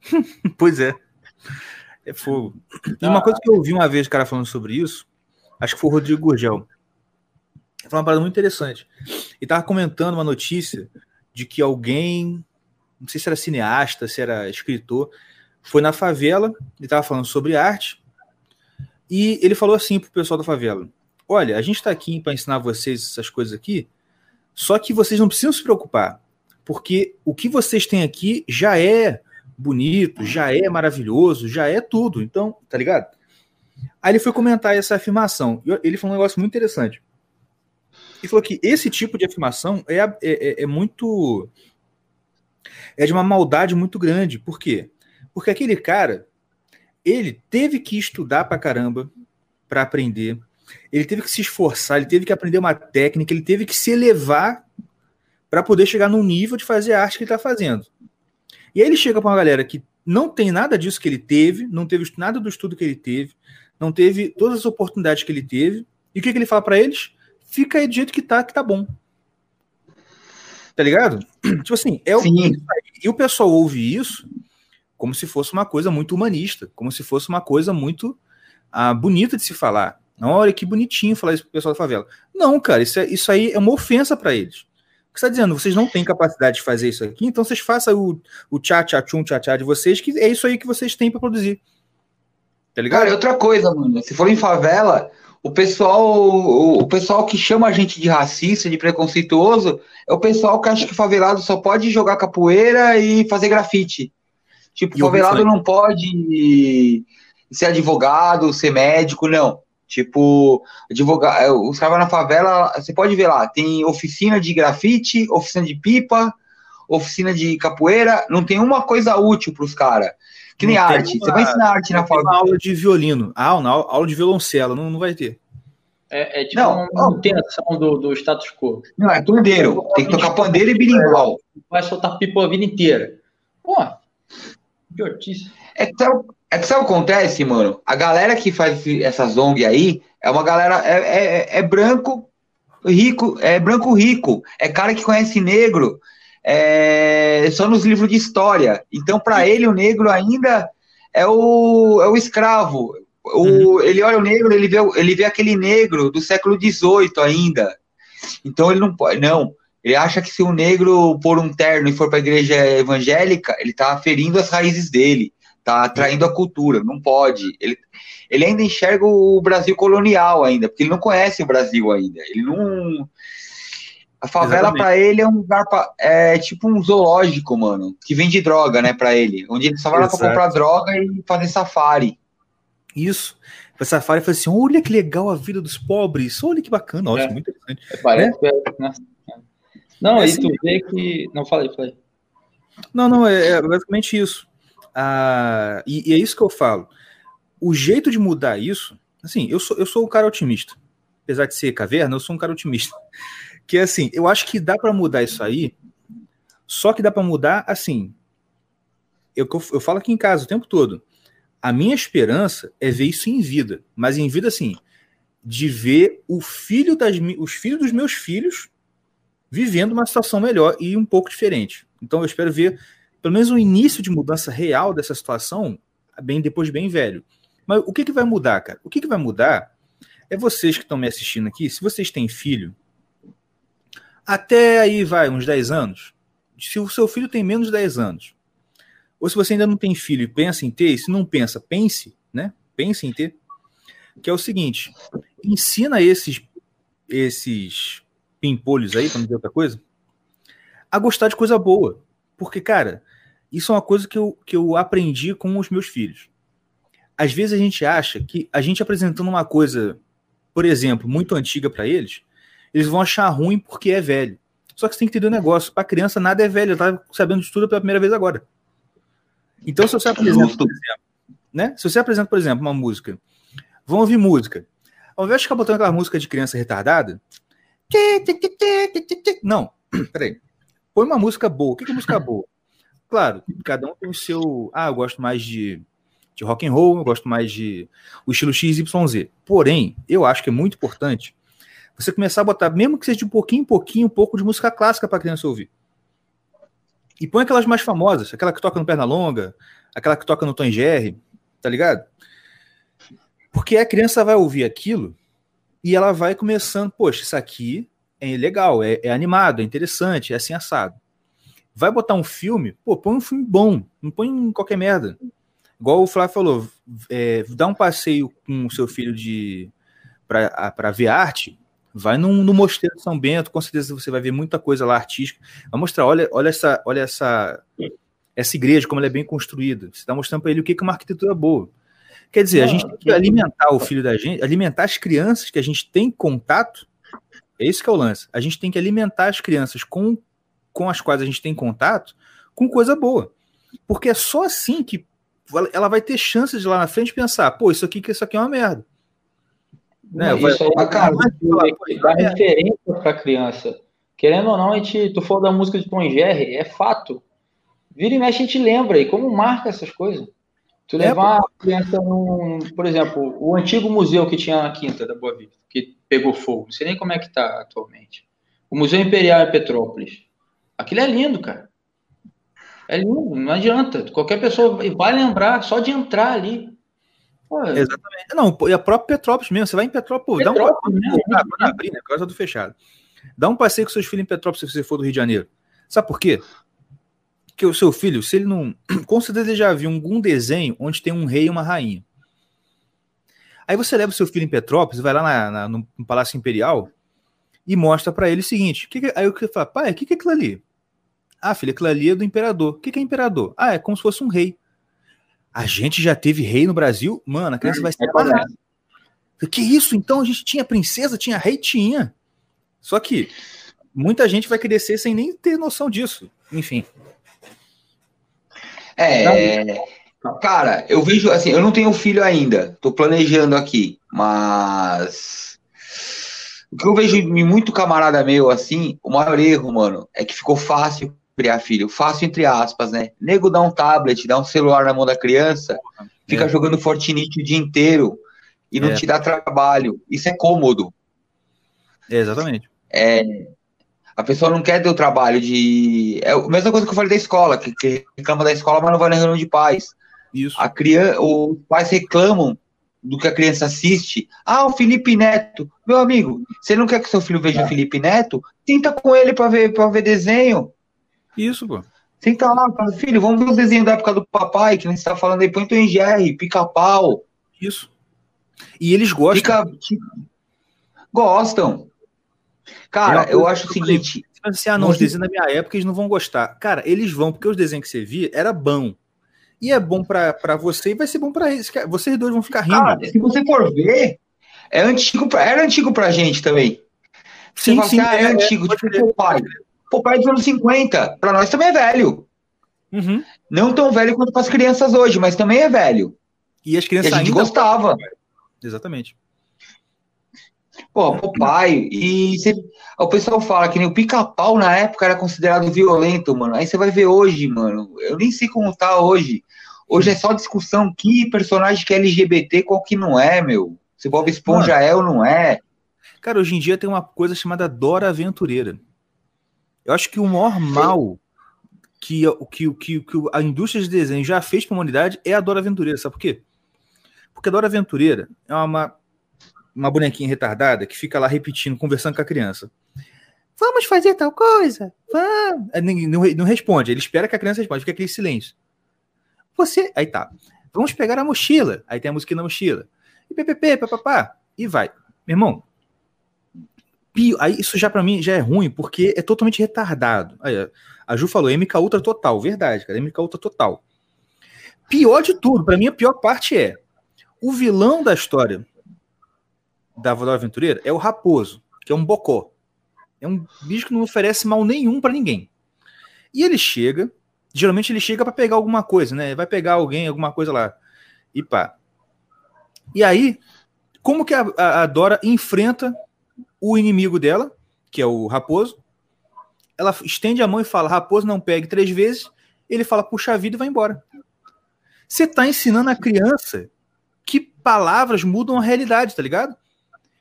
pois é. É fogo. E uma coisa que eu ouvi uma vez o cara falando sobre isso, acho que foi o Rodrigo Gurgel. Foi uma parada muito interessante. E tava comentando uma notícia de que alguém, não sei se era cineasta, se era escritor, foi na favela e tava falando sobre arte. E ele falou assim pro pessoal da favela: Olha, a gente está aqui para ensinar vocês essas coisas aqui, só que vocês não precisam se preocupar, porque o que vocês têm aqui já é bonito, já é maravilhoso, já é tudo. Então, tá ligado? Aí ele foi comentar essa afirmação. Ele falou um negócio muito interessante. Ele falou que esse tipo de afirmação é, é, é, é muito. É de uma maldade muito grande. Por quê? Porque aquele cara, ele teve que estudar pra caramba para aprender ele teve que se esforçar, ele teve que aprender uma técnica, ele teve que se elevar para poder chegar no nível de fazer a arte que ele está fazendo. E aí ele chega para uma galera que não tem nada disso que ele teve, não teve nada do estudo que ele teve, não teve todas as oportunidades que ele teve. E o que, que ele fala para eles? Fica aí do jeito que tá, que tá bom. Tá ligado? Tipo assim, é o. Sim. E o pessoal ouve isso como se fosse uma coisa muito humanista, como se fosse uma coisa muito ah, bonita de se falar. Olha que bonitinho falar isso pro pessoal da favela. Não, cara, isso, é, isso aí é uma ofensa para eles. O que você está dizendo? Vocês não têm capacidade de fazer isso aqui, então vocês façam o, o tchá, tchá, tchum, tchá, tchá de vocês, que é isso aí que vocês têm para produzir. Tá ligado? Cara, outra coisa, mano. Se for em favela, o pessoal, o, o, pessoal que chama a gente de racista, de preconceituoso, é o pessoal que acha que favelado só pode jogar capoeira e fazer grafite. Tipo, e favelado não pode ser advogado, ser médico, não. Tipo, advogar, é, os caras na favela, você pode ver lá, tem oficina de grafite, oficina de pipa, oficina de capoeira, não tem uma coisa útil para os caras. Que nem arte. Uma, você vai ensinar arte na favela. aula de violino. Ah, não, aula de violoncelo, não, não vai ter. É, é tipo não, uma manutenção do, do status quo. Não, é pandeiro. Tem que tocar pandeiro e bilingual. Vai soltar pipa a vida inteira. Pô, idiotice. É que sabe, é que sabe o que acontece, mano? A galera que faz essas ONG aí é uma galera. É, é, é branco rico, é branco rico, é cara que conhece negro é, só nos livros de história. Então, para ele, o negro ainda é o, é o escravo. O, uhum. Ele olha o negro, ele vê, ele vê aquele negro do século XVIII ainda. Então, ele não pode. Não. Ele acha que se o negro pôr um terno e for para a igreja evangélica, ele está ferindo as raízes dele tá atraindo a cultura, não pode. Ele, ele ainda enxerga o Brasil colonial ainda, porque ele não conhece o Brasil ainda. Ele não. A favela para ele é um lugar pra, é tipo um zoológico, mano, que vende droga, né, para ele, onde ele só vai lá para comprar droga e fazer safari. Isso. Foi safari e falou assim: olha que legal a vida dos pobres, olha que bacana, ótimo, é. muito interessante. É, parece né? né? Não, é aí assim, tu vê que. Não, falei, falei. Não, não, é, é basicamente isso. Ah, e, e, é isso que eu falo. O jeito de mudar isso, assim, eu sou, eu sou um cara otimista. Apesar de ser caverna, eu sou um cara otimista. Que assim, eu acho que dá para mudar isso aí, só que dá para mudar assim. Eu, eu falo aqui em casa o tempo todo. A minha esperança é ver isso em vida, mas em vida assim, de ver o filho das os filhos dos meus filhos vivendo uma situação melhor e um pouco diferente. Então eu espero ver pelo menos um início de mudança real dessa situação, bem depois bem velho. Mas o que, que vai mudar, cara? O que, que vai mudar é vocês que estão me assistindo aqui, se vocês têm filho, Até aí vai, uns 10 anos. Se o seu filho tem menos de 10 anos, ou se você ainda não tem filho e pensa em ter, se não pensa, pense, né? Pense em ter. Que é o seguinte: ensina esses esses pimpolhos aí, para não dizer outra coisa, a gostar de coisa boa. Porque, cara, isso é uma coisa que eu, que eu aprendi com os meus filhos. Às vezes a gente acha que a gente apresentando uma coisa, por exemplo, muito antiga para eles, eles vão achar ruim porque é velho. Só que você tem que entender um negócio: para criança nada é velho, tá sabendo de tudo pela primeira vez agora. Então, se você apresenta, por exemplo, né? Se você apresenta, por exemplo, uma música, vão ouvir música. Ao invés de ficar botando aquela música de criança retardada, não, peraí. Põe uma música boa. O que é música boa? Claro, cada um tem o seu. Ah, eu gosto mais de, de rock and roll, eu gosto mais de o estilo XYZ. Porém, eu acho que é muito importante você começar a botar, mesmo que seja de pouquinho em pouquinho, um pouco de música clássica para a criança ouvir. E põe aquelas mais famosas, aquela que toca no Pernalonga, aquela que toca no Tom Jerry, tá ligado? Porque a criança vai ouvir aquilo e ela vai começando, poxa, isso aqui é legal, é, é animado, é interessante, é assim assado. Vai botar um filme, pô, põe um filme bom, não põe qualquer merda. Igual o Flávio falou, é, dá um passeio com o seu filho de para ver arte, vai no, no Mosteiro de São Bento, com certeza você vai ver muita coisa lá artística. Vai mostrar, olha, olha essa, olha essa, essa igreja, como ela é bem construída. Você está mostrando para ele o que é uma arquitetura boa. Quer dizer, a gente tem que alimentar o filho da gente, alimentar as crianças que a gente tem contato. É isso que é o lance. A gente tem que alimentar as crianças com, com as quais a gente tem contato com coisa boa. Porque é só assim que ela vai ter chances de lá na frente pensar, pô, isso aqui, isso aqui é uma merda. Né? Isso aí, cara, dá referência para a criança. Querendo ou não, a gente, tu falou da música de Tom Jerry, é fato. Vira e mexe, a gente lembra. E como marca essas coisas? Tu é, levar a criança num, por exemplo, o antigo museu que tinha na Quinta da Boa Vista, que pegou fogo, não sei nem como é que está atualmente. O Museu Imperial em Petrópolis. Aquilo é lindo, cara. É lindo, não adianta. Qualquer pessoa vai lembrar só de entrar ali. Pô, Exatamente. Não, e a própria Petrópolis mesmo. Você vai em Petrópolis, Petrópolis dá um passeio. Abrir, né? Agora tá tudo fechado. Dá um passeio com seus filhos em Petrópolis se você for do Rio de Janeiro. Sabe por quê? que o seu filho, se ele não. Com certeza ele já viu algum desenho onde tem um rei e uma rainha. Aí você leva o seu filho em Petrópolis, vai lá na, na, no Palácio Imperial e mostra para ele o seguinte: que que, aí o que fala, pai, o que, que é aquilo ali? Ah, filho, aquilo ali é do imperador. O que, que é imperador? Ah, é como se fosse um rei. A gente já teve rei no Brasil? Mano, a criança vai ser amarrada. Que isso? Então a gente tinha princesa, tinha rei? Tinha. Só que muita gente vai crescer sem nem ter noção disso. Enfim. É. Cara, eu vejo assim, eu não tenho filho ainda, tô planejando aqui, mas o que eu vejo em muito camarada meu assim, o maior erro, mano, é que ficou fácil criar filho, fácil entre aspas, né? Nego dá um tablet, dá um celular na mão da criança, fica é. jogando Fortnite o dia inteiro e não é. te dá trabalho. Isso é cômodo. É, exatamente. É, a pessoa não quer ter o trabalho de. É a mesma coisa que eu falei da escola, que, que reclama da escola, mas não vai na reunião de pais. Isso. A criança, os pais reclamam do que a criança assiste. Ah, o Felipe Neto. Meu amigo, você não quer que seu filho veja o é. Felipe Neto? Tenta com ele para ver, pra ver desenho. Isso, pô. Senta lá, fala, filho, vamos ver os desenhos da época do papai, que a gente tá falando aí, põe Tom Jerry, pica-pau. Isso. E eles gostam. Gostam. Cara, eu, eu acho o seguinte. Se você, ah, não, os desenhos da minha época eles não vão gostar. Cara, eles vão, porque os desenhos que você via era bom. E é bom para você e vai ser bom para eles. Vocês dois vão ficar rindo. Cara, se você for ver, é antigo pra, era antigo pra gente também. Você sim, fala sim, assim, ah, é, é antigo, é, tipo o pai. É dos anos 50, pra nós também é velho. Uhum. Não tão velho quanto para as crianças hoje, mas também é velho. E as crianças e a gente gostava. Exatamente. Pô, pai E cê, o pessoal fala que nem o pica-pau na época era considerado violento, mano. Aí você vai ver hoje, mano. Eu nem sei como tá hoje. Hoje é só discussão que personagem que é LGBT, qual que não é, meu. Se Bob Esponja mano, é ou não é. Cara, hoje em dia tem uma coisa chamada Dora Aventureira. Eu acho que o maior mal que, que, que, que a indústria de desenho já fez para a humanidade é a Dora Aventureira. Sabe por quê? Porque a Dora Aventureira é uma uma bonequinha retardada que fica lá repetindo, conversando com a criança. vamos fazer tal coisa, vamos. Não, não responde, ele espera que a criança responda, fica aquele silêncio. Você, aí tá, vamos pegar a mochila, aí tem a música na mochila, e ppp, papapá, e vai. Meu irmão, aí isso já para mim já é ruim, porque é totalmente retardado. Aí, a Ju falou, MK Ultra total, verdade, cara, MK Ultra total. Pior de tudo, para mim a pior parte é o vilão da história da Voadora Aventureira é o Raposo, que é um bocó. É um bicho que não oferece mal nenhum para ninguém. E ele chega, geralmente ele chega para pegar alguma coisa, né? Vai pegar alguém, alguma coisa lá. E pá. E aí, como que a, a Dora enfrenta o inimigo dela, que é o Raposo? Ela estende a mão e fala: Raposo, não pegue três vezes. Ele fala: puxa a vida e vai embora. Você está ensinando a criança que palavras mudam a realidade, tá ligado?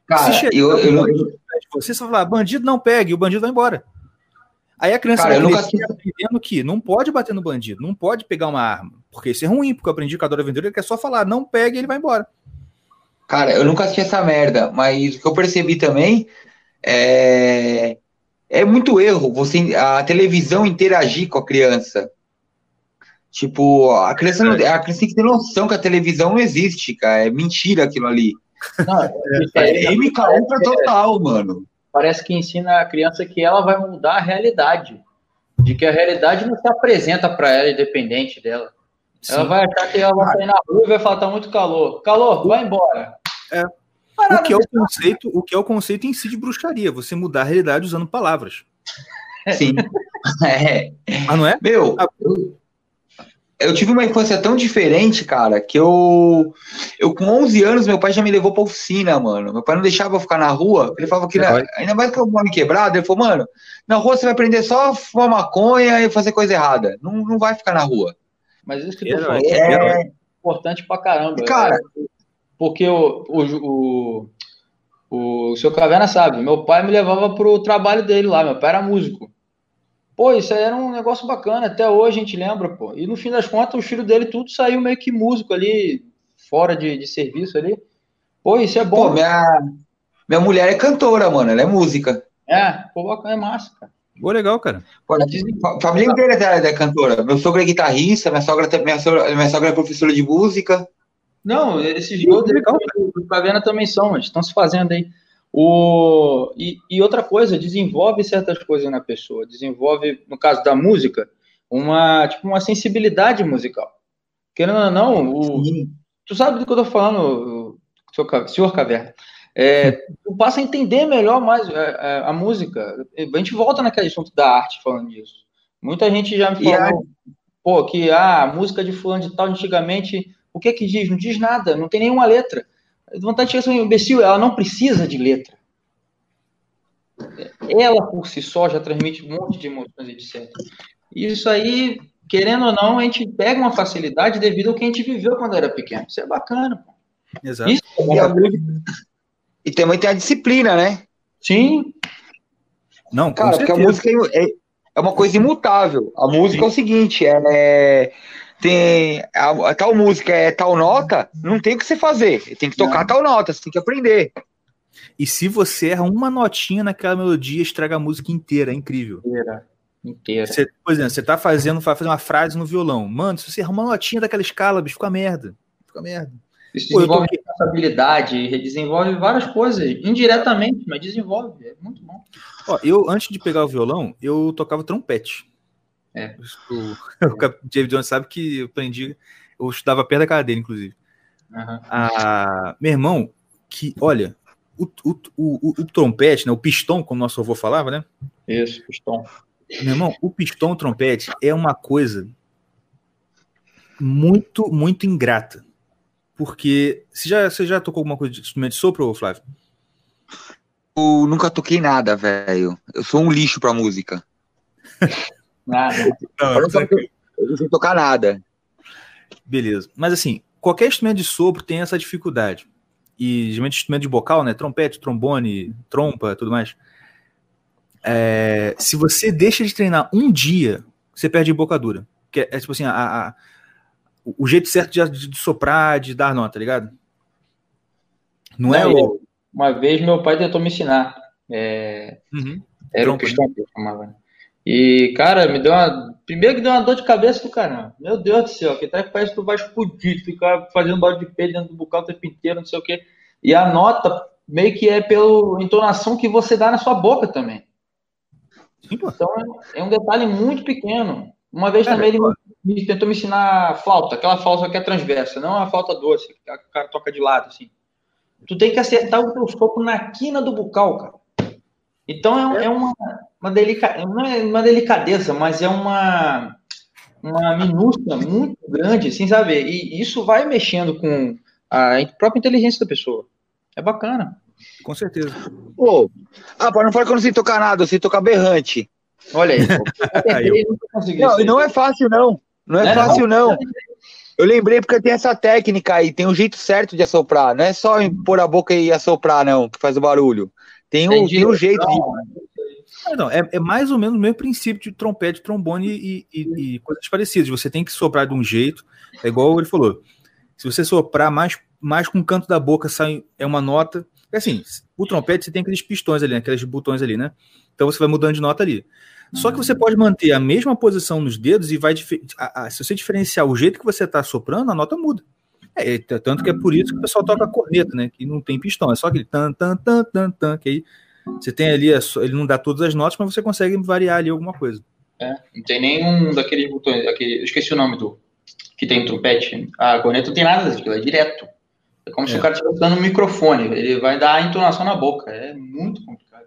Cara, Se eu, eu, eu, você só falar, bandido não pegue, e o bandido vai embora. Aí a criança Cara, vai nunca... aprendendo que não pode bater no bandido, não pode pegar uma arma. Porque isso é ruim, porque eu aprendi com a Dora que é só falar, não pegue e ele vai embora. Cara, eu nunca assisti essa merda, mas o que eu percebi também é, é muito erro você a televisão interagir com a criança. Tipo, a criança, não, a criança tem que ter noção que a televisão não existe, cara. É mentira aquilo ali. Não, é, é MK Ultra total, mano. Parece que ensina a criança que ela vai mudar a realidade. De que a realidade não se apresenta para ela independente dela. Sim. Ela vai achar que ela vai sair na rua e vai falar, tá muito calor. Calor, vai embora. É. O que é o conceito, o que é o conceito em si de bruxaria, você mudar a realidade usando palavras. Sim. É. Mas não é? Meu, eu, eu tive uma infância tão diferente, cara, que eu. Eu, com 11 anos, meu pai já me levou pra oficina, mano. Meu pai não deixava eu ficar na rua. Ele falava que. Na, ainda mais que eu moro quebrado. Ele falou, mano, na rua você vai aprender só a fumar maconha e fazer coisa errada. Não, não vai ficar na rua. Mas isso que tu falou é, é importante pra caramba. Cara. É, porque o, o, o, o, seu Caverna sabe, meu pai me levava pro trabalho dele lá. Meu pai era músico. Pô, isso aí era um negócio bacana, até hoje a gente lembra, pô. E no fim das contas, o filho dele tudo saiu meio que músico ali, fora de, de serviço ali. Pô, isso é bom. Pô, minha, minha mulher é cantora, mano, ela é música. É, pô, bacana, é massa, cara. Pô, legal, cara. Pô, a família inteira é, é cantora. Meu sogro é guitarrista, minha sogra, minha sogra, minha sogra é professora de música. Não, esses jogos do Caverna também são, estão se fazendo aí. O, e, e, outra coisa, desenvolve certas coisas na pessoa, desenvolve, no caso da música, uma, tipo, uma sensibilidade musical. Querendo ou não, o, tu sabe do que eu tô falando, senhor Caverna. É, tu passa a entender melhor mais a, é, a, é, a, música. A gente volta naquele assunto da arte falando disso. Muita gente já me falou, pô, que ah, a música de fulano de tal antigamente, o que que diz? Não diz nada, não tem nenhuma letra vontade de ser um imbecil, ela não precisa de letra. Ela por si só já transmite um monte de emoções, etc. Isso aí, querendo ou não, a gente pega uma facilidade devido ao que a gente viveu quando era pequeno. Isso é bacana, pô. Exato. Isso é e, a, e também tem a disciplina, né? Sim. Não, cara, porque a música é, é uma coisa imutável. A música Sim. é o seguinte, é tem a, a, tal música é tal nota, não tem o que você fazer. Tem que tocar não. tal nota, você tem que aprender. E se você erra uma notinha naquela melodia, estraga a música inteira, é incrível. Inteira. Inteira. Você, por exemplo, você tá fazendo, vai fazer uma frase no violão. Mano, se você errar uma notinha daquela escala, bicho, fica merda. Fica merda. Isso desenvolve tô... responsabilidade, desenvolve várias coisas, indiretamente, mas desenvolve, é muito bom. Ó, eu, antes de pegar o violão, eu tocava trompete. É. O, o David Jones sabe que eu aprendi, eu estudava perto da casa dele, inclusive. Uhum. Ah, meu irmão, que, olha, o, o, o, o, trompete, né, o pistão, como nosso avô falava, né? Isso, pistão. Meu irmão, o pistão o trompete é uma coisa muito, muito ingrata. Porque. Você já, você já tocou alguma coisa de instrumento de sopro, Flávio? Eu nunca toquei nada, velho. Eu sou um lixo pra música. Nada. Não, eu, não sei, eu não sei tocar nada. Beleza. Mas assim, qualquer instrumento de sopro tem essa dificuldade. E geralmente instrumento de bocal, né? Trompete, trombone, trompa, tudo mais. É, se você deixa de treinar um dia, você perde a embocadura. Que é, é tipo assim, a, a, o jeito certo de, de, soprar, de dar nota, tá ligado? Não, é Não é o... Uma vez meu pai tentou me ensinar. É... Uhum. Era Trompa, o pistão que eu chamava. E, cara, me deu uma. Primeiro que deu uma dor de cabeça do caramba. Meu Deus do céu, que até parece que tu vai explodir, ficar fazendo barulho de peito dentro do bucal o tempo inteiro, não sei o quê. E a nota meio que é pela entonação que você dá na sua boca também. Então é, é um detalhe muito pequeno. Uma vez também ele me, tentou me ensinar flauta, aquela flauta que é transversa, não a flauta doce, que o cara toca de lado, assim. Tu tem que acertar o teu sopro na quina do bucal, cara. Então é, é uma, uma, delica, não é uma delicadeza, mas é uma, uma minúcia muito grande, assim, sabe? E isso vai mexendo com a própria inteligência da pessoa. É bacana. Com certeza. Pô, ah, para não falar que eu não sei tocar nada, eu sei tocar berrante. Olha aí. Não, aí. não é fácil, não. Não é É, fácil, não. Eu lembrei porque tem essa técnica aí, tem um jeito certo de assoprar. Não é só pôr a boca e assoprar, não, que faz o barulho. Tem o, Entendi. tem o jeito de. Não, não, é, é mais ou menos o mesmo princípio de trompete, trombone e, e- e coisas parecidas. Você tem que soprar de um jeito, é igual ele falou. Se você soprar mais, mais com o canto da boca, sai é uma nota. É assim, o trompete você tem aqueles pistões ali, né, aqueles botões ali, né? Então você vai mudando de nota ali. Só que você pode manter a mesma posição nos dedos e vai. a- a- se você diferenciar o jeito que você está soprando, a nota muda. É, é, tanto que é por isso que o pessoal toca corneta, né? Que não tem pistão, é só aquele tan, tan, tan, tan, tan, que aí você tem ali, é só- ele não dá todas as notas, mas você consegue variar ali alguma coisa. É, não tem nenhum daqueles botões, aquele, eu esqueci o nome do que tem trompete. A corneta não tem nada daquilo, é direto. É como se É. o cara estivesse dando um microfone, ele vai dar a entonação na boca. É muito complicado.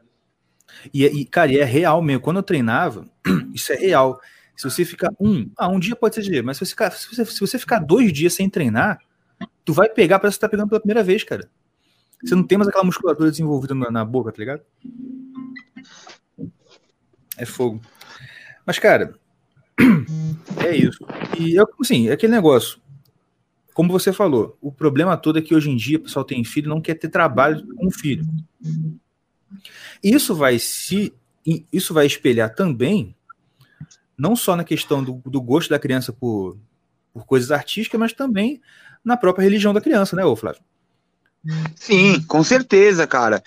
E, e, cara, e é real mesmo. Quando eu treinava, isso é real. Se você ficar um, ah, um dia pode ser dia, mas se você, ficar, se, você, se você ficar dois dias sem treinar, tu vai pegar, parece que você tá pegando pela primeira vez, cara. Você não tem mais aquela musculatura desenvolvida na, na boca, tá ligado? É fogo. Mas, cara, é isso. E eu, assim, é aquele negócio. Como você falou, o problema todo é que hoje em dia o pessoal tem filho e não quer ter trabalho com filho. Isso vai se isso vai espelhar também não só na questão do, do gosto da criança por, por coisas artísticas, mas também na própria religião da criança, né, ô Flávio? Sim, com certeza, cara.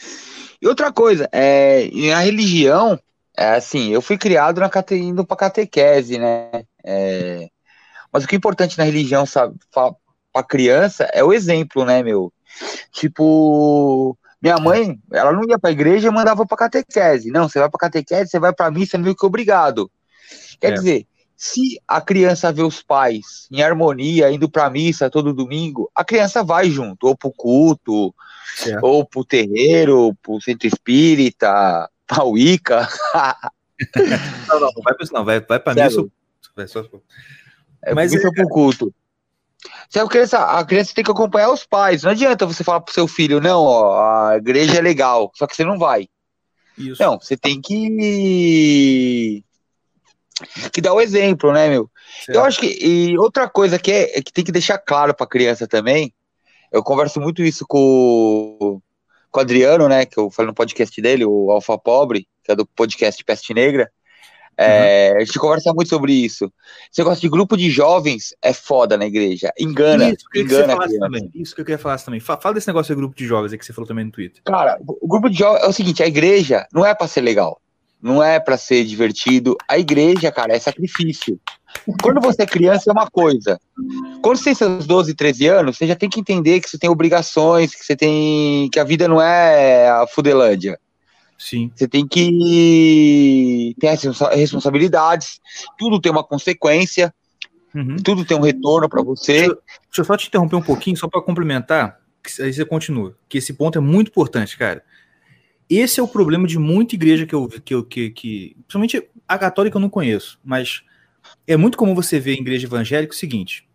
E outra coisa, é, a religião, é assim, eu fui criado na cate, indo pra catequese, né? É, mas o que é importante na religião, sabe, fa- pra criança é o exemplo, né, meu? Tipo, minha mãe, ela não ia pra igreja e mandava pra catequese. Não, você vai pra catequese, você vai pra missa meio que obrigado. Quer É. dizer, se a criança vê os pais em harmonia, indo pra missa todo domingo, a criança vai junto, ou pro culto, Certo. ou pro terreiro, pro centro espírita, pra Wicca. Não, não, não vai pra isso, não, vai, vai pra Sério? mim. Vai só... É Mas Mas é- isso pro culto. Se a criança, a criança tem que acompanhar os pais. Não adianta você falar pro seu filho, não, ó, a igreja é legal, só que você não vai. Isso. Não, você tem que que dar o exemplo, né, meu? Certo. Eu acho que e outra coisa que é, é que tem que deixar claro para criança também. Eu converso muito isso com, com o Adriano, né, que eu falei no podcast dele, o Alfa Pobre, que é do podcast Peste Negra. É, A gente conversa muito sobre isso. Esse negócio de grupo de jovens é foda na igreja. Engana, Isso, que você engana a criança. também. Isso que eu queria falar também. Fa- Fala desse negócio de grupo de jovens aí que você falou também no Twitter. Cara, o grupo de jovens é o seguinte: a igreja não é pra ser legal, não é pra ser divertido. A igreja, cara, é sacrifício. Quando você é criança é uma coisa. Quando você tem seus 12, 13 anos, você já tem que entender que você tem obrigações, que você tem. que a vida não é a Fudelândia. Sim. Você tem que ter responsabilidades, tudo tem uma consequência, Uhum. tudo tem um retorno pra você. Deixa eu só te interromper um pouquinho, só para complementar, que aí você continua. Que esse ponto é muito importante, cara. Esse é o problema de muita igreja que eu que, eu, que, que principalmente a católica eu não conheço, mas é muito comum você ver em igreja evangélica o seguinte: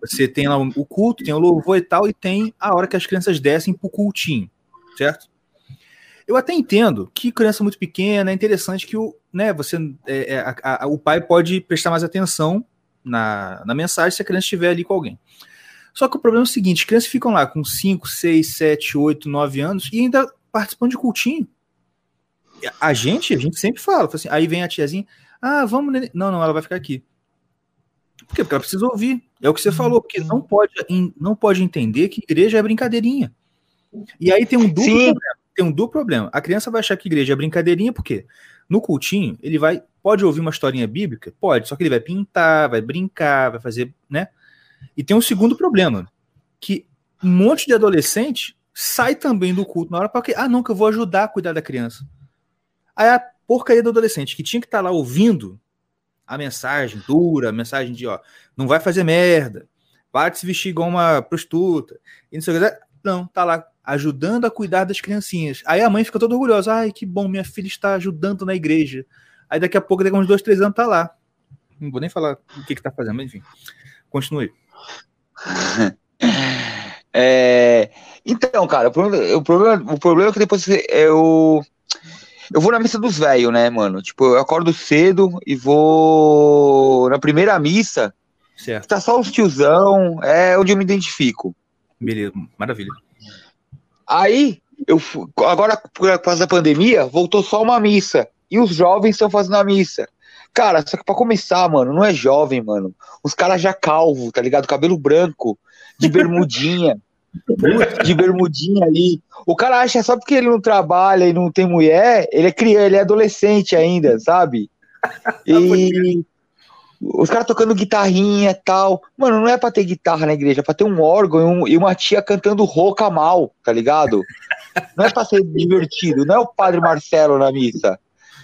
você tem lá o culto, tem o louvor e tal, e tem a hora que as crianças descem pro cultinho, certo? Eu até entendo que criança muito pequena é interessante que o, né, você, é, é, a- a- o pai pode prestar mais atenção na, na mensagem se a criança estiver ali com alguém. Só que o problema é o seguinte: as crianças ficam lá com 5, 6, 7, 8, 9 anos e ainda participando de cultinho. A gente, a gente sempre fala, assim, aí vem a tiazinha, ah, vamos. neném." Não, não, ela vai ficar aqui. Por quê? Porque ela precisa ouvir. É o que você falou, porque não pode, não pode entender que igreja é brincadeirinha. E aí tem um duplo Sim. problema. tem um duplo problema. A criança vai achar que igreja é brincadeirinha, porque no cultinho ele vai pode ouvir uma historinha bíblica, pode, só que ele vai pintar, vai brincar, vai fazer, né? E tem um segundo problema, que um monte de adolescente sai também do culto na hora para que ah não que eu vou ajudar a cuidar da criança. Aí a porcaria do adolescente que tinha que estar tá lá ouvindo a mensagem dura, a mensagem de ó, não vai fazer merda, para de se vestir igual uma prostituta, e não sei o que, não, tá lá ajudando a cuidar das criancinhas. Aí a mãe fica toda orgulhosa. Ai, que bom, minha filha está ajudando na igreja. Aí daqui a pouco, daqui a uns dois, três anos, tá lá. Não vou nem falar o que que tá fazendo, mas enfim. Continue. É, então, cara, o problema, o problema, o problema é que depois eu. Eu vou na missa dos velhos, né, mano? Tipo, eu acordo cedo e vou na primeira missa. Certo. Tá só os tiozão, é onde eu me identifico. Beleza, maravilha. Aí, eu agora, por causa da pandemia, voltou só uma missa. E os jovens estão fazendo a missa. Cara, só que pra começar, mano, não é jovem, mano. Os caras já calvo, tá ligado? Cabelo branco, de bermudinha. de bermudinha ali. O cara acha só porque ele não trabalha e não tem mulher, ele é criança, ele é adolescente ainda, sabe? E os caras tocando guitarrinha e tal. Mano, não é pra ter guitarra na igreja, é pra ter um órgão e, um, e uma tia cantando rouca mal, tá ligado? Não é pra ser divertido, não é o padre Marcelo na missa.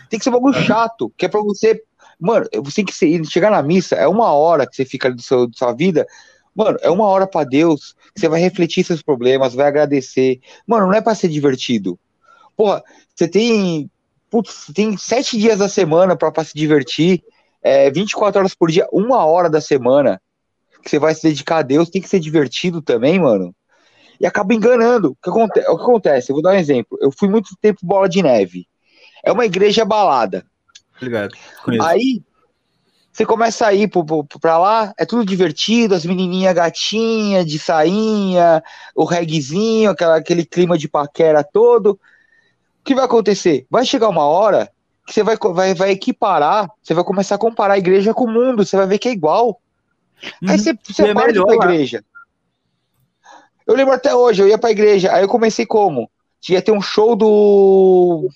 Tem que ser um bagulho chato, que é pra você. Mano, você tem que ser, chegar na missa, é uma hora que você fica ali do seu, da sua vida. Mano, é uma hora para Deus, você vai refletir seus problemas, vai agradecer. Mano, não é para ser divertido. Porra, você tem. Putz, tem sete dias da semana para se divertir é, 24 horas por dia, uma hora da semana, que você vai se dedicar a Deus, tem que ser divertido também, mano. E acaba enganando. O que, aconte o que acontece? Eu vou dar um exemplo. Eu fui muito tempo bola de neve. É uma igreja balada. Obrigado. Aí, você começa a ir pra lá, é tudo divertido, as menininhas gatinhas de sainha, o reguezinho, aquela, aquele clima de paquera todo. O que vai acontecer? Vai chegar uma hora que você vai, vai, vai equiparar, você vai começar a comparar a igreja com o mundo, você vai ver que é igual. Uhum. Aí você, você é para pra igreja. Eu lembro até hoje, eu ia pra igreja, aí eu comecei como? Tinha ter um show do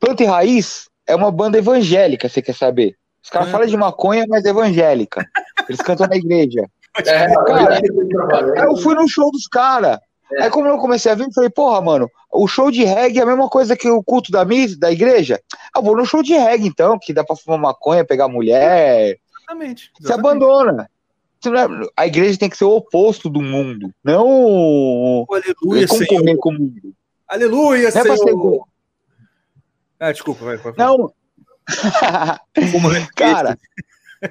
Planta e Raiz, é uma banda evangélica, você quer saber? Os caras é. falam de maconha, mas é evangélica. Eles cantam na igreja. É, cara, aí eu fui no show dos caras. É. Aí como eu comecei a vir, eu falei, porra, mano, o show de reggae é a mesma coisa que o culto da missa, da igreja. Ah, vou no show de reggae, então, que dá pra fumar maconha, pegar mulher. Exatamente. Você abandona. É, a igreja tem que ser o oposto do mundo, não aleluia, concorrer Senhor. com o mundo. Aleluia, não Senhor. É ser... Ah, desculpa, vai, vai, vai. Não. Cara,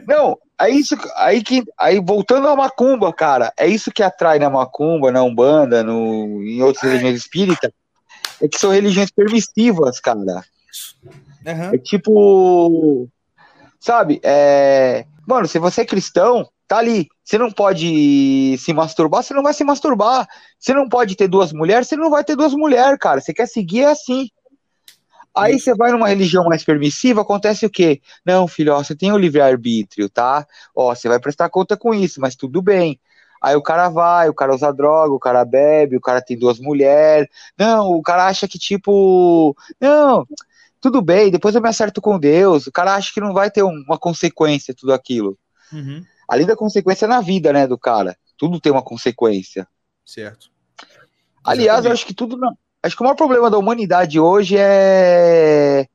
não, é isso, aí que, aí voltando à macumba, cara, é isso que atrai na macumba, na umbanda, no, em outras religiões espíritas, é que são religiões permissivas, cara. Uhum. É tipo, sabe, é, mano, se você é cristão, tá ali, você não pode se masturbar, você não vai se masturbar. Você não pode ter duas mulheres, você não vai ter duas mulheres, cara. Você quer seguir é assim. Aí você vai numa religião mais permissiva, acontece o quê? Não, filho, ó, você tem o livre-arbítrio, tá? Ó, você vai prestar conta com isso, mas tudo bem. Aí o cara vai, o cara usa droga, o cara bebe, o cara tem duas mulheres. Não, o cara acha que, tipo, não, tudo bem, depois eu me acerto com Deus. O cara acha que não vai ter uma consequência tudo aquilo. Uhum. Além da consequência na vida, né, do cara. Tudo tem uma consequência. Certo. Aliás, eu acho que tudo não acho que o maior problema da humanidade hoje é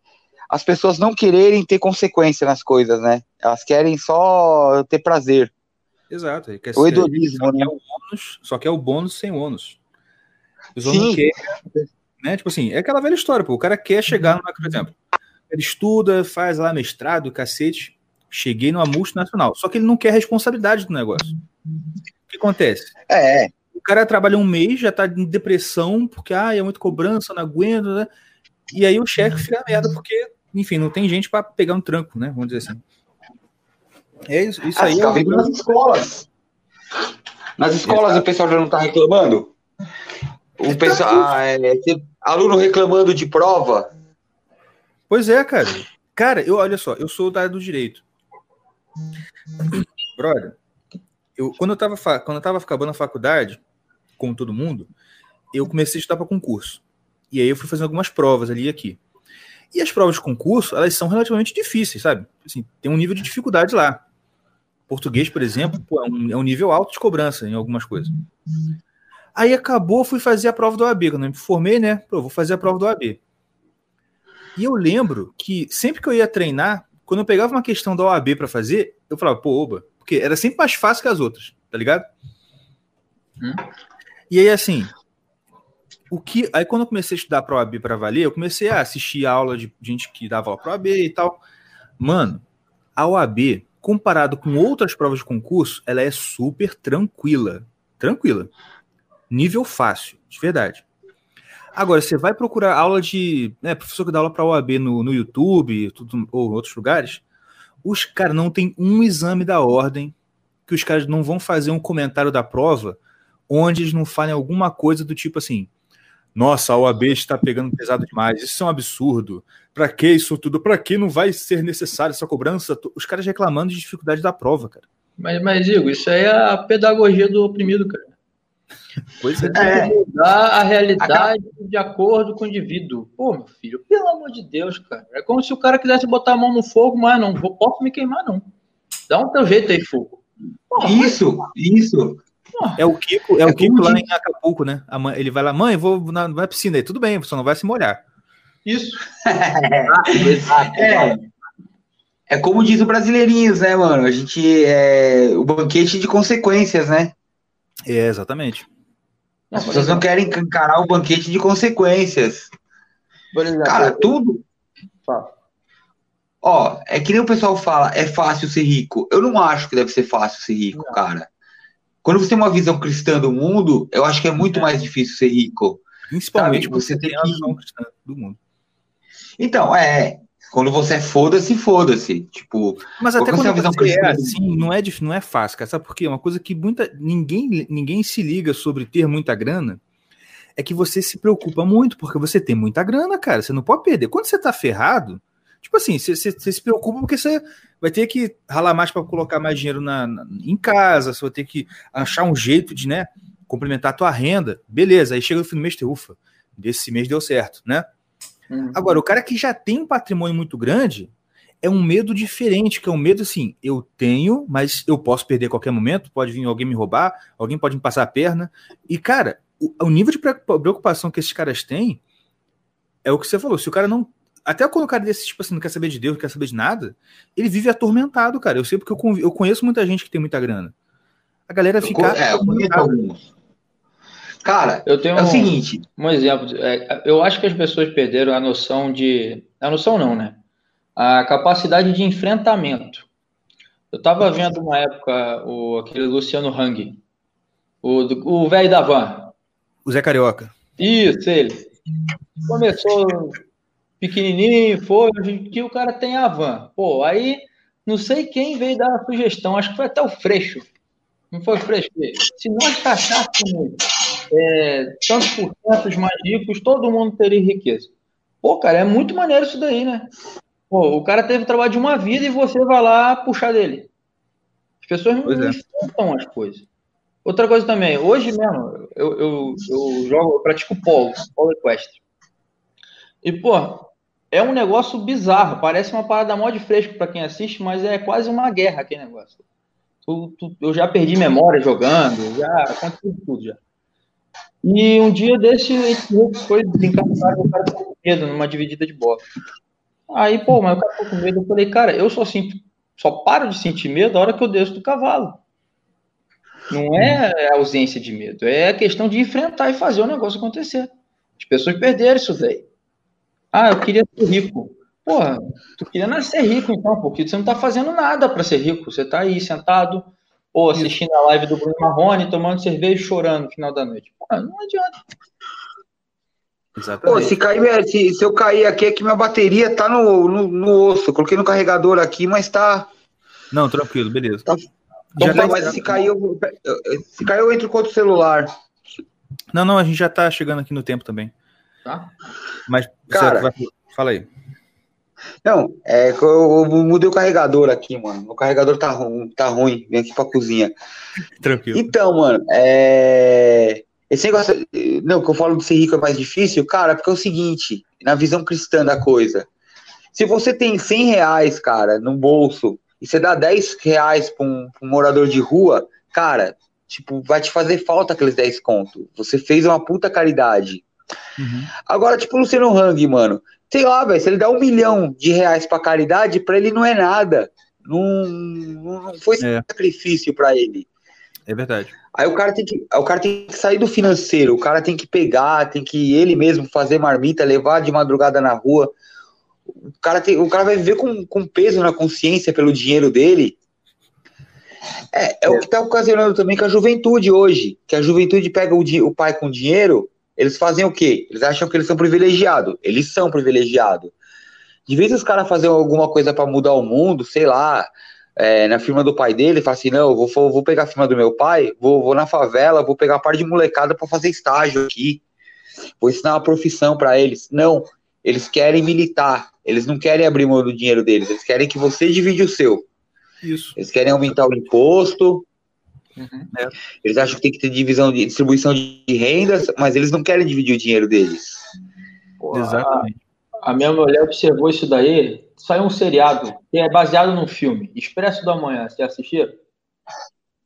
as pessoas não quererem ter consequência nas coisas, né? Elas querem só ter prazer. Exato. O hedonismo, né? É o bônus, só que é o bônus sem ônus. Sim. Quer, né? Tipo assim, é aquela velha história, pô. O cara quer chegar, numa, por exemplo, ele estuda, faz lá mestrado, cacete, cheguei numa multinacional. Só que ele não quer responsabilidade do negócio. O que acontece? É cara trabalha um mês, já tá em depressão, porque ah, é muito cobrança, não aguento, né? E aí o chefe fica merda, porque, enfim, não tem gente para pegar um tranco, né? Vamos dizer assim. É isso, isso ah, aí. Tá é nas escolas. Nas escolas Exato. o pessoal já não tá reclamando? O é pessoal, ah, é, aluno reclamando de prova. Pois é, cara. Cara, eu olha só, eu sou da área do direito. Brother, eu, quando eu tava quando eu tava acabando a faculdade, como todo mundo, eu comecei a estudar para concurso. E aí eu fui fazendo algumas provas ali e aqui. E as provas de concurso, elas são relativamente difíceis, sabe? Assim, tem um nível de dificuldade lá. Português, por exemplo, pô, é, um, é, um, nível alto de cobrança em algumas coisas. Aí acabou, fui fazer a prova do AB. Quando eu me formei, né? Pô, vou fazer a prova do AB. E eu lembro que sempre que eu ia treinar, quando eu pegava uma questão da OAB para fazer, eu falava, pô, oba, porque era sempre mais fácil que as outras, tá ligado? Hum. E aí, assim, o que. Aí, quando eu comecei a estudar para OAB para valer, eu comecei a assistir a aula de gente que dava aula para OAB e tal. Mano, a OAB, comparado com outras provas de concurso, ela é super tranquila. Tranquila. Nível fácil, de verdade. Agora, você vai procurar aula de. Né, professor que dá aula para OAB no, no YouTube tudo, ou em outros lugares, os caras não tem um exame da ordem que os caras não vão fazer um comentário da prova onde eles não falem alguma coisa do tipo assim: nossa, a OAB está pegando pesado demais, isso é um absurdo. Para que isso tudo? Para que não vai ser necessário essa cobrança? Os caras reclamando de dificuldade da prova, cara. Mas, mas Igor, isso aí é a pedagogia do oprimido, cara. Pois é. é. Mudar a realidade de acordo com o indivíduo. Pô, meu filho, pelo amor de Deus, cara. É como se o cara quisesse botar a mão no fogo, mas não vou, posso me queimar, não. Dá um teu jeito aí, fogo. Porra, isso, isso. É o Kiko, é o Kiko lá em Acapulco, né? Mãe, ele vai lá, mãe, vou na, na piscina aí, tudo bem, só não vai se molhar. Isso. é, é como diz o Brasileirinhos, né, mano? A gente é o banquete de consequências, né? É, exatamente. As pessoas não querem encarar o banquete de consequências. Exemplo, Cara, tudo. Ó, é que nem o pessoal fala, é fácil ser rico. Eu não acho que deve ser fácil ser rico, não. cara. Quando você tem uma visão cristã do mundo, eu acho que é muito é. mais difícil ser rico. Principalmente Sabe? você tem que... a visão cristã do mundo. Então, é. Quando você é foda-se, foda-se. Tipo, mas até quando você, visão você é assim, não é, não é fácil, cara. Sabe por quê? Uma coisa que muita, ninguém, ninguém se liga sobre ter muita grana é que você se preocupa muito, porque você tem muita grana, cara. Você não pode perder. Quando você tá ferrado, Tipo assim, você, se preocupa porque você vai ter que ralar mais para colocar mais dinheiro na, na, em casa, você vai ter que achar um jeito de, né, complementar a tua renda. Beleza, aí chega no fim do mês e ufa, desse mês deu certo, né? Uhum. Agora, o cara que já tem um patrimônio muito grande é um medo diferente, que é um medo assim, eu tenho, mas eu posso perder a qualquer momento, pode vir alguém me roubar, alguém pode me passar a perna. E, cara, o, o nível de preocupação que esses caras têm é o que você falou. Se o cara não até quando o cara desse, tipo assim, não quer saber de Deus, não quer saber de nada, ele vive atormentado, cara. Eu sei porque eu, eu conheço muita gente que tem muita grana. A galera fica. Eu, é, eu conheço alguns. Cara, eu tenho é o seguinte. Um exemplo. É, eu acho que as pessoas perderam a noção de. A noção não, né? A capacidade de enfrentamento. Eu tava vendo uma época o, aquele Luciano Hang, o velho da van. O Zé Carioca. Isso, ele. Começou pequenininho, foi, hoje em dia o cara tem a van. Pô, aí não sei quem veio dar a sugestão, acho que foi até o Freixo. Não foi o Freixo? Se nós taxássemos é, tantos por cento mais ricos, todo mundo teria riqueza. Pô, cara, é muito maneiro isso daí, né? Pô, o cara teve trabalho de uma vida e você vai lá puxar dele. As pessoas não é. enfrentam as coisas. Outra coisa também, hoje mesmo, eu, eu, eu jogo, eu pratico polo, polo equestre. E, pô, é um negócio bizarro. Parece uma parada mó de fresco para quem assiste, mas é quase uma guerra aquele negócio. Tu, tu, eu já perdi memória jogando, já aconteceu tudo já. E um dia desse, foi brincar com o cara, com medo numa dividida de bola. Aí, pô, mas o cara ficou com medo. Eu falei, cara, eu só sinto, só paro de sentir medo a hora que eu desço do cavalo. Não é ausência de medo, é questão de enfrentar e fazer o negócio acontecer. As pessoas perderam isso, velho. Ah, eu queria ser rico. Porra, tu queria nascer rico então, porque você não tá fazendo nada para ser rico. Você tá aí sentado, ou assistindo a live do Bruno Marrone, tomando cerveja e chorando no final da noite. Porra, não adianta. Exatamente. Pô, se, cair, se, se, eu cair aqui, é que minha bateria tá no, no, no, osso. Eu coloquei no carregador aqui, mas tá. Não, tranquilo, beleza. Tá, já tá, mas se cair, eu, se cair, eu entro com outro celular. Não, não, a gente já tá chegando aqui no tempo também. Tá? Mas, Cara, vai... fala aí. Não, é que eu, eu, mudei o carregador aqui, mano. O carregador tá ruim, tá ruim. Vem aqui pra cozinha. Tranquilo. Então, mano, é... Esse negócio. Não, que eu falo de ser rico é mais difícil, cara, porque é o seguinte, na visão cristã da coisa. Se você tem 100 reais, cara, no bolso, e você dá 10 reais pra um, pra um morador de rua, cara, tipo, vai te fazer falta aqueles 10 conto. Você fez uma puta caridade. Uhum. Agora, tipo, o Luciano Hang, mano, sei lá, velho, se ele dá um milhão de reais pra caridade, pra ele não é nada. Não, não foi É. sacrifício pra ele. É verdade. Aí o cara tem que, o cara tem que sair do financeiro, o cara tem que pegar, tem que ele mesmo fazer marmita, levar de madrugada na rua. O cara, tem, o cara vai viver com, com peso na consciência pelo dinheiro dele. É, é o que está ocasionando também com a juventude hoje. Que a juventude pega o, o pai com dinheiro, eles fazem o quê? Eles acham que eles são privilegiados. Eles são privilegiados. De vez os caras fazerem alguma coisa para mudar o mundo, sei lá, é, na firma do pai dele, fala assim, não, vou, vou pegar a firma do meu pai, vou, vou na favela, vou pegar uma parte de molecada para fazer estágio aqui, vou ensinar uma profissão para eles. Não, eles querem militar, eles não querem abrir mão do dinheiro deles, eles querem que você divide o seu. Isso. Eles querem aumentar o imposto, Uhum. eles acham que tem que ter divisão de distribuição de rendas, mas eles não querem dividir o dinheiro deles. Pô, Exatamente. A, a minha mulher observou isso daí. Saiu um seriado que é baseado num filme, Expresso da Manhã. Você já assistiu?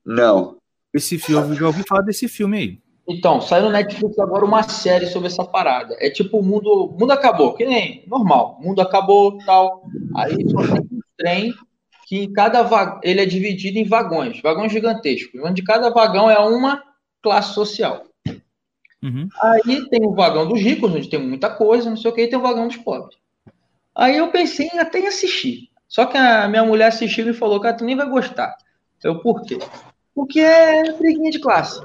Não. Esse filme, eu já ouvi falar desse filme aí. Então, saiu no Netflix agora uma série sobre essa parada. É tipo o mundo, o mundo acabou, que nem normal. O mundo acabou, tal. Aí só tem um trem que em cada va- ele é dividido em vagões, vagões gigantescos, onde cada vagão é uma classe social. Uhum. Aí tem o vagão dos ricos, onde tem muita coisa, não sei o que, e tem o vagão dos pobres. Aí eu pensei em até em assistir. Só que a minha mulher assistiu e falou, cara, tu nem vai gostar. Eu, por quê? Porque é briguinha de classe.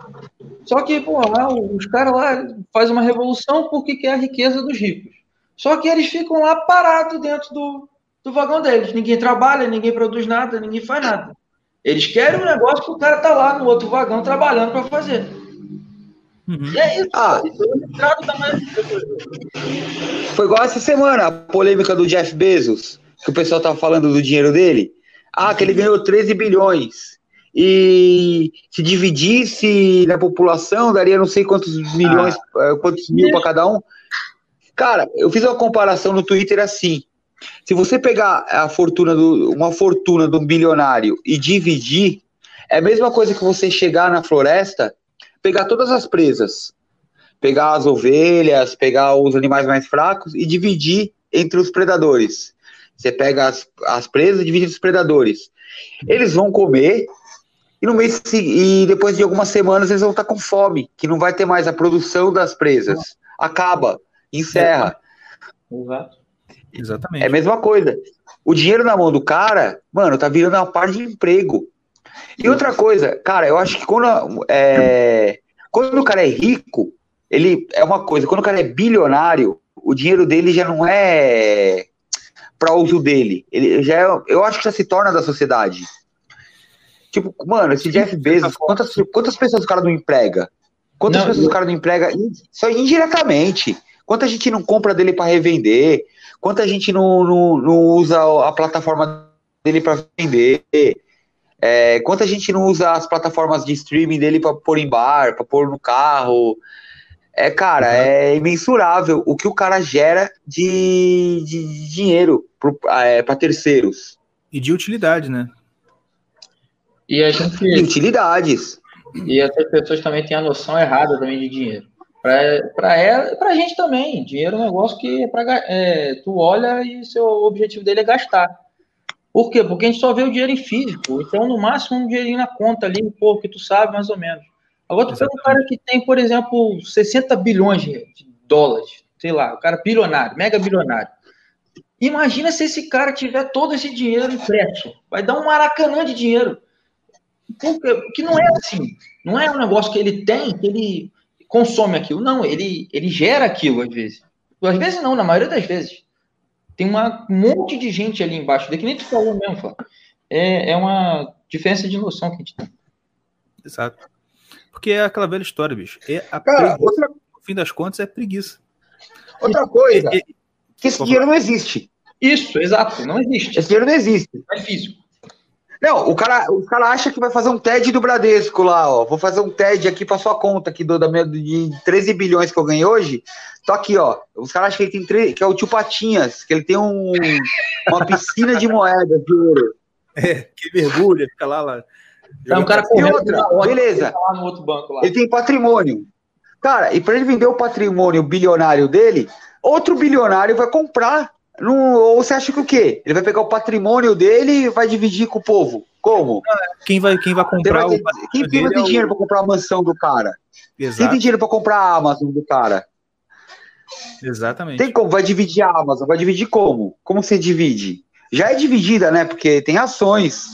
Só que, pô, lá, os caras lá fazem uma revolução porque quer a riqueza dos ricos. Só que eles ficam lá parados dentro do, do vagão deles. Ninguém trabalha, ninguém produz nada, ninguém faz nada. Eles querem um negócio que o cara tá lá no outro vagão trabalhando para fazer. Uhum. E é isso. Ah. É. Foi igual essa semana, a polêmica do Jeff Bezos, que o pessoal tava falando do dinheiro dele. Ah, que ele ganhou 13 bilhões. E se dividisse na população, daria não sei quantos milhões, eh, quantos mil para cada um. Cara, eu fiz uma comparação no Twitter assim. Se você pegar a fortuna do, uma fortuna um bilionário e dividir, é a mesma coisa que você chegar na floresta, pegar todas as presas, pegar as ovelhas, pegar os animais mais fracos e dividir entre os predadores. Você pega as, as presas e divide entre os predadores. Eles vão comer e no mês e depois de algumas semanas eles vão estar com fome, que não vai ter mais a produção das presas. Acaba, encerra. Exato. Exatamente. É a mesma coisa. O dinheiro na mão do cara, mano, tá virando uma parte de emprego. E outra coisa, cara, eu acho que quando, é, quando o cara é rico, ele é uma coisa. Quando o cara é bilionário, o dinheiro dele já não é para uso dele. Ele já é- eu acho que já se torna da sociedade. Tipo, mano, esse Jeff Bezos, quantas, quantas pessoas o cara não emprega? Quantas Não, pessoas eu- o cara não emprega? Só indiretamente. Quanta gente não compra dele para revender? Quanta gente não, não, não usa a plataforma dele para vender? É, quanta gente não usa as plataformas de streaming dele para pôr em bar, para pôr no carro? É, cara, é imensurável o que o cara gera de, de, dinheiro para terceiros. E de utilidade, né? E a gente. E utilidades. E essas pessoas também têm a noção errada também de dinheiro. Para ela, para a gente também. Dinheiro é um negócio que é pra, é, tu olha e seu objetivo dele é gastar. Por quê? Porque a gente só vê o dinheiro em físico. Então, no máximo, um dinheirinho na conta ali, pô, que tu sabe mais ou menos. Agora, tu pega um cara que tem, por exemplo, 60 bilhões de dólares, sei lá, o cara bilionário, mega bilionário. Imagina se esse cara tiver todo esse dinheiro impresso. Vai dar um maracanã de dinheiro. Porque, porque não é assim. Não é um negócio que ele tem, que ele consome aquilo. Não, ele, ele gera aquilo às vezes. Às vezes não, na maioria das vezes. Tem uma, um monte de gente ali embaixo, que nem tu falou mesmo, Flávio. É, é uma diferença de noção que a gente tem. Exato. Porque é aquela velha história, bicho. É a Cara, preguiça. outra, No fim das contas, é preguiça. outra coisa, E- e- que esse dinheiro não existe. Isso, exato, não existe. Esse dinheiro não existe. Não é físico. Não, o cara, o cara acha que vai fazer um TED do Bradesco lá, ó. Vou fazer um TED aqui pra sua conta aqui do, da minha, de 13 bilhões que eu ganhei hoje. Tô aqui, ó. Os caras acham que ele tem três, que é o tio Patinhas, que ele tem um, uma piscina de moedas de ouro. É, que mergulha, fica lá, lá. É um cara E correndo outra, na hora, beleza. tá lá no outro banco lá. Ele tem patrimônio. Cara, e para ele vender o patrimônio bilionário dele, outro bilionário vai comprar. Não, ou você acha que o quê? Ele vai pegar o patrimônio dele e vai dividir com o povo? Como? Quem vai, quem vai comprar vai o ter- patrimônio quem, quem vai ter é o- dinheiro para comprar a mansão do cara? Quem Exato, tem dinheiro para comprar a Amazon do cara? exatamente. Tem como? Vai dividir a Amazon? Vai dividir como? Como você divide? Já é dividida, né? Porque tem ações.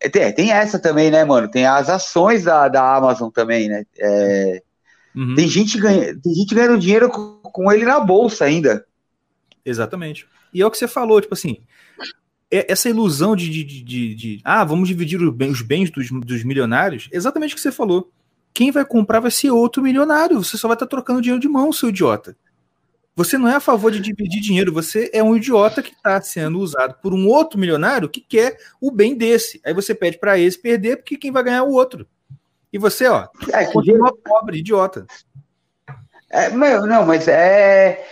É, Tem, tem essa também, né, mano? Tem as ações da, da Amazon também, né? É, Uhum, tem, gente ganha, tem gente ganhando dinheiro com, com ele na bolsa ainda. Exatamente. E é o que você falou, tipo assim, é- essa ilusão de, de, de- de- ah, vamos dividir os bens, os bens dos, dos milionários, exatamente o que você falou. Quem vai comprar vai ser outro milionário. Você só vai estar trocando dinheiro de mão, seu idiota. Você não é a favor de dividir dinheiro, você é um idiota que está sendo usado por um outro milionário que quer o bem desse. Aí você pede para esse perder, porque quem vai ganhar é o outro. E você, ó, É, que continua pobre, idiota. É, meu, não, mas é.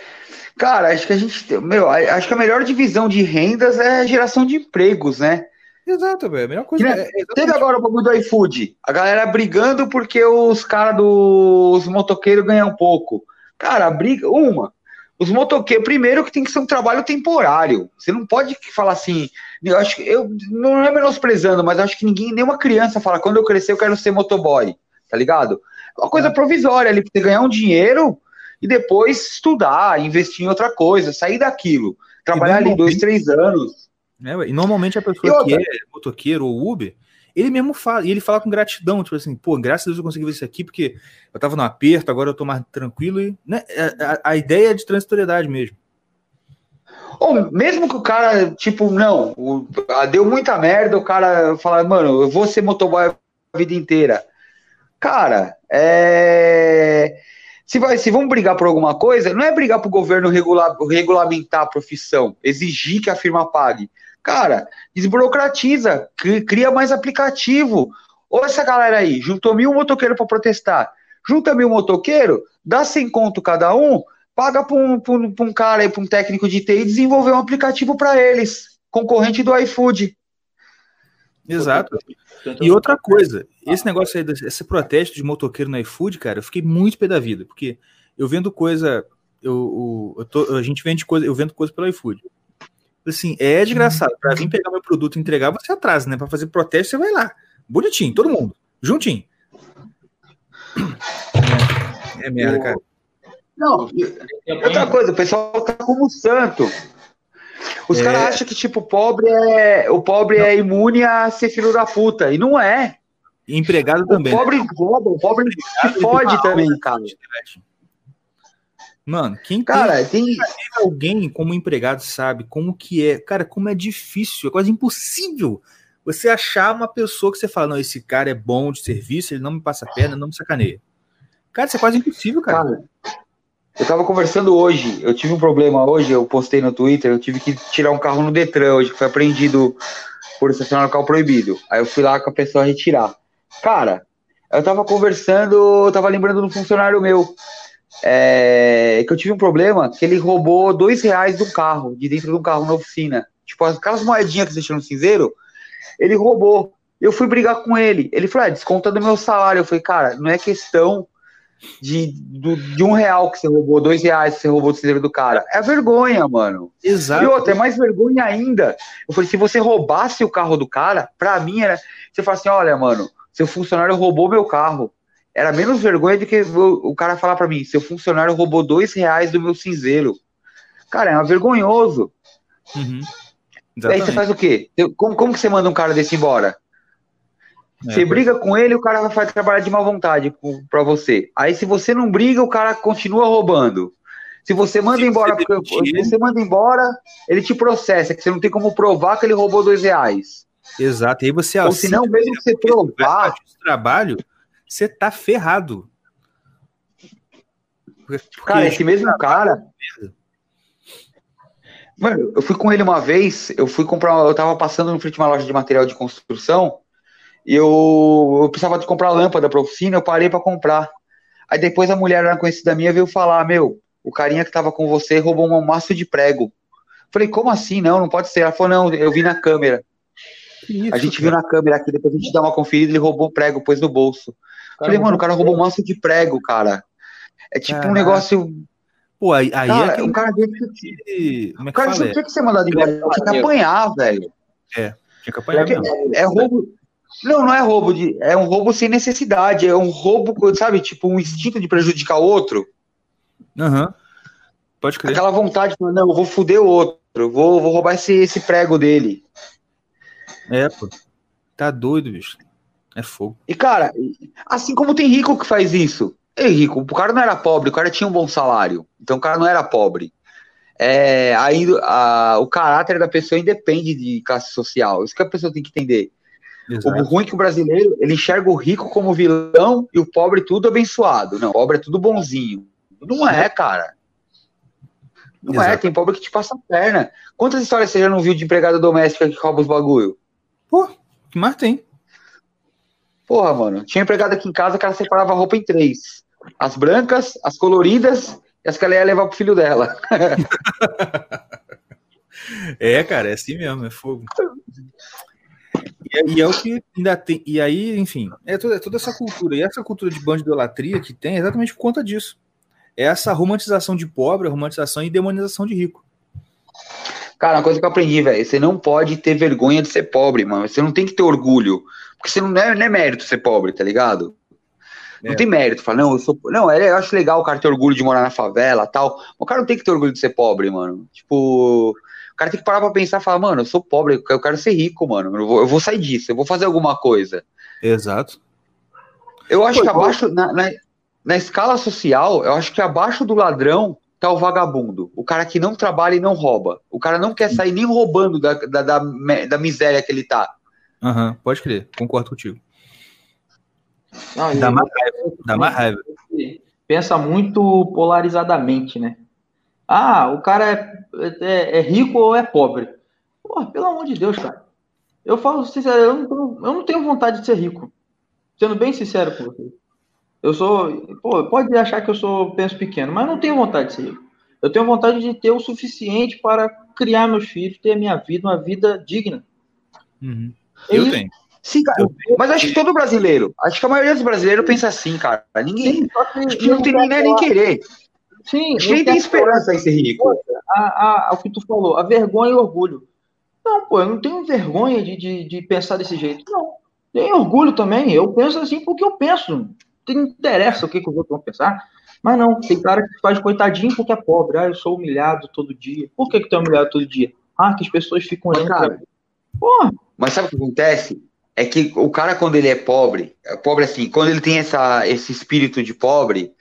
Cara, acho que a gente. tem- Meu, acho que a melhor divisão de rendas é a geração de empregos, né? Exato, velho. A melhor coisa é, é Teve agora o bagulho do iFood. A galera brigando porque os caras dos motoqueiros ganham pouco. Cara, briga. Uma. Os motoqueiros, primeiro que tem que ser um trabalho temporário. Você não pode falar assim. Eu acho que eu não é menosprezando, mas acho que ninguém, nenhuma criança fala, quando eu crescer, eu quero ser motoboy. Tá ligado? É uma coisa provisória ali, pra você ganhar um dinheiro e depois estudar, investir em outra coisa, sair daquilo. Trabalhar ali dois, três anos. É, e normalmente a pessoa que é motoqueiro ou Uber, ele mesmo fala, e ele fala com gratidão, tipo assim, pô, graças a Deus eu consegui ver isso aqui, porque eu tava no aperto, agora eu tô mais tranquilo, e né, a, a- ideia é de transitoriedade mesmo. Ou mesmo que o cara, tipo, não, o- deu muita merda, o cara fala, mano, eu vou ser motoboy a vida inteira. Cara, é. Se, vai, se vão brigar por alguma coisa, não é brigar pro governo regular, regulamentar a profissão, exigir que a firma pague. Cara, desburocratiza, cri- cria mais aplicativo. Ou essa galera aí, juntou mil motoqueiros para protestar. Junta mil motoqueiros, dá 100 conto cada um, paga para um, um, um cara aí, para um técnico de TI desenvolver um aplicativo para eles, concorrente do iFood. Exato. E outra coisa, esse negócio aí, desse- esse protesto de motoqueiro no iFood, cara, eu fiquei muito pé da vida, porque eu vendo coisa, eu, eu- eu tô- a gente vende coisa, eu vendo coisa pelo iFood. Assim, é desgraçado. Pra vir pegar meu produto e entregar, você atrasa, né? Pra fazer protesto, você vai lá. Bonitinho, todo mundo. Juntinho. É, é merda, cara. Não, outra coisa, o pessoal tá como santo. Os É. caras acham que, tipo, o pobre é, o pobre é imune a ser filho da puta. E não é. E empregado O também. né? pobre rouba, o pobre se fode também, cara. Mano, quem tem Cara, tem. alguém como empregado sabe como que é, cara, como é difícil, é quase impossível você achar uma pessoa que você fala, não, esse cara é bom de serviço, ele não me passa a perna, não me sacaneia. Cara, isso é quase impossível, cara. Cara, eu tava conversando hoje, eu tive um problema hoje, eu postei no Twitter, eu tive que tirar um carro no Detran hoje, que foi apreendido por estacionar no carro proibido. Aí eu fui lá com a pessoa retirar. Cara, eu tava conversando, eu tava lembrando de um funcionário meu, é, que eu tive um problema, que ele roubou dois reais de um carro, de dentro de um carro na oficina. Tipo, aquelas moedinhas que você deixa no cinzeiro, ele roubou. Eu fui brigar com ele. Ele falou, ah, desconta do meu salário. Eu falei, cara, não é questão de, do- de um real que você roubou, dois reais que você roubou do cinzeiro do cara. É vergonha, mano. Exato. E outra, é mais vergonha ainda. Eu falei, se você roubasse o carro do cara, pra mim era. Você fala assim: olha, mano, seu funcionário roubou meu carro. Era menos vergonha do que o, cara falar pra mim: seu funcionário roubou dois reais do meu cinzeiro. Cara, é vergonhoso. Uhum. Aí você faz o quê? Como, como que você manda um cara desse embora? É, Você briga com ele, o cara vai trabalhar de má vontade pra você. Aí se você não briga, o cara continua roubando. Se você manda Se embora, se você manda embora, ele te processa, que você não tem como provar que ele roubou dois reais. Exato. E aí você Ou se não, mesmo que você provar, trabalho, você tá ferrado. Porque- cara, esse mesmo cara. Mano, eu fui com ele uma vez, eu fui comprar, eu tava passando no frente de uma loja de material de construção, eu, eu precisava de comprar lâmpada pra oficina, eu parei para comprar. Aí depois a mulher era conhecida minha veio falar, meu, o carinha que tava com você roubou um maço de prego. Falei, como assim? Não, não pode ser. Ela falou, não, eu vi na câmera. Isso, a gente cara. viu na câmera aqui, depois a gente dá uma conferida, ele roubou o prego, pôs no bolso. Falei, mano, o cara roubou um maço de prego, cara. É tipo Caraca. um negócio Pô, aí, aí cara, é que o cara que... Como é que cara, fala? tinha que ser mandado embora. Tinha que apanhar, velho. É, tinha que apanhar mesmo. É, é roubo. Não, não é roubo de. É um roubo sem necessidade. É um roubo, sabe? Tipo, um instinto de prejudicar o outro. Aham. Uhum. Pode crer. Aquela vontade de não, eu vou foder o outro. Vou, vou roubar esse, esse prego dele. É, pô. Tá doido, bicho. É fogo. E, cara, assim como tem rico que faz isso. Ei, rico, o cara não era pobre, o cara tinha um bom salário. Então o cara não era pobre. É, aí a, o caráter da pessoa independe de classe social. Isso que a pessoa tem que entender. Exato. O ruim é que o brasileiro ele enxerga o rico como vilão e o pobre tudo abençoado. Não, o pobre é tudo bonzinho. Não é, cara. Não é, Exato. é, tem pobre que te passa a perna. Quantas histórias você já não viu de empregada doméstica que rouba os bagulho? Pô, que mais tem? Porra, mano. Tinha empregada aqui em casa que ela separava a roupa em três. As brancas, as coloridas e as que ela ia levar pro filho dela. é, cara, é assim mesmo, é fogo. E é, e é, o que ainda tem. E aí, enfim, é toda, é toda essa cultura. E essa cultura de bando de idolatria que tem é exatamente por conta disso. É essa romantização de pobre, romantização e demonização de rico. Cara, uma coisa que eu aprendi, velho, você não pode ter vergonha de ser pobre, mano. Você não tem que ter orgulho. Porque você não é, não é mérito ser pobre, tá ligado? Não é. tem mérito. Fala, não, eu sou. Não, é, eu acho legal o cara ter orgulho de morar na favela tal. O cara não tem que ter orgulho de ser pobre, mano. Tipo, cara tem que parar pra pensar e falar, mano, eu sou pobre, eu quero ser rico, mano. Eu vou, eu vou sair disso, eu vou fazer alguma coisa. Exato. Eu acho Pô, que abaixo, na, na, na, escala social, eu acho que abaixo do ladrão tá o vagabundo. O cara que não trabalha e não rouba. O cara não quer sair nem roubando da, da, da, da miséria que ele tá. Aham, uhum, pode crer, concordo contigo. Não, dá mais raiva. Dá mais raiva. Pensa muito polarizadamente, né? Ah, o cara é, é, é rico ou é pobre? Porra, pelo amor de Deus, cara. Eu falo sincero, eu não, tenho, eu não tenho vontade de ser rico. Sendo bem sincero com você. Eu sou. Pô, pode achar que eu sou penso pequeno, mas não tenho vontade de ser rico. Eu tenho vontade de ter o suficiente para criar meus filhos, ter a minha vida, uma vida digna. Uhum. Eu e, tenho. Sim, cara. Mas acho que todo brasileiro, acho que a maioria dos brasileiros pensa assim, cara. Ninguém. Sim, acho que não tem nem, nem querer. Sim. Nem tem esperança em ser rico. A, a, a, o que tu falou, a vergonha e o orgulho. Não, pô, eu não tenho vergonha de, de, de pensar desse jeito. Não. Tenho orgulho também. Eu penso assim porque eu penso. Não interessa o que, que os outros vão pensar. Mas não, tem cara que faz coitadinho porque é pobre. Ah, eu sou humilhado todo dia. Por que, que tu é humilhado todo dia? Ah, que as pessoas ficam olhando mas, cara, Porra. Mas sabe o que acontece? é que o cara, quando ele é pobre, é pobre assim, quando ele tem essa, esse espírito de pobre,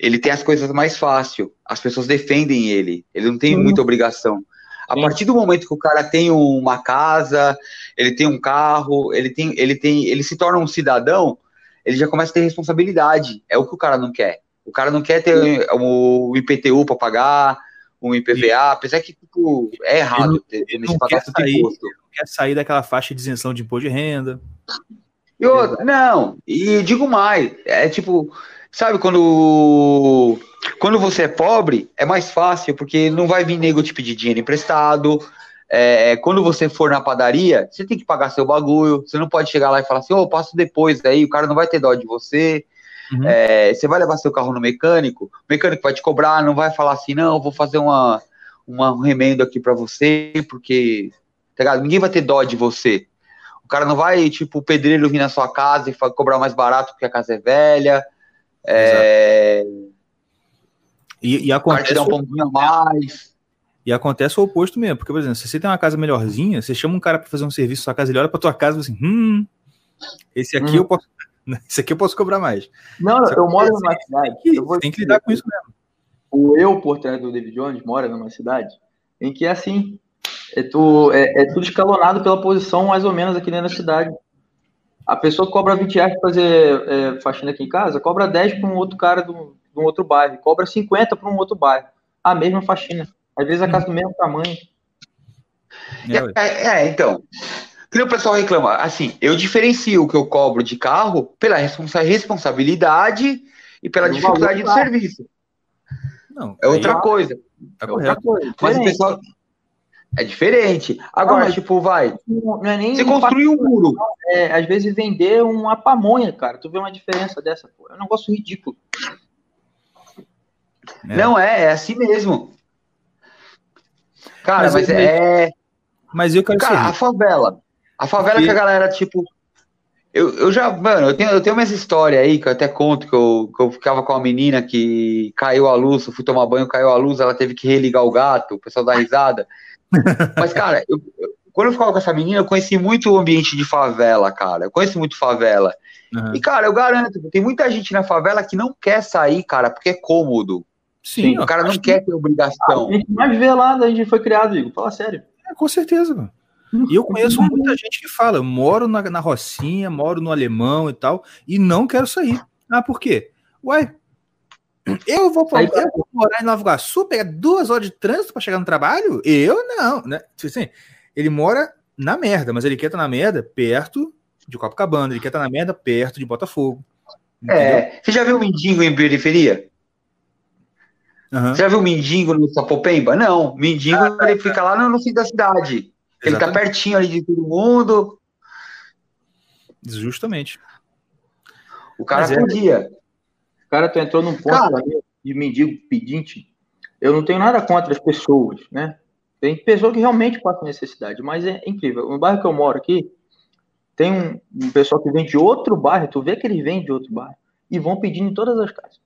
ele tem as coisas mais fácil. As pessoas defendem ele. Ele não tem uhum. muita obrigação. A Sim. partir do momento que o cara tem uma casa, ele tem um carro, ele tem, ele tem, ele se torna um cidadão, ele já começa a ter responsabilidade. É o que o cara não quer. O cara não quer ter o IPTU para pagar, um IPVA, apesar que tipo, é errado ele, ele não quer sair, imposto. quer sair daquela faixa de isenção de imposto de renda. E outra, não, e digo mais, é tipo, sabe quando quando você é pobre, é mais fácil, porque não vai vir nego te pedir dinheiro emprestado. É, quando você for na padaria, você tem que pagar seu bagulho. Você não pode chegar lá e falar assim, ô, oh, passo depois, daí o cara não vai ter dó de você. Uhum. É, você vai levar seu carro no mecânico, o mecânico vai te cobrar, não vai falar assim, não, vou fazer uma, uma um remendo aqui para você, porque tá ninguém vai ter dó de você. O cara não vai, tipo, o pedreiro vir na sua casa e cobrar mais barato porque a casa é velha. É... E, e acontece. um a mais. E acontece o oposto mesmo, porque, por exemplo, se você tem uma casa melhorzinha, você chama um cara para fazer um serviço na sua casa, ele olha pra tua casa e fala assim: hum, esse aqui hum. eu posso Isso aqui eu posso cobrar mais. Não, eu moro numa cidade. Que, vou tem que lidar com isso mesmo. O eu, por trás do David Jones, mora numa cidade em que é assim. É, tu, é, é tudo escalonado pela posição, mais ou menos, aqui dentro da cidade. A pessoa que cobra 20 reais para fazer é, faxina aqui em casa, cobra 10 para um outro cara de um outro bairro, cobra 50 para um outro bairro. A mesma faxina. Às vezes a casa do mesmo tamanho. É, é, é, então. Que o pessoal reclama. Assim, eu diferencio o que eu cobro de carro pela responsa responsabilidade e pela dificuldade do serviço. Não, é outra aí, coisa. Tá é outra coisa. Mas o pessoal. É diferente. Agora, não, tipo, vai. Não é nem você construir um muro. É, às vezes vender uma pamonha, cara. Tu vê uma diferença dessa, pô. É um negócio ridículo. É. Não, é, é assim mesmo. Cara, mas, mas é. Mas eu quero Cara, a favela. A favela Porque... que a galera, tipo. Eu, eu já, mano, eu tenho, eu tenho uma história aí que eu até conto que eu, que eu ficava com uma menina que caiu a luz, eu fui tomar banho, caiu a luz, ela teve que religar o gato, o pessoal dá risada. Mas, cara, eu, eu, quando eu ficava com essa menina, eu conheci muito o ambiente de favela, cara. Eu conheço muito favela. Uhum. E, cara, eu garanto, tem muita gente na favela que não quer sair, cara, porque é cômodo. Sim, o cara não quer ter obrigação. A gente mais vê lá, a gente foi criado, Igor. Fala sério. É, com certeza, mano. E eu conheço muita gente que fala, eu moro na, na Rocinha, moro no Alemão e tal, e não quero sair. Ah, por quê? Ué, eu vou, Aí, eu vou morar em Nova Iguaçu, pegar duas horas de trânsito para chegar no trabalho? Eu não, né? Tipo assim, ele mora na merda, mas ele quer estar na merda perto de Copacabana, ele quer estar na merda perto de Botafogo. Entendeu? É, você já viu o mendigo em periferia? Uhum. Você já viu mendigo no Sapopemba? Não, mendigo ah, ele fica lá no, no fim da cidade. Exatamente. Ele tá pertinho ali de todo mundo. Justamente. O cara Mas podia. É. Cara, tu entrou num ponto cara, de mendigo pedinte. Eu não tenho nada contra as pessoas, né? Tem pessoa que realmente passa necessidade, mas é incrível. No bairro que eu moro aqui, tem um, um pessoal que vem de outro bairro, tu vê que eles vêm de outro bairro, e vão pedindo em todas as casas.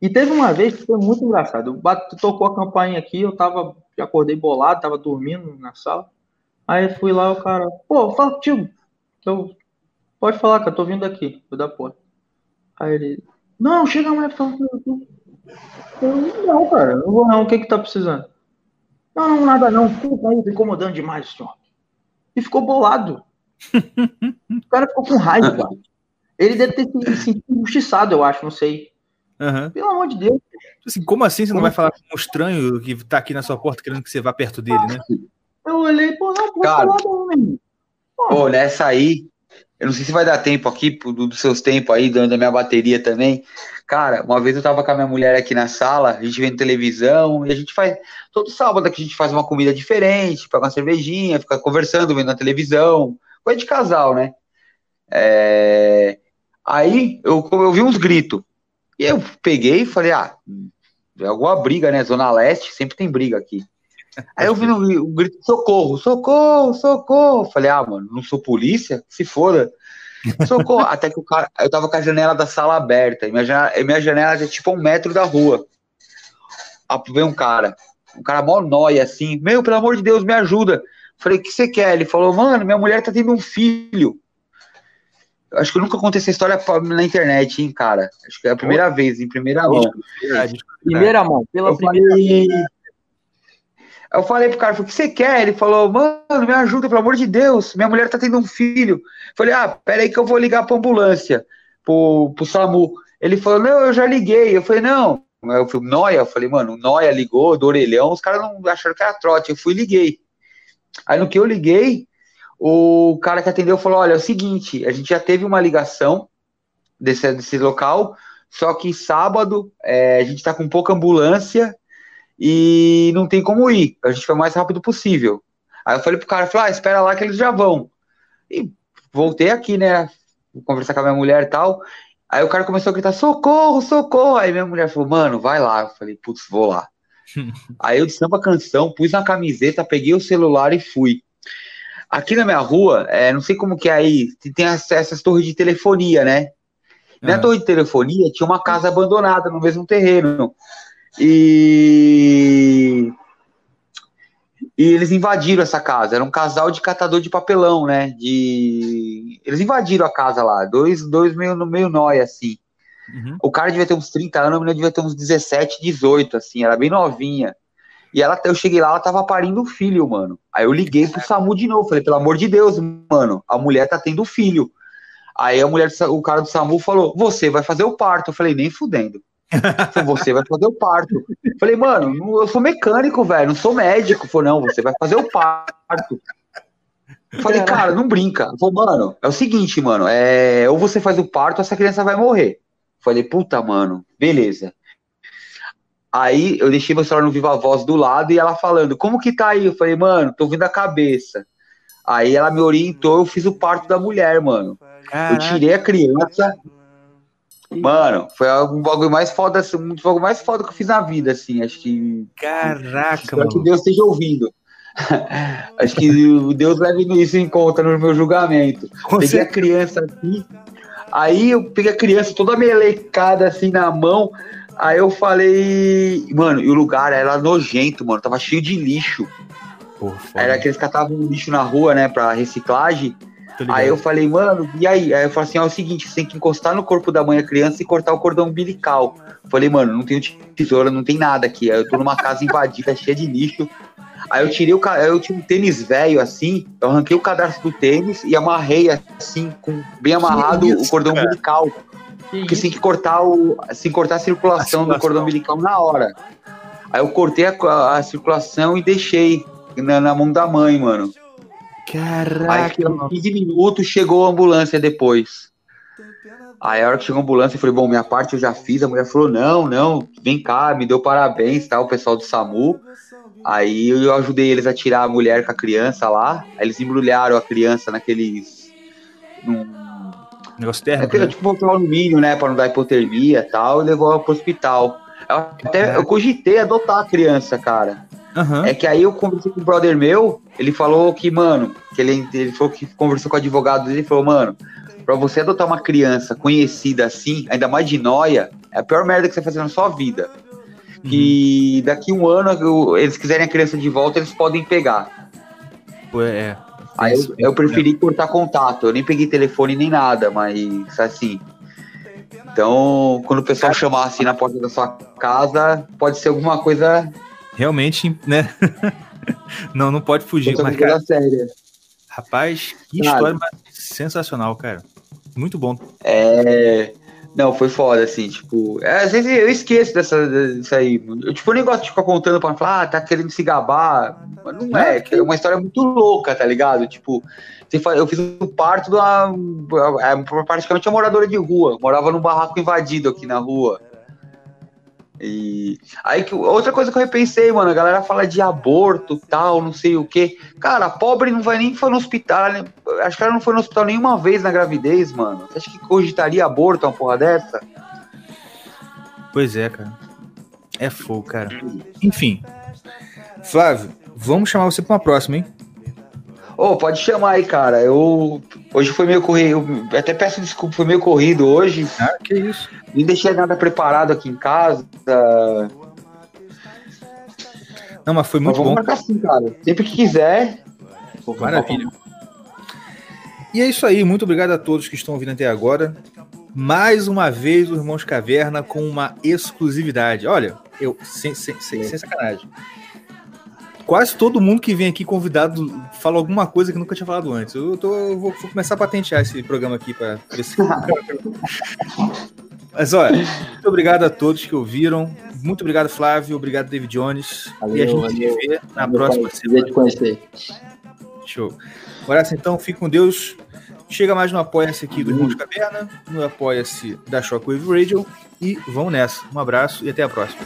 E teve uma vez que foi muito engraçado. Eu tocou a campainha aqui, eu tava, já acordei bolado, tava dormindo na sala. Aí fui lá, o cara, pô, fala contigo. Eu, pode falar, que eu tô vindo aqui, vou dar porta. Aí ele, não, chega mais, fala comigo. Eu, não, cara, não vou não, o que que tá precisando? Não, não, nada não, tudo aí, incomodando demais o senhor. E ficou bolado. o cara ficou com raiva. Ele deve ter se sentido injustiçado, eu acho, não sei. Uhum. Pelo amor de Deus. Assim, como assim você como não vai falar com um estranho que tá aqui na sua porta querendo que você vá perto dele, né? Eu olhei, pô, não, pô, Cara, não, pô, nessa aí, eu não sei se vai dar tempo aqui, dos seus tempos aí, dando minha bateria também. Cara, uma vez eu tava com a minha mulher aqui na sala, a gente vendo televisão, e a gente faz. Todo sábado aqui a gente faz uma comida diferente, pega uma cervejinha, fica conversando, vendo a televisão. Coisa de casal, né? É... Aí eu, eu vi uns gritos. E eu peguei e falei, ah, é alguma briga, né? Zona Leste, sempre tem briga aqui. Aí eu vi o um grito, socorro, socorro, socorro. Falei, ah, mano, não sou polícia? Se foda. Socorro. Até que o cara, eu tava com a janela da sala aberta, e minha janela, minha janela é tipo um metro da rua. Aí veio um cara, um cara mó nóia assim, meu, pelo amor de Deus, me ajuda. Falei, o que você quer? Ele falou, mano, minha mulher tá tendo um filho. Acho que eu nunca contei essa história na internet, hein, cara. Acho que é a primeira vez, em primeira mão. Primeira mão, pela eu primeira falei... Eu falei pro cara, o que você quer? Ele falou, mano, me ajuda, pelo amor de Deus, minha mulher tá tendo um filho. Eu falei, ah, peraí que eu vou ligar pra ambulância, pro, pro SAMU. Ele falou, não, eu já liguei. Eu falei, não. Eu fui, Noia, eu falei, mano, Noia ligou, do orelhão, os caras não acharam que era trote. Eu fui liguei. Aí no que eu liguei, o cara que atendeu falou: olha, é o seguinte, a gente já teve uma ligação desse, desse local, só que sábado é, a gente está com pouca ambulância e não tem como ir. A gente foi o mais rápido possível. Aí eu falei pro cara, falei, ah, espera lá que eles já vão. E voltei aqui, né? Conversar com a minha mulher e tal. Aí o cara começou a gritar, socorro, socorro. Aí minha mulher falou, mano, vai lá. Eu falei, putz, vou lá. Aí eu samba canção, pus na camiseta, peguei o celular e fui. Aqui na minha rua, é, não sei como que é aí, tem essas torres de telefonia, né? Na uhum. torre de telefonia tinha uma casa abandonada no mesmo terreno. E e eles invadiram essa casa. Era um casal de catador de papelão, né? De eles invadiram a casa lá, dois, dois meio no meio nóia assim. Uhum. O cara devia ter uns 30 anos, a menina devia ter uns 17, 18 assim, era bem novinha. E ela, eu cheguei lá, ela tava parindo um filho, mano. Aí eu liguei pro SAMU de novo, falei, pelo amor de Deus, mano, a mulher tá tendo filho. Aí a mulher, o cara do SAMU falou, você vai fazer o parto. Eu falei, nem fudendo. Você vai fazer o parto. Falei, mano, eu sou mecânico, velho, não sou médico. Falei, não, você vai fazer o parto. Falei, cara, não brinca. Falei, mano, é o seguinte, mano, é, ou você faz o parto ou essa criança vai morrer. Falei, puta, mano, beleza. Aí eu deixei meu celular no Viva Voz do lado e ela falando, como que tá aí? Eu falei, mano, tô ouvindo a cabeça. Aí ela me orientou, eu fiz o parto da mulher, mano. Caraca. Eu tirei a criança. Mano, foi um bagulho mais foda, assim, um bagulho mais foda que eu fiz na vida, assim. Acho que. Caraca, mano. que Deus esteja ouvindo. acho que Deus leve isso em conta no meu julgamento. Com peguei certeza. a criança aqui. Aí eu peguei a criança toda melecada assim na mão. Aí eu falei, mano, e o lugar era nojento, mano, tava cheio de lixo. Porra, era que eles catavam lixo na rua, né, pra reciclagem. Aí eu falei, mano, e aí? Aí eu falei assim: ó, é o seguinte, você tem que encostar no corpo da mãe a criança e cortar o cordão umbilical. falei, mano, não tenho tesoura, não tem nada aqui. Aí eu tô numa casa invadida, cheia de lixo. Aí eu tirei o eu tinha um tênis velho assim, eu arranquei o cadarço do tênis e amarrei assim, com bem amarrado isso, o cordão cara? umbilical. Porque você tem que cortar o. Assim, cortar a circulação, a circulação, do cordão umbilical na hora. Aí eu cortei a, a, a circulação e deixei na, na, mão da mãe, mano. Caraca. Aí 15 minutos, chegou a ambulância depois. Aí a hora que chegou a ambulância, eu falei, bom, minha parte eu já fiz. A mulher falou, não, não, vem cá, me deu parabéns, tá? O pessoal do SAMU. Aí eu ajudei eles a tirar a mulher com a criança lá. Aí eles embrulharam a criança naqueles. Num, Negócio térmico. Né? Tipo, um alumínio, né? Pra não dar hipotermia e tal, e levou pro hospital. Eu, até, eu cogitei adotar a criança, cara. Uhum. É que aí eu conversei com o brother meu, ele falou que, mano, que ele, ele falou que conversou com o advogado dele e falou, mano, pra você adotar uma criança conhecida assim, ainda mais de noia, é a pior merda que você vai fazer na sua vida. Uhum. Que daqui um ano, eles quiserem a criança de volta, eles podem pegar. É. Aí eu, eu preferi cortar contato, eu nem peguei telefone nem nada, mas assim. Então, quando o pessoal chamar assim na porta da sua casa, pode ser alguma coisa. Realmente, né? não, não pode fugir. Mas, cara, séria. Rapaz, que história sensacional, cara. Muito bom. É. Não, foi foda, assim, tipo. É, às vezes eu esqueço dessa, disso aí. Eu, tipo, nem gosto de ficar contando pra falar, ah, tá querendo se gabar. Mas não é, é uma história muito louca, tá ligado? Tipo, eu fiz o parto de uma. É, praticamente uma moradora de rua. Morava num barraco invadido aqui na rua. E aí que outra coisa que eu repensei, mano, a galera fala de aborto, tal, não sei o que. Cara, pobre não vai nem foi no hospital, né? acho que ela não foi no hospital nenhuma vez na gravidez, mano. Você acha que cogitaria aborto uma porra dessa? Pois é, cara. É fogo, cara. Enfim. Flávio, vamos chamar você para uma próxima, hein? Ô, oh, pode chamar aí, cara. Eu hoje foi meio corrido. Eu até peço desculpa, foi meio corrido hoje. Ah, que isso? Nem deixei nada preparado aqui em casa. Não, mas foi muito mas vamos bom. Marcar assim, cara. Sempre que quiser. Maravilha. E é isso aí. Muito obrigado a todos que estão ouvindo até agora. Mais uma vez, o Irmãos Caverna com uma exclusividade. Olha, eu sem, sem, sem, sem sacanagem quase todo mundo que vem aqui convidado fala alguma coisa que nunca tinha falado antes. Eu, tô, eu vou, vou, começar a patentear esse programa aqui para ver se. Mas olha, muito obrigado a todos que ouviram. Muito obrigado, Flávio. Obrigado, David Jones. Valeu, e a gente valeu. se vê na valeu, próxima semana. te conhecer. Show. Abraço então, fique com Deus. Chega mais no Apoia-se aqui do Irmão de Caverna, no Apoia-se da Shockwave Radio. E vamos nessa. Um abraço e até a próxima.